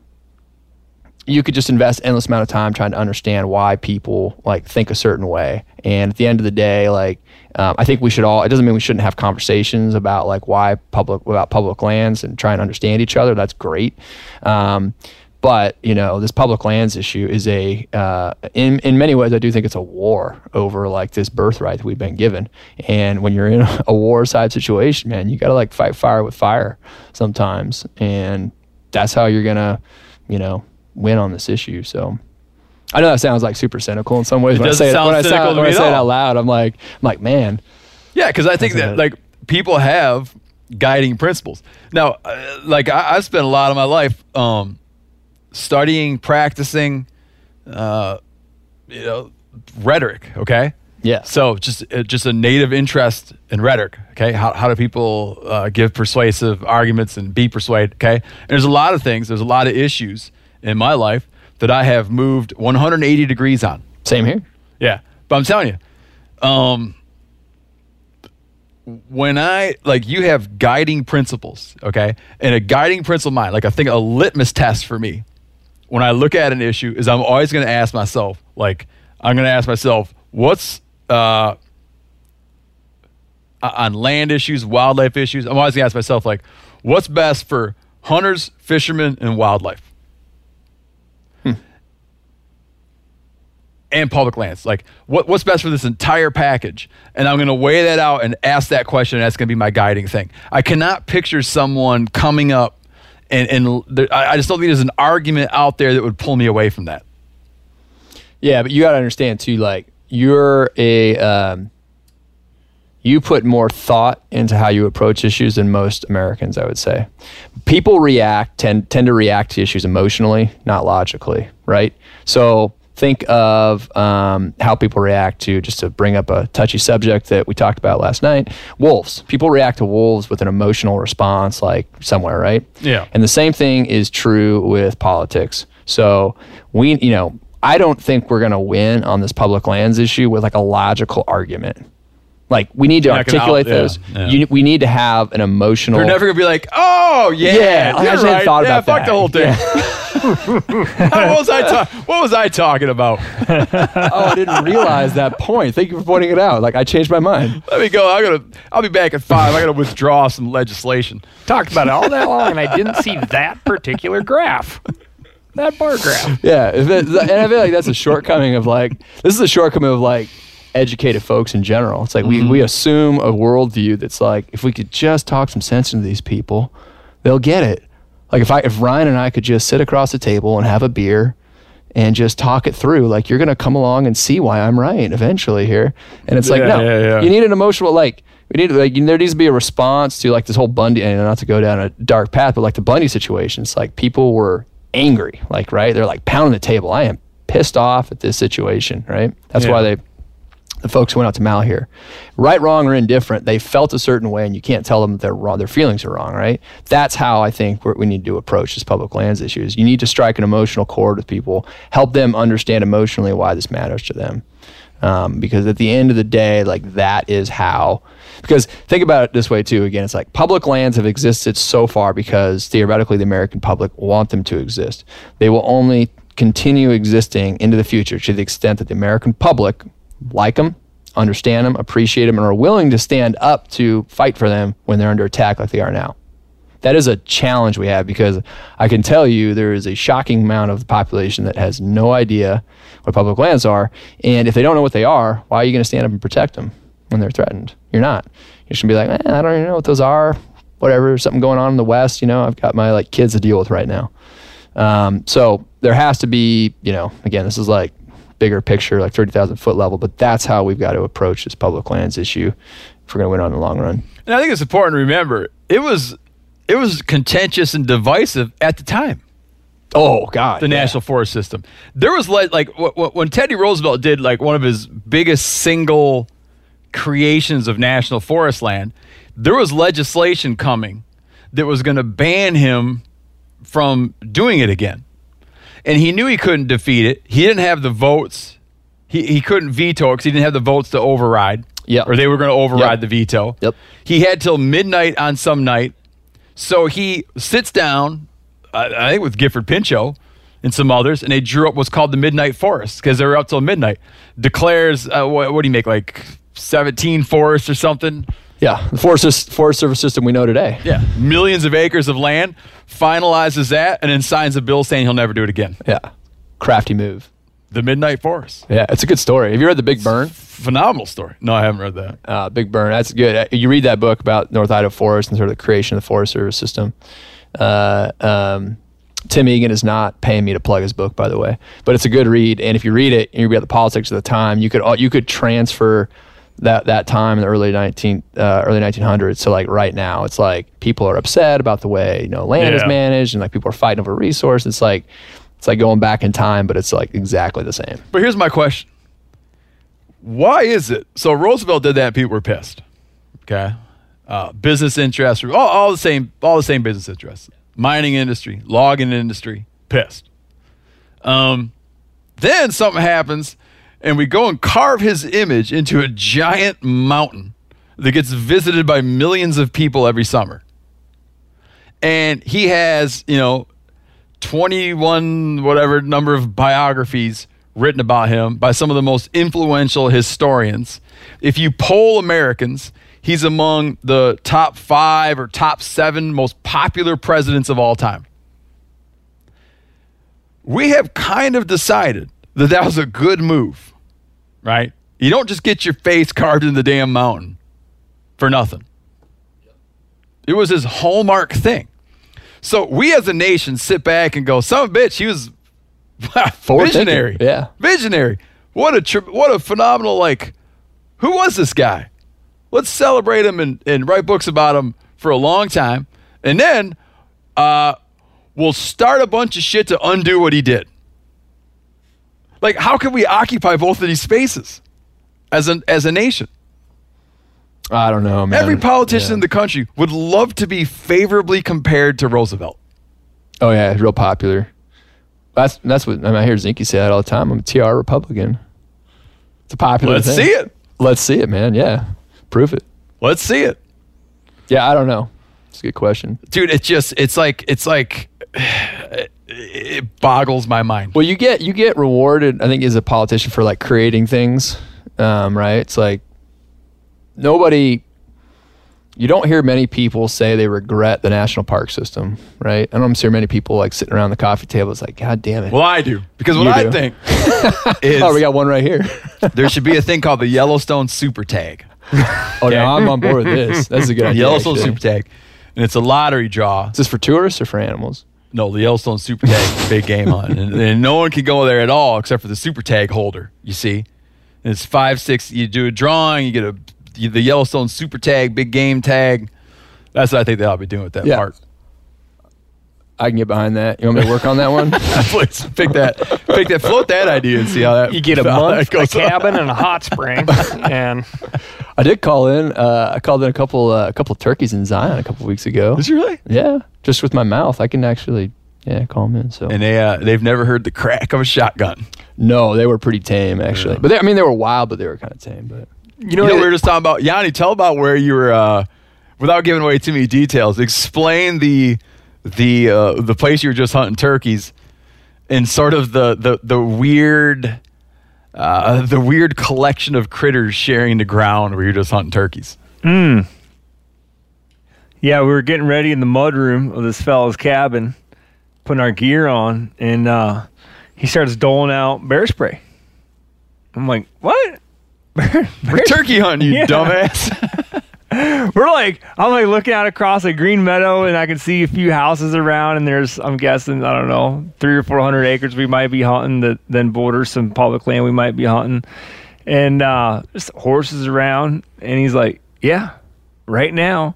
you could just invest endless amount of time trying to understand why people like think a certain way. And at the end of the day like um, i think we should all it doesn't mean we shouldn't have conversations about like why public about public lands and try and understand each other. That's great. Um, but you know this public lands issue is a uh, in, in many ways i do think it's a war over like this birthright that we've been given. And when you're in a war side situation man you gotta like fight fire with fire sometimes. And that's how you're gonna you know win on this issue so I know that sounds like super cynical in some ways. It when I say sound when I, cynical sound, to when I say it out loud, I'm like, I'm like, man, Yeah, because I think that it. like people have guiding principles. Now, uh, like I, I've spent a lot of my life um, studying, practicing, uh, you know, rhetoric. Okay, Yeah. So just uh, just a native interest in rhetoric. Okay. How, how do people uh, give persuasive arguments and be persuaded? Okay. And there's a lot of things. There's a lot of issues in my life that I have moved 180 degrees on. Same here. Yeah. But I'm telling you, um, when I like you have guiding principles, okay, and a guiding principle mind, like I think a litmus test for me when I look at an issue is I'm always going to ask myself, like I'm going to ask myself, what's uh, on land issues, wildlife issues. I'm always going to ask myself, like, what's best for hunters, fishermen, and wildlife? And public lands. Like, what, what's best for this entire package? And I'm going to weigh that out and ask that question. And that's going to be my guiding thing. I cannot picture someone coming up, and, and there, I, just don't think there's an argument out there that would pull me away from that. Yeah, but you got to understand too. Like you're a, um, you put more thought into how you approach issues than most Americans. I would say, people react tend tend to react to issues emotionally, not logically, right? So think of um, how people react to just to bring up a touchy subject that we talked about last night wolves people react to wolves with an emotional response like somewhere right Yeah. and the same thing is true with politics so we you know i don't think we're going to win on this public lands issue with like a logical argument like we need to You're not gonna articulate out- those yeah. You, we need to have an emotional You're never gonna be like, oh yeah, Yeah, I you're just hadn't right. thought yeah, about fuck that. the whole thing. what was I ta- What was I talking about? oh i didn't realize that point thank you for pointing it out like i changed my mind Let me go. I gotta. I'll be back at five. I gotta withdraw some legislation. Talked about it all that long, and I didn't see that particular graph. That bar graph. Yeah, if it, and I feel like that's a shortcoming of like this is a shortcoming of like educated folks in general. It's like we, we mm-hmm. assume a worldview that's like if we could just talk some sense into these people, they'll get it. Like if I if Ryan and I could just sit across the table and have a beer and just talk it through, like you're gonna come along and see why I'm right eventually here. And it's like Yeah, no, yeah, yeah. you need an emotional like we need like there needs to be a response to like this whole Bundy and not to go down a dark path, but like the Bundy situation. It's like people were angry, like right, they're like pounding the table. I am pissed off at this situation, right? That's why they the folks who went out to Malheur, right, wrong, or indifferent, they felt a certain way, and you can't tell them they're wrong. Their feelings are wrong, right? That's how I think we need to approach this public lands issues. You need to strike an emotional chord with people, help them understand emotionally why this matters to them, um, because at the end of the day, like that is how. Because think about it this way too. Again, it's like public lands have existed so far because theoretically the American public want them to exist. They will only continue existing into the future to the extent that the American public like them, understand them, appreciate them, and are willing to stand up to fight for them when they're under attack like they are now. That is a challenge we have because I can tell you there is a shocking amount of the population that has no idea what public lands are. And if they don't know what they are, why are you going to stand up and protect them when they're threatened? You're not. Going to be like, eh, I don't even know what those are. Whatever, something going on in the West, you know, I've got my like kids to deal with right now. Um, so there has to be, you know, again, this is like bigger picture, like 30,000 foot level, but that's how we've got to approach this public lands issue if we're going to win on the long run. And I think it's important to remember it was it was contentious and divisive at the time. Oh, God. The national forest system. There was like like wh- wh- when Teddy Roosevelt did like one of his biggest single creations of national forest land. There was legislation coming that was going to ban him from doing it again. And he knew he couldn't defeat it. He didn't have the votes. He, he couldn't veto it because he didn't have the votes to override. Yep. Or they were going to override Yep. the veto. Yep. He had till midnight on some night. So he sits down, I, I think with Gifford Pinchot and some others, and they drew up what's called the Midnight Forest because they were up till midnight. Declares, uh, what, what do you make, like 17 forests or something? Yeah. The forest, forest service system we know today. Yeah. Millions of acres of land, finalizes that, and then signs a bill saying he'll never do it again. Yeah. Crafty move. The Midnight Forest. Yeah. It's a good story. Have you read The Big Burn? Phenomenal story. No, I haven't read that. Uh, Big Burn. That's good. Uh, You read that book about North Idaho Forest and sort of the creation of the Forest Service system. Uh, um, Tim Egan is not paying me to plug his book, by the way, but it's a good read. And if you read it and you read the politics of the time, you could uh, you could transfer that that time in the early 19 uh, early 1900s so like right now. It's like people are upset about the way you know land is managed, and like people are fighting over resource. It's like it's like going back in time, but it's like exactly the same. But here's my question why is it? So Roosevelt did that, and people were pissed. Okay, uh, business interests, all, all the same, all the same business interests. Mining industry, logging industry, pissed. Um, then something happens, and we go and carve his image into a giant mountain that gets visited by millions of people every summer. And he has, you know, 21 whatever number of biographies written about him by some of the most influential historians. If you poll Americans, he's among the top 5 or top 7 most popular presidents of all time. We have kind of decided that that was a good move, right? You don't just get your face carved in the damn mountain for nothing. It was his hallmark thing. So we as a nation sit back and go, "Some bitch, he was visionary, yeah. visionary. What a tri- what a phenomenal like. Who was this guy? Let's celebrate him and, and write books about him for a long time, and then uh, we'll start a bunch of shit to undo what he did. Like, how can we occupy both of these spaces as an as a nation? I don't know, man. Every politician Yeah. in the country would love to be favorably compared to Roosevelt. Oh yeah, real popular. That's that's what I, mean, I hear Zinke say that all the time. I'm a TR Republican. It's a popular. Let's thing. see it. Let's see it, man. Yeah, prove it. Let's see it. Yeah, I don't know. It's a good question. dude it's just it's like it's like it boggles my mind Well, you get you get rewarded. I think as a politician for like creating things, um, right? It's like nobody. You don't hear many people say they regret the national park system, right? I don't hear many people like sitting around the coffee table. It's like, God damn it! well i do because what You i do. think is oh, we got one right here. there should be a thing called the yellowstone super tag Oh, no, I'm on board with this. That's a good idea. yellowstone actually. super tag and it's a lottery draw Is this for tourists or for animals? No the yellowstone super tag big game hunt and, and no one can go there at all except for the super tag holder you see? And it's five six you do a drawing you get a you- the yellowstone super tag big game tag. That's what i think they ought to be doing with that Yeah. park I can get behind that. You want me to work on that one? Please pick that, pick that, float that idea and see how that. You get a how that month, a cabin, and a hot spring, and I did call in. Uh, I called in a couple uh, a couple turkeys in Zion a couple weeks ago. Did you really? Yeah, just with my mouth, I can actually yeah call them in. So And they uh, they've never heard the crack of a shotgun. no, they were pretty tame actually. But they, I mean, they were wild, but they were kind of tame. But You know, we were just talking about Yanni. Tell about where you were, uh, without giving away too many details. Explain the the uh, the place you were just hunting turkeys, and sort of the the the weird. Uh, the weird collection of critters sharing the ground where you're just hunting turkeys. Yeah, we were getting ready in the mud room of this fellow's cabin, putting our gear on, and uh, he starts doling out bear spray. I'm like, what? Bear, We're turkey hunting, you Yeah. dumbass. We're like, I'm like looking out across a green meadow, and I can see a few houses around, and there's, I'm guessing, I don't know, three or four hundred acres we might be hunting that then borders some public land we might be hunting, and uh, just horses around, and he's like, yeah, right now.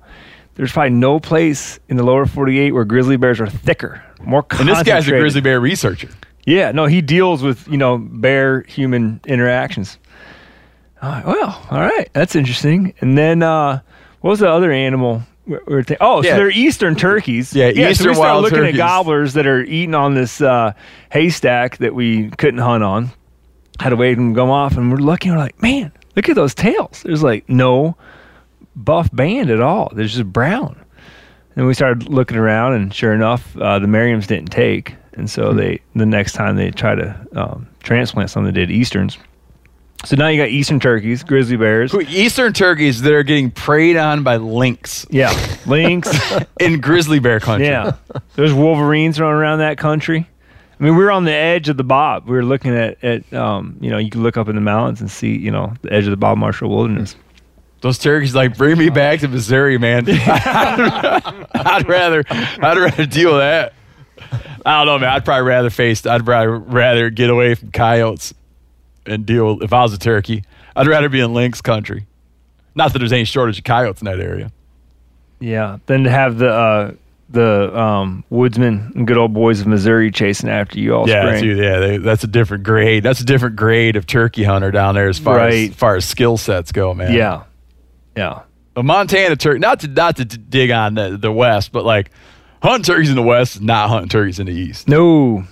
There's probably no place in the lower 48 where grizzly bears are thicker, more and this guy's a grizzly bear researcher. Yeah, no, he deals with you know bear human interactions. Like, well, all right, that's interesting. And then uh, what was the other animal? we we were thi- oh, Yeah. so they're eastern turkeys. Yeah, so eastern we started wild looking turkeys. at gobblers that are eating on this uh, haystack that we couldn't hunt on. Had to wait and go off, and we're looking. We're like, man, look at those tails. There's like no buff band at all. There's just brown. And we started looking around, and sure enough, uh, the Merriams didn't take, and so Hmm. they the next time they tried to um, transplant some, they did easterns. So now you got eastern turkeys, grizzly bears, Eastern turkeys that are getting preyed on by lynx yeah, lynx, in grizzly bear country. yeah. There's wolverines running around that country. I mean, we were on the edge of the Bob. We were looking at, at um, you know, you could look up in the mountains and see, you know, the edge of the Bob Marshall Wilderness. Those turkeys like bring me back to Missouri, man. I'd rather I'd rather deal with that. I don't know, man. I'd probably rather face I'd probably rather get away from coyotes and deal if I was a turkey. I'd rather be in lynx country. Not that there's any shortage of coyotes in that area. Yeah. than to have the uh, the um, woodsmen and good old boys of Missouri chasing after you all Yeah, spring. dude, yeah, they, that's a different grade. That's a different grade of turkey hunter down there as far Right. as far as skill sets go, man. Yeah, yeah. a Montana turkey. Not to not to d- dig on the, the West, but like hunting turkeys in the West is not hunting turkeys in the East. No,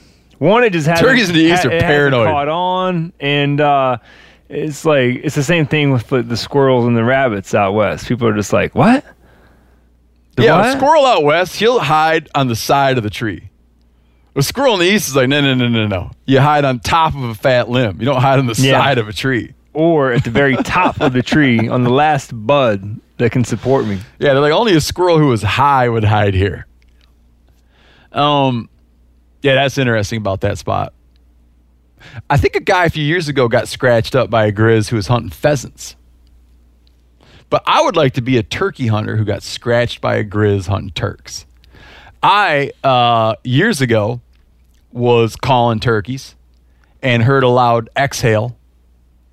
one it just hasn't, Turkeys in the East ha- are paranoid. Caught on, and uh, it's like it's the same thing with the, the squirrels and the rabbits out west. People are just like, what? The yeah, what? a squirrel out west, he'll hide on the side of the tree. A squirrel in the East is like, no, no, no, no, no. You hide on top of a fat limb. You don't hide on the Yeah. side of a tree. or at the very top of the tree on the last bud that can support me. Yeah, they're like only a squirrel who was high would hide here. Um, yeah, that's interesting about that spot. I think a guy a few years ago got scratched up by a grizz who was hunting pheasants. But I would like to be a turkey hunter who got scratched by a grizz hunting turks. I uh, years ago was calling turkeys and heard a loud exhale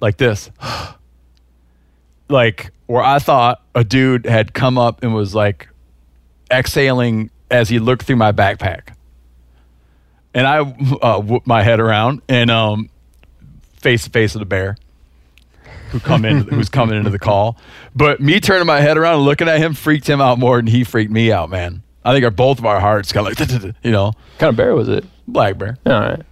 like this like where I thought a dude had come up and was like exhaling as he looked through my backpack. And I uh, whooped my head around and um, face to face with a bear who come in who's coming into the call. But me turning my head around and looking at him freaked him out more than he freaked me out, man. I think our both of our hearts kind of like you know What kind of bear was it? black bear. All right.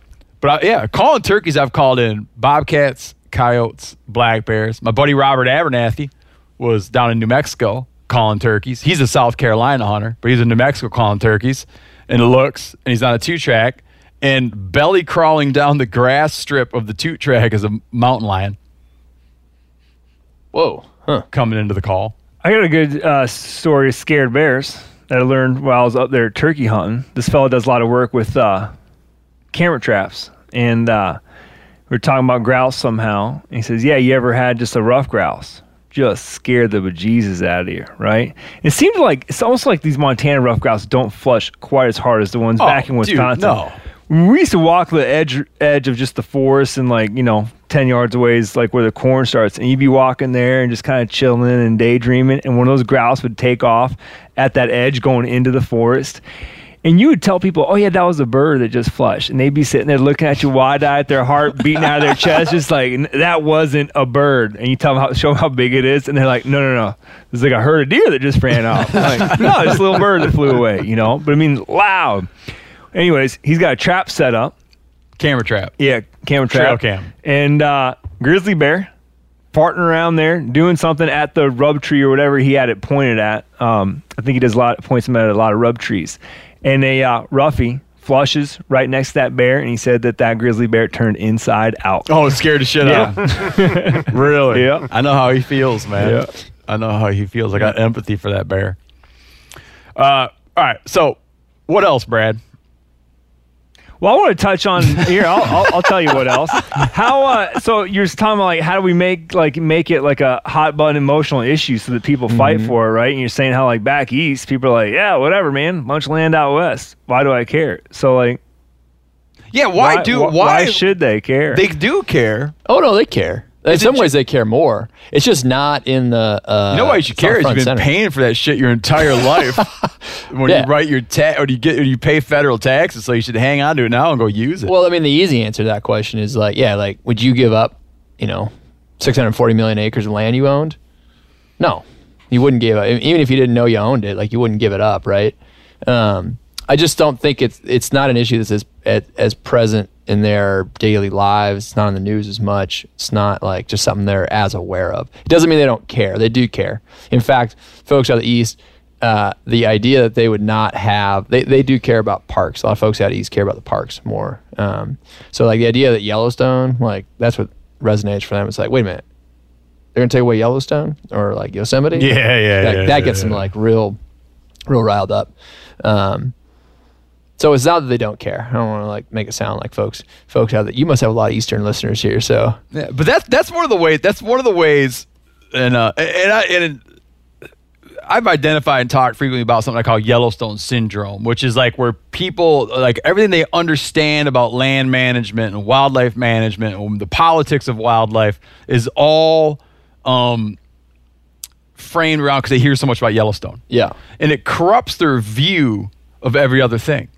But I, yeah, calling turkeys, I've called in bobcats, coyotes, black bears. My buddy Robert Abernathy was down in New Mexico calling turkeys. He's a South Carolina hunter, but he's in New Mexico calling turkeys. And it looks, and he's on a two track, and belly crawling down the grass strip of the toot track is a mountain lion Whoa. Huh. coming into the call. I got a good uh, story of scared bears that I learned while I was up there turkey hunting. This fellow does a lot of work with uh, camera traps, and uh, we were talking about grouse somehow. And he says, "Yeah, you ever had just a rough grouse?" Just scared the bejesus out of you, right? It seems like it's almost like these Montana rough grouse don't flush quite as hard as the ones Oh, back in dude, Wisconsin. no. We used to walk the edge edge of just the forest and like, you know, 10 yards away is like where the corn starts. And you'd be walking there and just kind of chilling and daydreaming. And one of those grouse would take off at that edge going into the forest. And you would tell people, oh, yeah, that was a bird that just flushed. And they'd be sitting there looking at you wide eyed, their heart beating out of their chest, just like, that wasn't a bird. And you tell them how, show them how big it is. And they're like, no, no, no. It's like a herd of deer that just ran off. Like, no, it's a little bird that flew away, you know? But I mean, loud. Anyways, he's got a trap set up. Camera trap. Yeah, camera trap. Trail trap. cam. And uh, grizzly bear farting around there, doing something at the rub tree or whatever he had it pointed at. Um, I think he does a lot, points him at a lot of rub trees. And a uh, roughy flushes right next to that bear, and he said that that grizzly bear turned inside out. Oh, scared the shit out. of him. really? Yeah. I know how he feels, man. Yeah. I know how he feels. I got empathy for that bear. Uh, all right. So, what else, Brad? Well, I want to touch on here. I'll, I'll, I'll tell you what else. How uh, so you're just talking about like how do we make like make it like a hot button emotional issue so that people fight for it, right? And you're saying how like back east people are like, yeah, whatever, man, bunch of land out west. Why do I care? So like, Yeah. Why, do wh- why, should they care? they do care? Oh no, they care. In Is it some ju- ways, they care more. It's just not in the. Uh, You know why you should care? Is you've been center. paying for that shit your entire life. when Yeah. you write your tax, or do you get, or you pay federal taxes, so you should hang on to it now and go use it. Well, I mean, the easy answer to that question is like, yeah, like, would you give up, you know, 640 million acres of land you owned? No, you wouldn't give up. Even if you didn't know you owned it, like, you wouldn't give it up, right? Um, I just don't think it's it's not an issue that's as as, as present in their daily lives. It's not on the news as much. It's not like just something they're as aware of. It doesn't mean they don't care. They do care. In fact, folks out of the east, uh, the idea that they would not have they, they do care about parks. A lot of folks out east care about the parks more. Um, so like the idea that Yellowstone, like that's what resonates for them. It's like, wait a minute, they're gonna take away Yellowstone or like Yosemite? Yeah, yeah, That, yeah, that yeah, gets them like real, real riled up. Um, so it's not that they don't care. I don't want to like make it sound like folks folks out that you must have a lot of Eastern listeners here. So Yeah, but that's that's one of the ways. That's one of the ways, and uh, and I and I've identified and talked frequently about something I call Yellowstone syndrome, which is like where people like everything they understand about land management and wildlife management and the politics of wildlife is all um, framed around because they hear so much about Yellowstone yeah, and it corrupts their view of every other thing.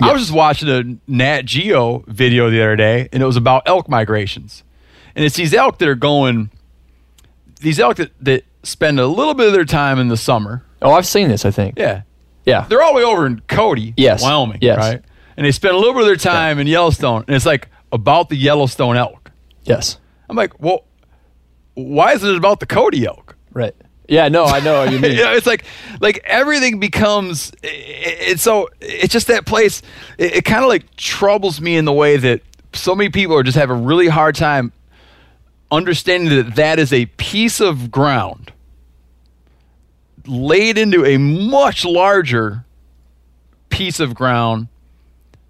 I was just watching a Nat Geo video the other day, and it was about elk migrations. And it's these elk that are going, these elk that, that spend a little bit of their time in the summer. Oh, I've seen this. I think. Yeah. Yeah. They're all the way over in Cody, Yes. Wyoming, Yes. right? And they spend a little bit of their time in Yellowstone, and it's like about the Yellowstone elk. Yes. I'm like, well, why isn't it about the Cody elk? Right. Yeah. No, I know what you mean. you know, it's like like everything becomes it's so it's just that place it, it kind of like troubles me in the way that so many people are just having a really hard time understanding that that is a piece of ground laid into a much larger piece of ground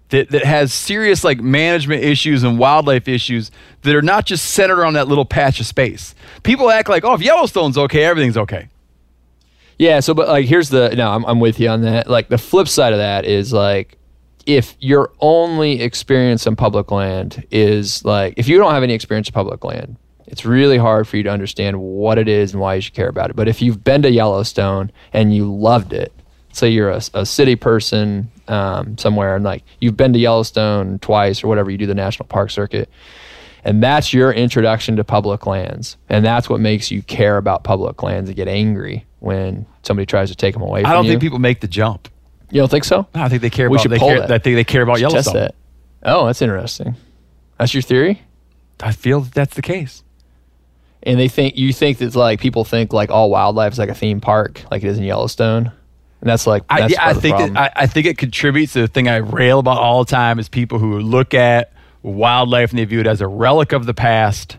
that, that has serious like management issues and wildlife issues that are not just centered on that little patch of space. People act like, oh, if Yellowstone's okay, everything's okay. Yeah, so but like here's the no, I'm I'm with you on that. Like the flip side of that is like if your only experience on public land is like if you don't have any experience in public land, it's really hard for you to understand what it is and why you should care about it. But if you've been to Yellowstone and you loved it, say you're a, a city person um, somewhere and like you've been to Yellowstone twice or whatever, you do the national park circuit, and that's your introduction to public lands, and that's what makes you care about public lands and get angry when somebody tries to take them away. I don't you. think people make the jump. You don't think so? No, I think they care We about should they poll care, that. I think they care about Test Yellowstone. that. Oh, that's interesting. That's your theory. I feel that that's the case. And they think you think that like people think like all wildlife is like a theme park, like it is in Yellowstone, and that's like I, yeah, I think that I, I think it contributes to the thing I rail about all the time is people who look at wildlife and they view it as a relic of the past.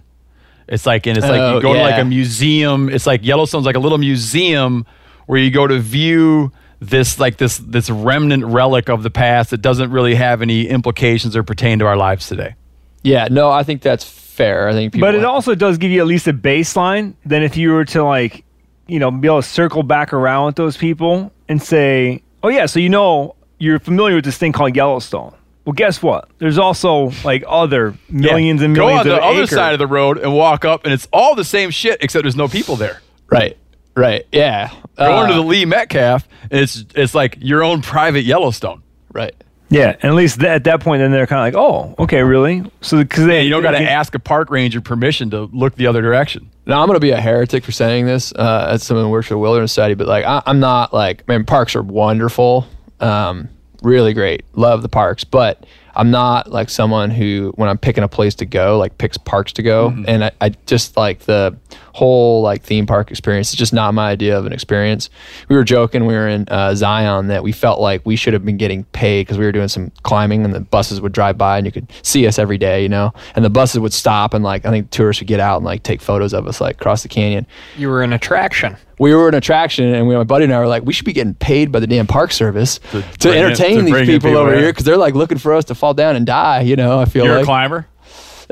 It's like and it's like Oh, you go to like a museum. It's like Yellowstone's like a little museum where you go to view this like this this remnant relic of the past that doesn't really have any implications or pertain to our lives today. yeah, no, I think that's fair. I think people. But it also does give you at least a baseline. Then if you were to like, you know, be able to circle back around with those people and say, oh yeah, so you know you're familiar with this thing called Yellowstone. Well, guess what? There's also like other millions and millions. Go millions on the of other acres. side of the road and walk up, and it's all the same shit except there's no people there. right, right, yeah, Go Uh, into the Lee Metcalf, and it's it's like your own private Yellowstone. right. Yeah, and at least th- at that point, then they're kind of like, oh, okay, really? So because they You don't got to ask a park ranger permission to look the other direction. Now I'm gonna be a heretic for saying this uh, as someone who works for the Wilderness Society, but like I, I'm not like man, parks are wonderful, um, really great, love the parks, but I'm not like someone who when I'm picking a place to go like picks parks to go, and I, I just like the whole like theme park experience. It's just not my idea of an experience. We were joking, we were in uh, Zion that we felt like we should have been getting paid because we were doing some climbing and the buses would drive by and you could see us every day, you know, and the buses would stop and like I think tourists would get out and like take photos of us like across the canyon. You were an attraction. We were an attraction, and we, my buddy and I were like, we should be getting paid by the damn park service to, bring in- entertain to these people, people, over yeah. here because they're like looking for us to fall down and die. You know, I feel like You're like a climber.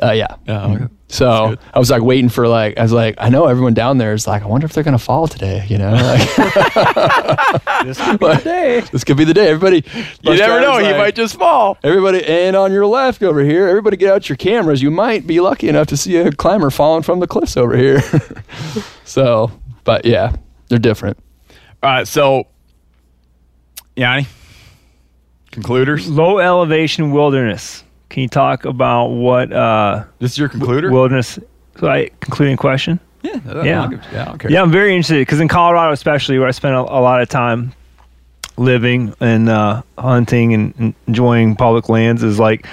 Uh, yeah. Yeah. okay. So I was like waiting for like I was like I know everyone down there is like I wonder if they're gonna fall today. You know, like, This could be the day. this could be the day. Everybody, You never know. driver's He like, might just fall. Everybody, and on your left over here, everybody get out your cameras. You might be lucky enough to see a climber falling from the cliffs over here. so, but yeah, they're different. All right. So, Yanni, concluders. Low elevation wilderness. Can you talk about what uh, This is your concluder. wilderness? So I concluding question. yeah. yeah. Give- yeah. I don't care. Yeah, I'm very interested because in Colorado, especially where I spent a, a lot of time living and uh, hunting and, and enjoying public lands, is like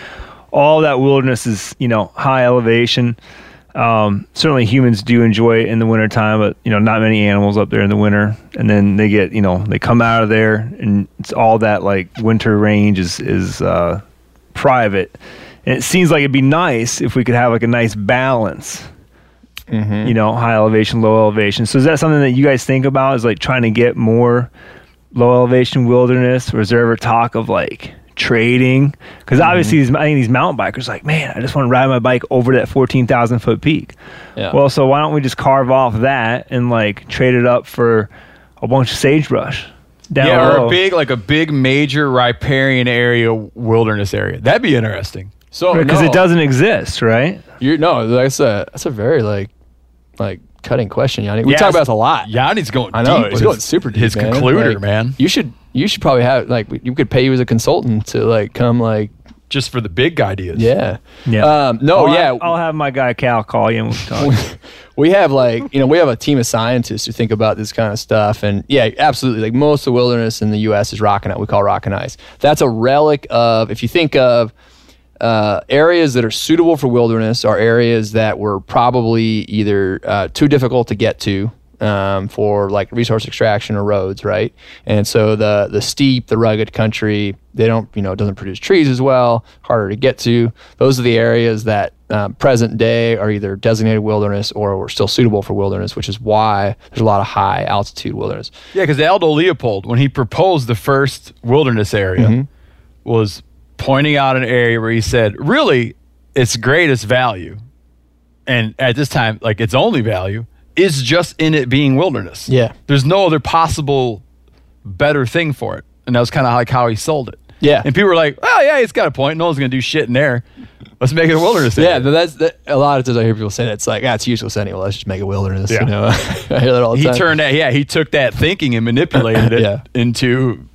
all that wilderness is you know high elevation. Um, certainly, humans do enjoy it in the wintertime, but you know not many animals up there in the winter. And then they get you know they come out of there, and it's all that like winter range is is uh, private. And it seems like it'd be nice if we could have like a nice balance mm-hmm. you know, high elevation, low elevation. So is that something that you guys think about? Is like trying to get more low elevation wilderness, or is there ever talk of like trading? Because mm-hmm. obviously, these, I think these mountain bikers like, man, I just want to ride my bike over that fourteen thousand foot peak. Yeah. Well, so why don't we just carve off that and like trade it up for a bunch of sagebrush down Yeah, or a big like a big major riparian area, wilderness area. That'd be interesting. So because no, it doesn't exist, right? You're, no, that's a that's a very like like cutting question, Yanni. We Yes. talk about this a lot. Yanni's going. I know deep he's going super deep. His man. concluder, Like, man. You should You should probably have like you could pay you as a consultant to like come like Just for the big ideas. yeah Yeah. um, no I'll yeah Have, I'll have my guy Cal call you and we'll talk. we have like you know we have a team of scientists who think about this kind of stuff and yeah absolutely like most of the wilderness in the us is rock and ice we call rock and ice that's a relic of if you think of uh, areas that are suitable for wilderness are areas that were probably either uh, too difficult to get to um, for like resource extraction or roads, right? And so the the steep, the rugged country, they don't, you know, it doesn't produce trees as well, harder to get to. Those are the areas that um, present day are either designated wilderness or were still suitable for wilderness, which is why there's a lot of high altitude wilderness. Yeah, because Aldo Leopold, when he proposed the first wilderness area, Mm-hmm. was pointing out an area where he said, really, its greatest value, and at this time, like its only value, is just in it being wilderness. Yeah. There's no other possible better thing for it. And that was kind of like how he sold it. Yeah. And people were like, oh, yeah, it's got a point. No one's going to do shit in there. Let's make it a wilderness. Yeah, but that's that, a lot of times I hear people say that it's like, ah, it's useless anyway. Let's just make a wilderness. Yeah. You know, I hear that all the he time. turned that, yeah, he took that thinking and manipulated it Yeah. into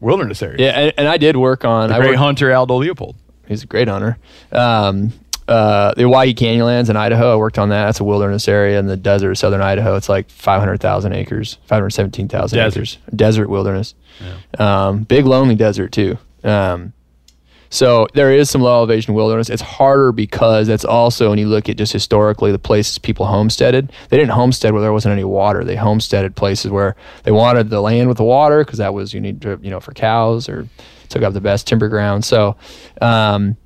wilderness area. yeah, and, and I did work on. The I great worked, hunter Aldo Leopold. He's a great hunter. Um, uh, the Owyhee Canyonlands in Idaho, I worked on that. That's a wilderness area in the desert of southern Idaho. It's like 500,000 acres, 517,000 Desert. acres. Desert wilderness. Um, big, lonely desert, too. Um, so there is some low elevation wilderness. It's harder because that's also when you look at just historically the places people homesteaded. They didn't homestead where there wasn't any water. They homesteaded places where they wanted the land with the water because that was you need to you know for cows or took up the best timber ground. So um,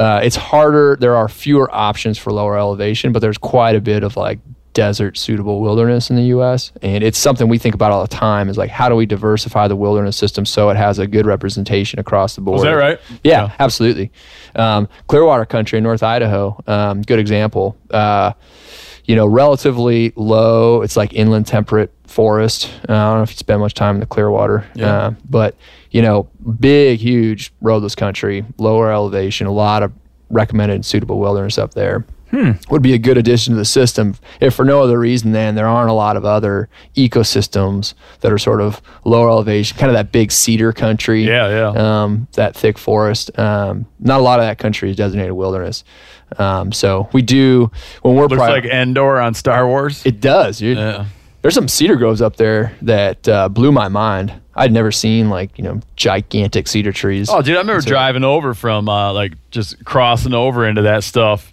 uh, it's harder. There are fewer options for lower elevation, but there's quite a bit of like desert suitable wilderness in the U.S. And it's something we think about all the time. Is like how do we diversify the wilderness system so it has a good representation across the board? Is that right? Yeah, Yeah. absolutely. Um, Clearwater country in North Idaho, um, good example. Uh, you know, relatively low. It's like inland temperate forest. Uh, I don't know if you spend much time in the Clearwater, Yeah. uh, but you know, big, huge roadless country, lower elevation, a lot of recommended and suitable wilderness up there. Would be a good addition to the system, if for no other reason than there aren't a lot of other ecosystems that are sort of lower elevation, kind of that big cedar country Yeah, yeah. um, that thick forest. Um, not a lot of that country is designated wilderness. Um, so we do when we're Looks pri- like Endor on Star Wars. it does. Dude. yeah. There's some cedar groves up there that uh, blew my mind. I'd never seen like you know gigantic cedar trees. Oh, dude, I remember So- driving over from uh, like just crossing over into that stuff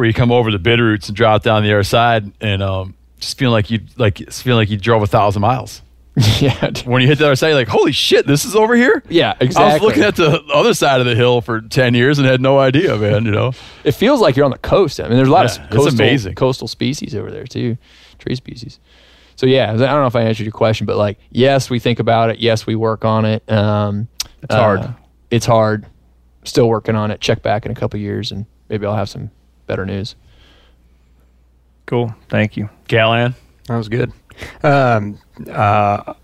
where you come over the Bitterroots and drop down the other side and um, just feeling like you like feeling like you drove a thousand miles. yeah. When you hit the other side, you're like, holy shit, this is over here? yeah, I was looking at the other side of the hill for 10 years and had no idea, man, you know? it feels like you're on the coast. I mean, there's a lot Yeah, of coastal, amazing. coastal species over there too, tree species. So yeah, I don't know if I answered your question, but like, yes, we think about it. Yes, we work on it. Um, it's hard. It's hard. Still working on it. Check back in a couple years, and maybe I'll have some better news. cool. Thank you. Callaghan. That was good. Um, uh,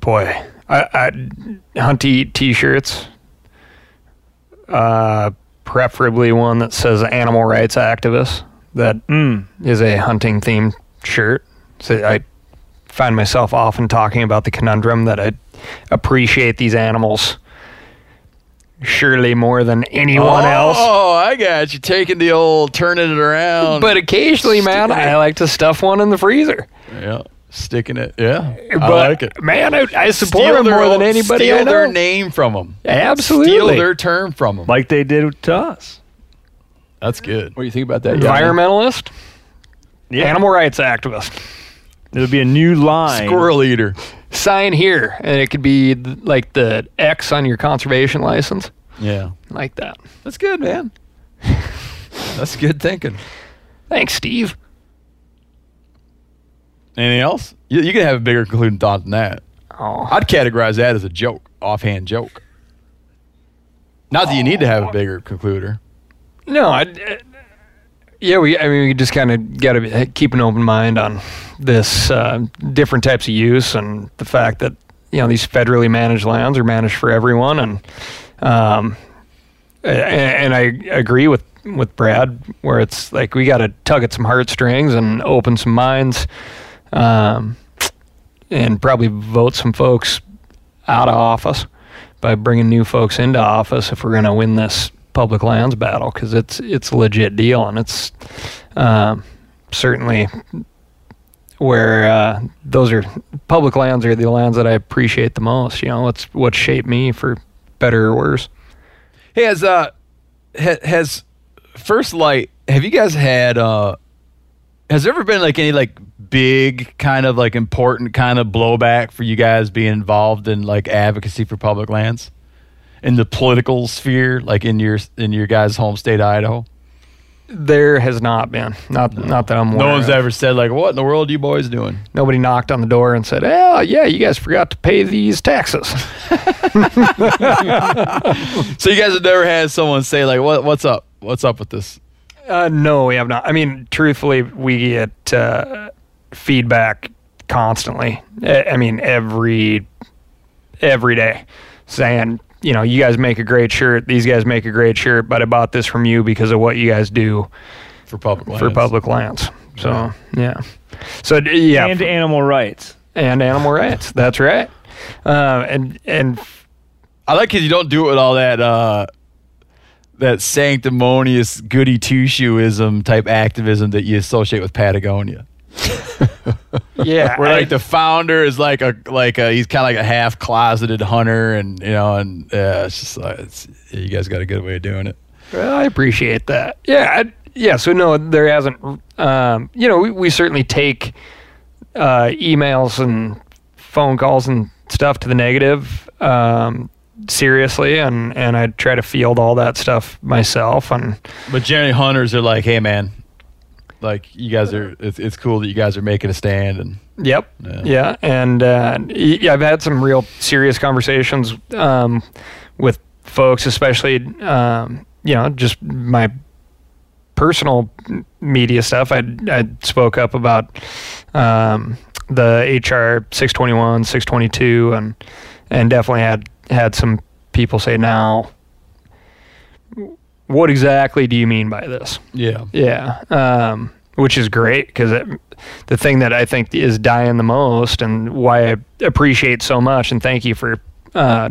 boy, I, I hunt to eat T-shirts. Uh, preferably one that says "animal rights activist." That is Mm. a hunting themed shirt. So I find myself often talking about the conundrum that I appreciate these animals surely more than anyone oh, else. Oh, I got you. Taking the old, turning it around. But occasionally, man, Sticking I like to stuff one in the freezer. yeah, sticking it. Yeah, I like it. man, I, I support Steal them their more than anybody steal I know. their name from them. Absolutely. Steal their term from them. Like they did to us. That's good. What do you think about that? Environmentalist, Yeah. animal rights activist. It'll be a new line. Squirrel eater. Sign here, and it could be th- like the X on your conservation license, Yeah, like that. that's good, man. that's good thinking. Thanks, Steve. Anything else? You, you can have a bigger concluding thought than that. Oh, I'd categorize that as a joke, offhand joke. Not that you need to have a bigger concluder. no, I. Yeah, we. I mean, we just kind of got to keep an open mind on this uh, different types of use and the fact that you know these federally managed lands are managed for everyone, and um, a- and I agree with with Brad where it's like we got to tug at some heartstrings and open some minds, um, and probably vote some folks out of office by bringing new folks into office if we're going to win this public lands battle because it's it's a legit deal and it's um, certainly where uh, those are public lands are the lands that I appreciate the most. You know, what's what shaped me for better or worse. Hey, has uh, ha, has First Lite? Have you guys had uh, has there ever been like any like big kind of like important kind of blowback for you guys being involved in like advocacy for public lands in the political sphere, like in your in your guys' home state, Idaho? There has not been, not not that I'm aware. No one's of. ever said like, "What in the world are you boys doing?" Nobody knocked on the door and said, "Oh, yeah, you guys forgot to pay these taxes." So you guys have never had someone say like, "What what's up? What's up with this?" Uh, no, we have not. I mean, truthfully, we get uh, feedback constantly. I I mean, every every day, saying, you know, you guys make a great shirt. These guys make a great shirt, but I bought this from you because of what you guys do For public lands. for public lands. So yeah, so yeah, and animal rights. and animal rights. That's right. Uh, and and I like because you don't do it with all that uh, that sanctimonious goody two shoeism type activism that you associate with Patagonia. yeah, Where I- like the founder is like a like a he's kind of like a half closeted hunter, and you know, and yeah, it's just like it's, you guys got a good way of doing it. Well, I appreciate that. Yeah, I, yeah. So no, there hasn't. Um, you know, we, we certainly take uh, emails and phone calls and stuff to the negative um, seriously, and and I try to field all that stuff myself. And But generally, hunters are like, hey man, like you guys are. It's, it's cool that you guys are making a stand, and Yep. Yeah. Yeah, and uh, yeah, I've had some real serious conversations um, with folks, especially um, you know just my personal media stuff. I I spoke up about um, the HR 621, 622, and and definitely had had some people say, "Now, what exactly do you mean by this?" yeah, Yeah, um, which is great because the thing that I think is dying the most, and why I appreciate so much, and thank you for uh,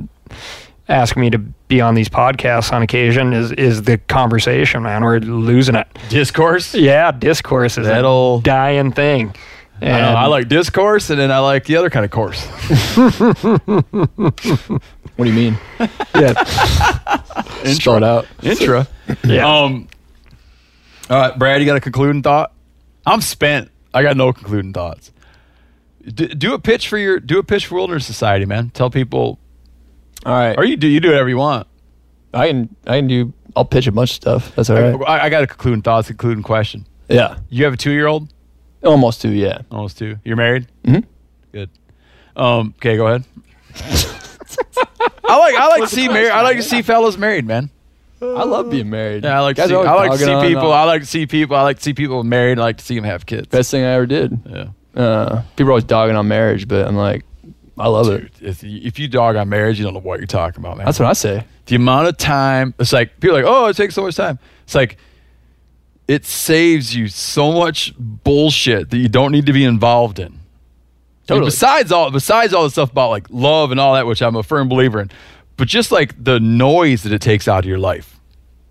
asking me to be on these podcasts on occasion, is is the conversation. Man, we're losing it. discourse. Yeah, discourse is That'll- a dying thing. I, know, I like discourse, and then I like the other kind of course. What do you mean? yeah, Spell it out. Intra. yeah. Um. All right, Brad, you got a concluding thought? I'm spent. I got no concluding thoughts. D- do a pitch for your do a pitch for Wilderness Society, man. Tell people, All right. or you do you do whatever you want. I can I can do. I'll pitch a bunch of stuff. That's all right. I, I got a concluding thoughts, concluding question. Yeah. You have a two year old, Almost two. Yeah. almost two. You're married. Mhm. Good. Um. Okay, go ahead. I like I like to see married. I like to see fellas married, man. I love being married. Yeah, I like to Guys see. are I like to dogging see on, people. I like to see people. I like to see people married. I like to see them have kids. Best thing I ever did. Yeah. Uh, people are always dogging on marriage, but I'm like, I love it. Dude, if, if you dog on marriage, you don't know what you're talking about, man. That's what I say. the amount of time it's like people are like oh it takes so much time it's like it saves you so much bullshit that you don't need to be involved in Totally. besides all besides all the stuff about like love and all that which i'm a firm believer in but just like the noise that it takes out of your life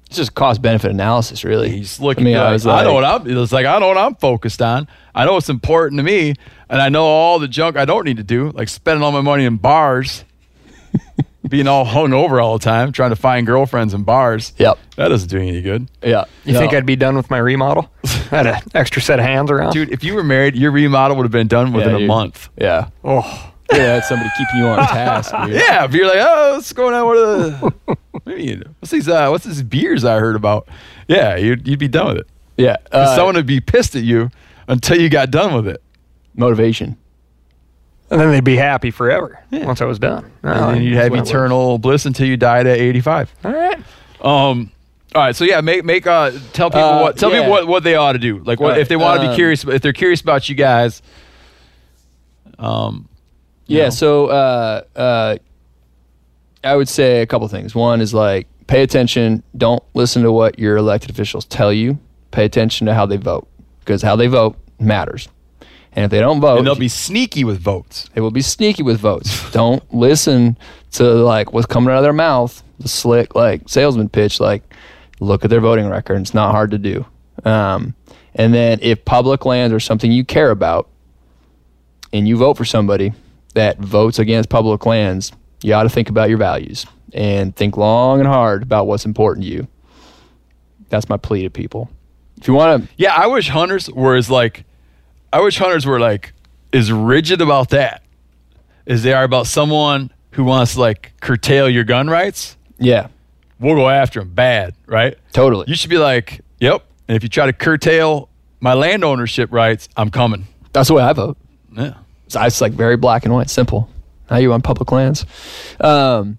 It's just cost benefit analysis, really. He's looking. I mean, I, was I know what I'm. It's like I know what I'm focused on. I know what's important to me, and I know all the junk I don't need to do, like spending all my money in bars, being all hung over all the time, trying to find girlfriends in bars. Yep. That doesn't do you any good, Yeah. You think I'd be done with my remodel? I had an extra set of hands around. dude. If you were married, your remodel would have been done within a month. Yeah. Oh, Yeah, it's somebody keeping you on task. Dude. Yeah, if you're like, oh, what's going on? What are the, maybe, what's these? Uh, what's these beers I heard about? Yeah, you'd, you'd be done with it. Yeah, Uh, someone would be pissed at you until you got done with it. motivation. And then they'd be happy forever once I was done. and then you'd have That's what it eternal bliss until you died at 85. All right. Um, all right, so yeah, make make uh tell people Uh, what tell yeah. people what, what they ought to do. Like what Right, if they want to be um, curious, if they're curious about you guys. Um, you Yeah. know. So uh, uh, I would say a couple things. One is like pay attention. Don't listen to what your elected officials tell you. Pay attention to how they vote because how they vote matters. And if they don't vote, and they'll be sneaky with votes. they will be sneaky with votes. don't listen to like what's coming out of their mouth, the slick like salesman pitch. Like, look at their voting record. It's not hard to do. Um, and then if public lands are something you care about, and you vote for somebody that votes against public lands, you ought to think about your values and think long and hard about what's important to you. That's my plea to people. If you want to, Yeah, I wish hunters were as like, I wish hunters were like as rigid about that as they are about someone who wants to like curtail your gun rights. yeah, We'll go after them bad, right? totally. You should be like, yep. And if you try to curtail my land ownership rights, I'm coming. That's the way I vote. Yeah. So it's like very black and white, simple. Now you on public lands? Um,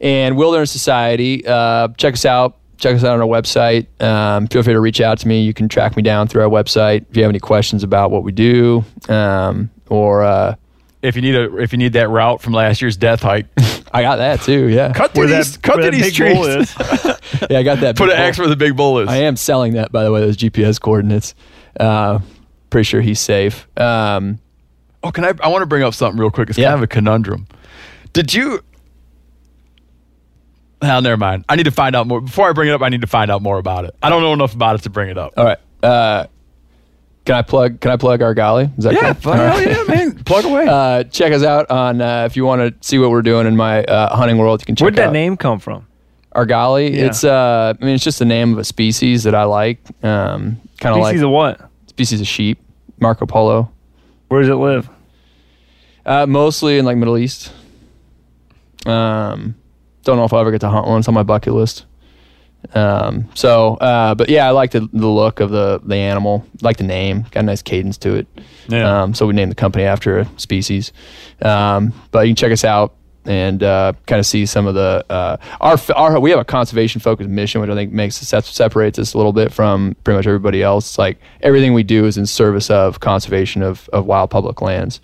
and Wilderness Society, uh, check us out. Check us out on our website. Um, feel free to reach out to me. You can track me down through our website if you have any questions about what we do, um, or uh, If you need a, if you need that route from last year's death hike, I got that too. Yeah, cut through Where these, that, cut where through that these big bull trees. is. yeah, I got that. Put an X bull. where the big bull is. I am selling that, by the way. Those GPS coordinates. Uh, pretty sure he's safe. Um, Oh, can I? I want to bring up something real quick. It's Yeah. kind of a conundrum. Did you? Hell, never mind. I need to find out more. Before I bring it up, I need to find out more about it. I don't know enough about it to bring it up. all right. Uh, can I plug? Can I plug Argali? Is that yeah, cool? fuck, All hell right. yeah, man. Plug away. Uh, check us out on uh, if you want to see what we're doing in my uh, hunting world. You can check out. Where'd that out name come from? Argali. Yeah. It's uh, I mean, it's just the name of a species that I like. Um, kind of like Species of what? species of sheep. Marco Polo. Where does it live? Uh, mostly in like Middle East. Um, don't know if I'll ever get to hunt one. It's on my bucket list. Um, so, uh, but yeah, I like the, the look of the the animal. Like the name, got a nice cadence to it. Yeah. Um, so we named the company after a species. Um, but you can check us out and uh, kind of see some of the uh, our our we have a conservation focused mission, which I think makes separates us a little bit from pretty much everybody else. Like everything we do is in service of conservation of of wild public lands.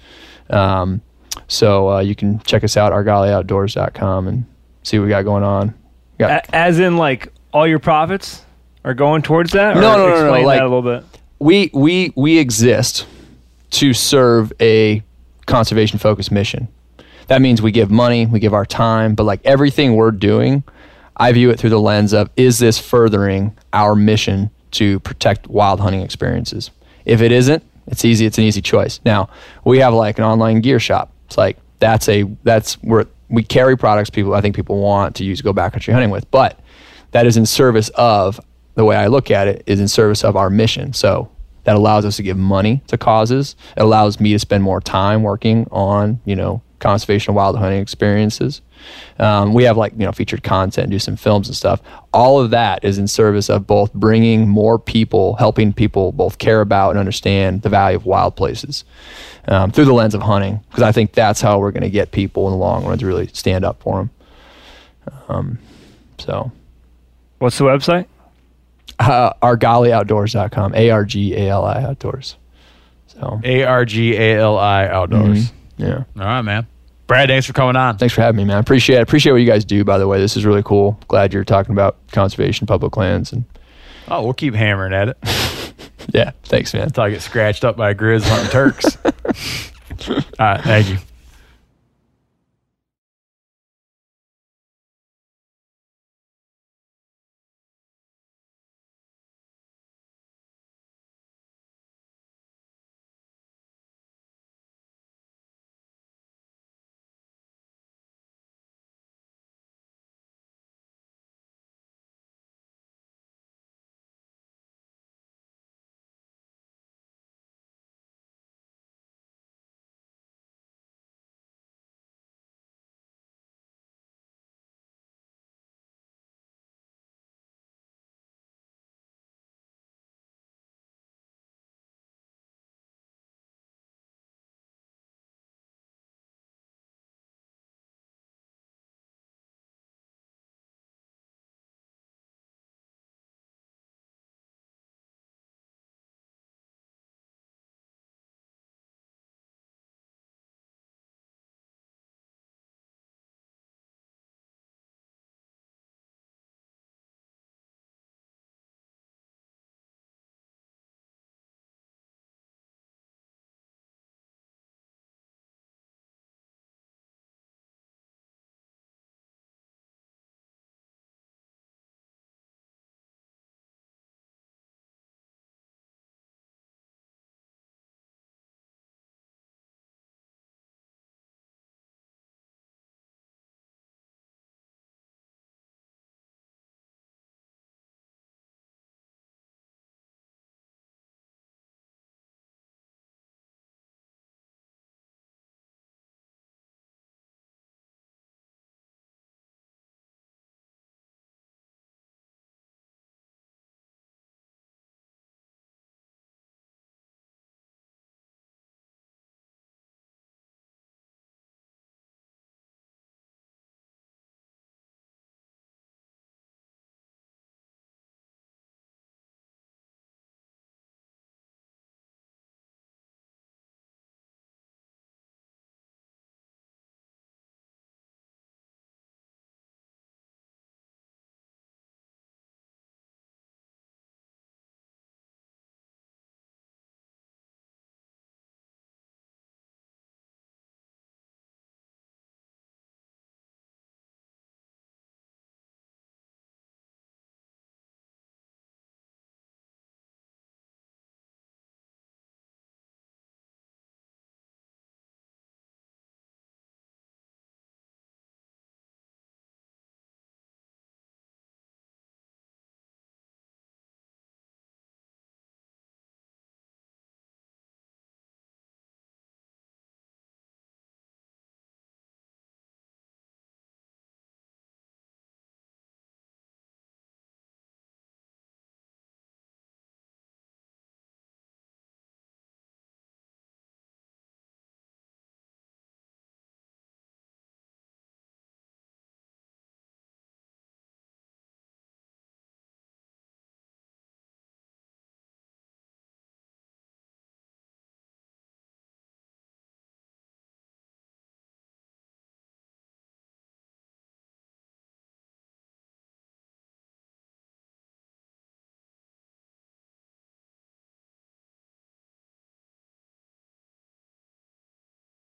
Um, so uh, you can check us out argalioutdoors.com and see what we got going on. Got A- as in, like, all your profits are going towards that? Or No, no, no, no, like- a little bit. we we we exist to serve a conservation focused mission. That means we give money, we give our time, but like everything we're doing, I view it through the lens of is this furthering our mission to protect wild hunting experiences? If it isn't, it's easy, it's an easy choice. Now, we have like an online gear shop. It's like that's a that's where we carry products people I think people want to use go backcountry hunting with, but that is in service of the way I look at it is in service of our mission. So that allows us to give money to causes. It allows me to spend more time working on, you know, conservation of wild hunting experiences. Um, we have like, you know, featured content, do some films and stuff. All of that is in service of both bringing more people, helping people both care about and understand the value of wild places um, through the lens of hunting. Because I think that's how we're going to get people in the long run to really stand up for them. Um, so What's the website? uh, argalioutdoors.com, A R G A L I outdoors. So, A R G A L I outdoors. yeah. All right, man. Brad, thanks for coming on. Thanks for having me, man. Appreciate it. Appreciate what you guys do, by the way. This is really cool. Glad you're talking about conservation, public lands, and Oh, we'll keep hammering at it yeah, thanks, man. until I get scratched up by a grizz hunting turks. All right, thank you.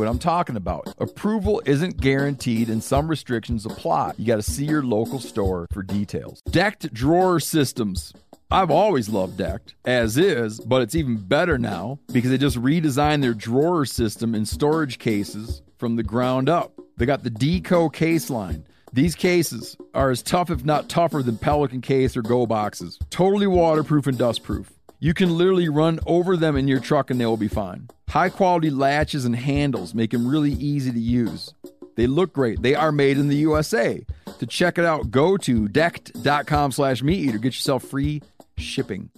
what I'm talking about. Approval isn't guaranteed and some restrictions apply. You got to see your local store for details. Decked drawer systems. I've always loved Decked, as is, but it's even better now because they just redesigned their drawer system and storage cases from the ground up. They got the D-co case line. These cases are as tough, if not tougher, than Pelican case or Go boxes. Totally waterproof and dustproof. You can literally run over them in your truck and they will be fine. High quality latches and handles make them really easy to use. They look great. They are made in the USA. To check it out, go to decked.com slash meat eater. Get yourself free shipping.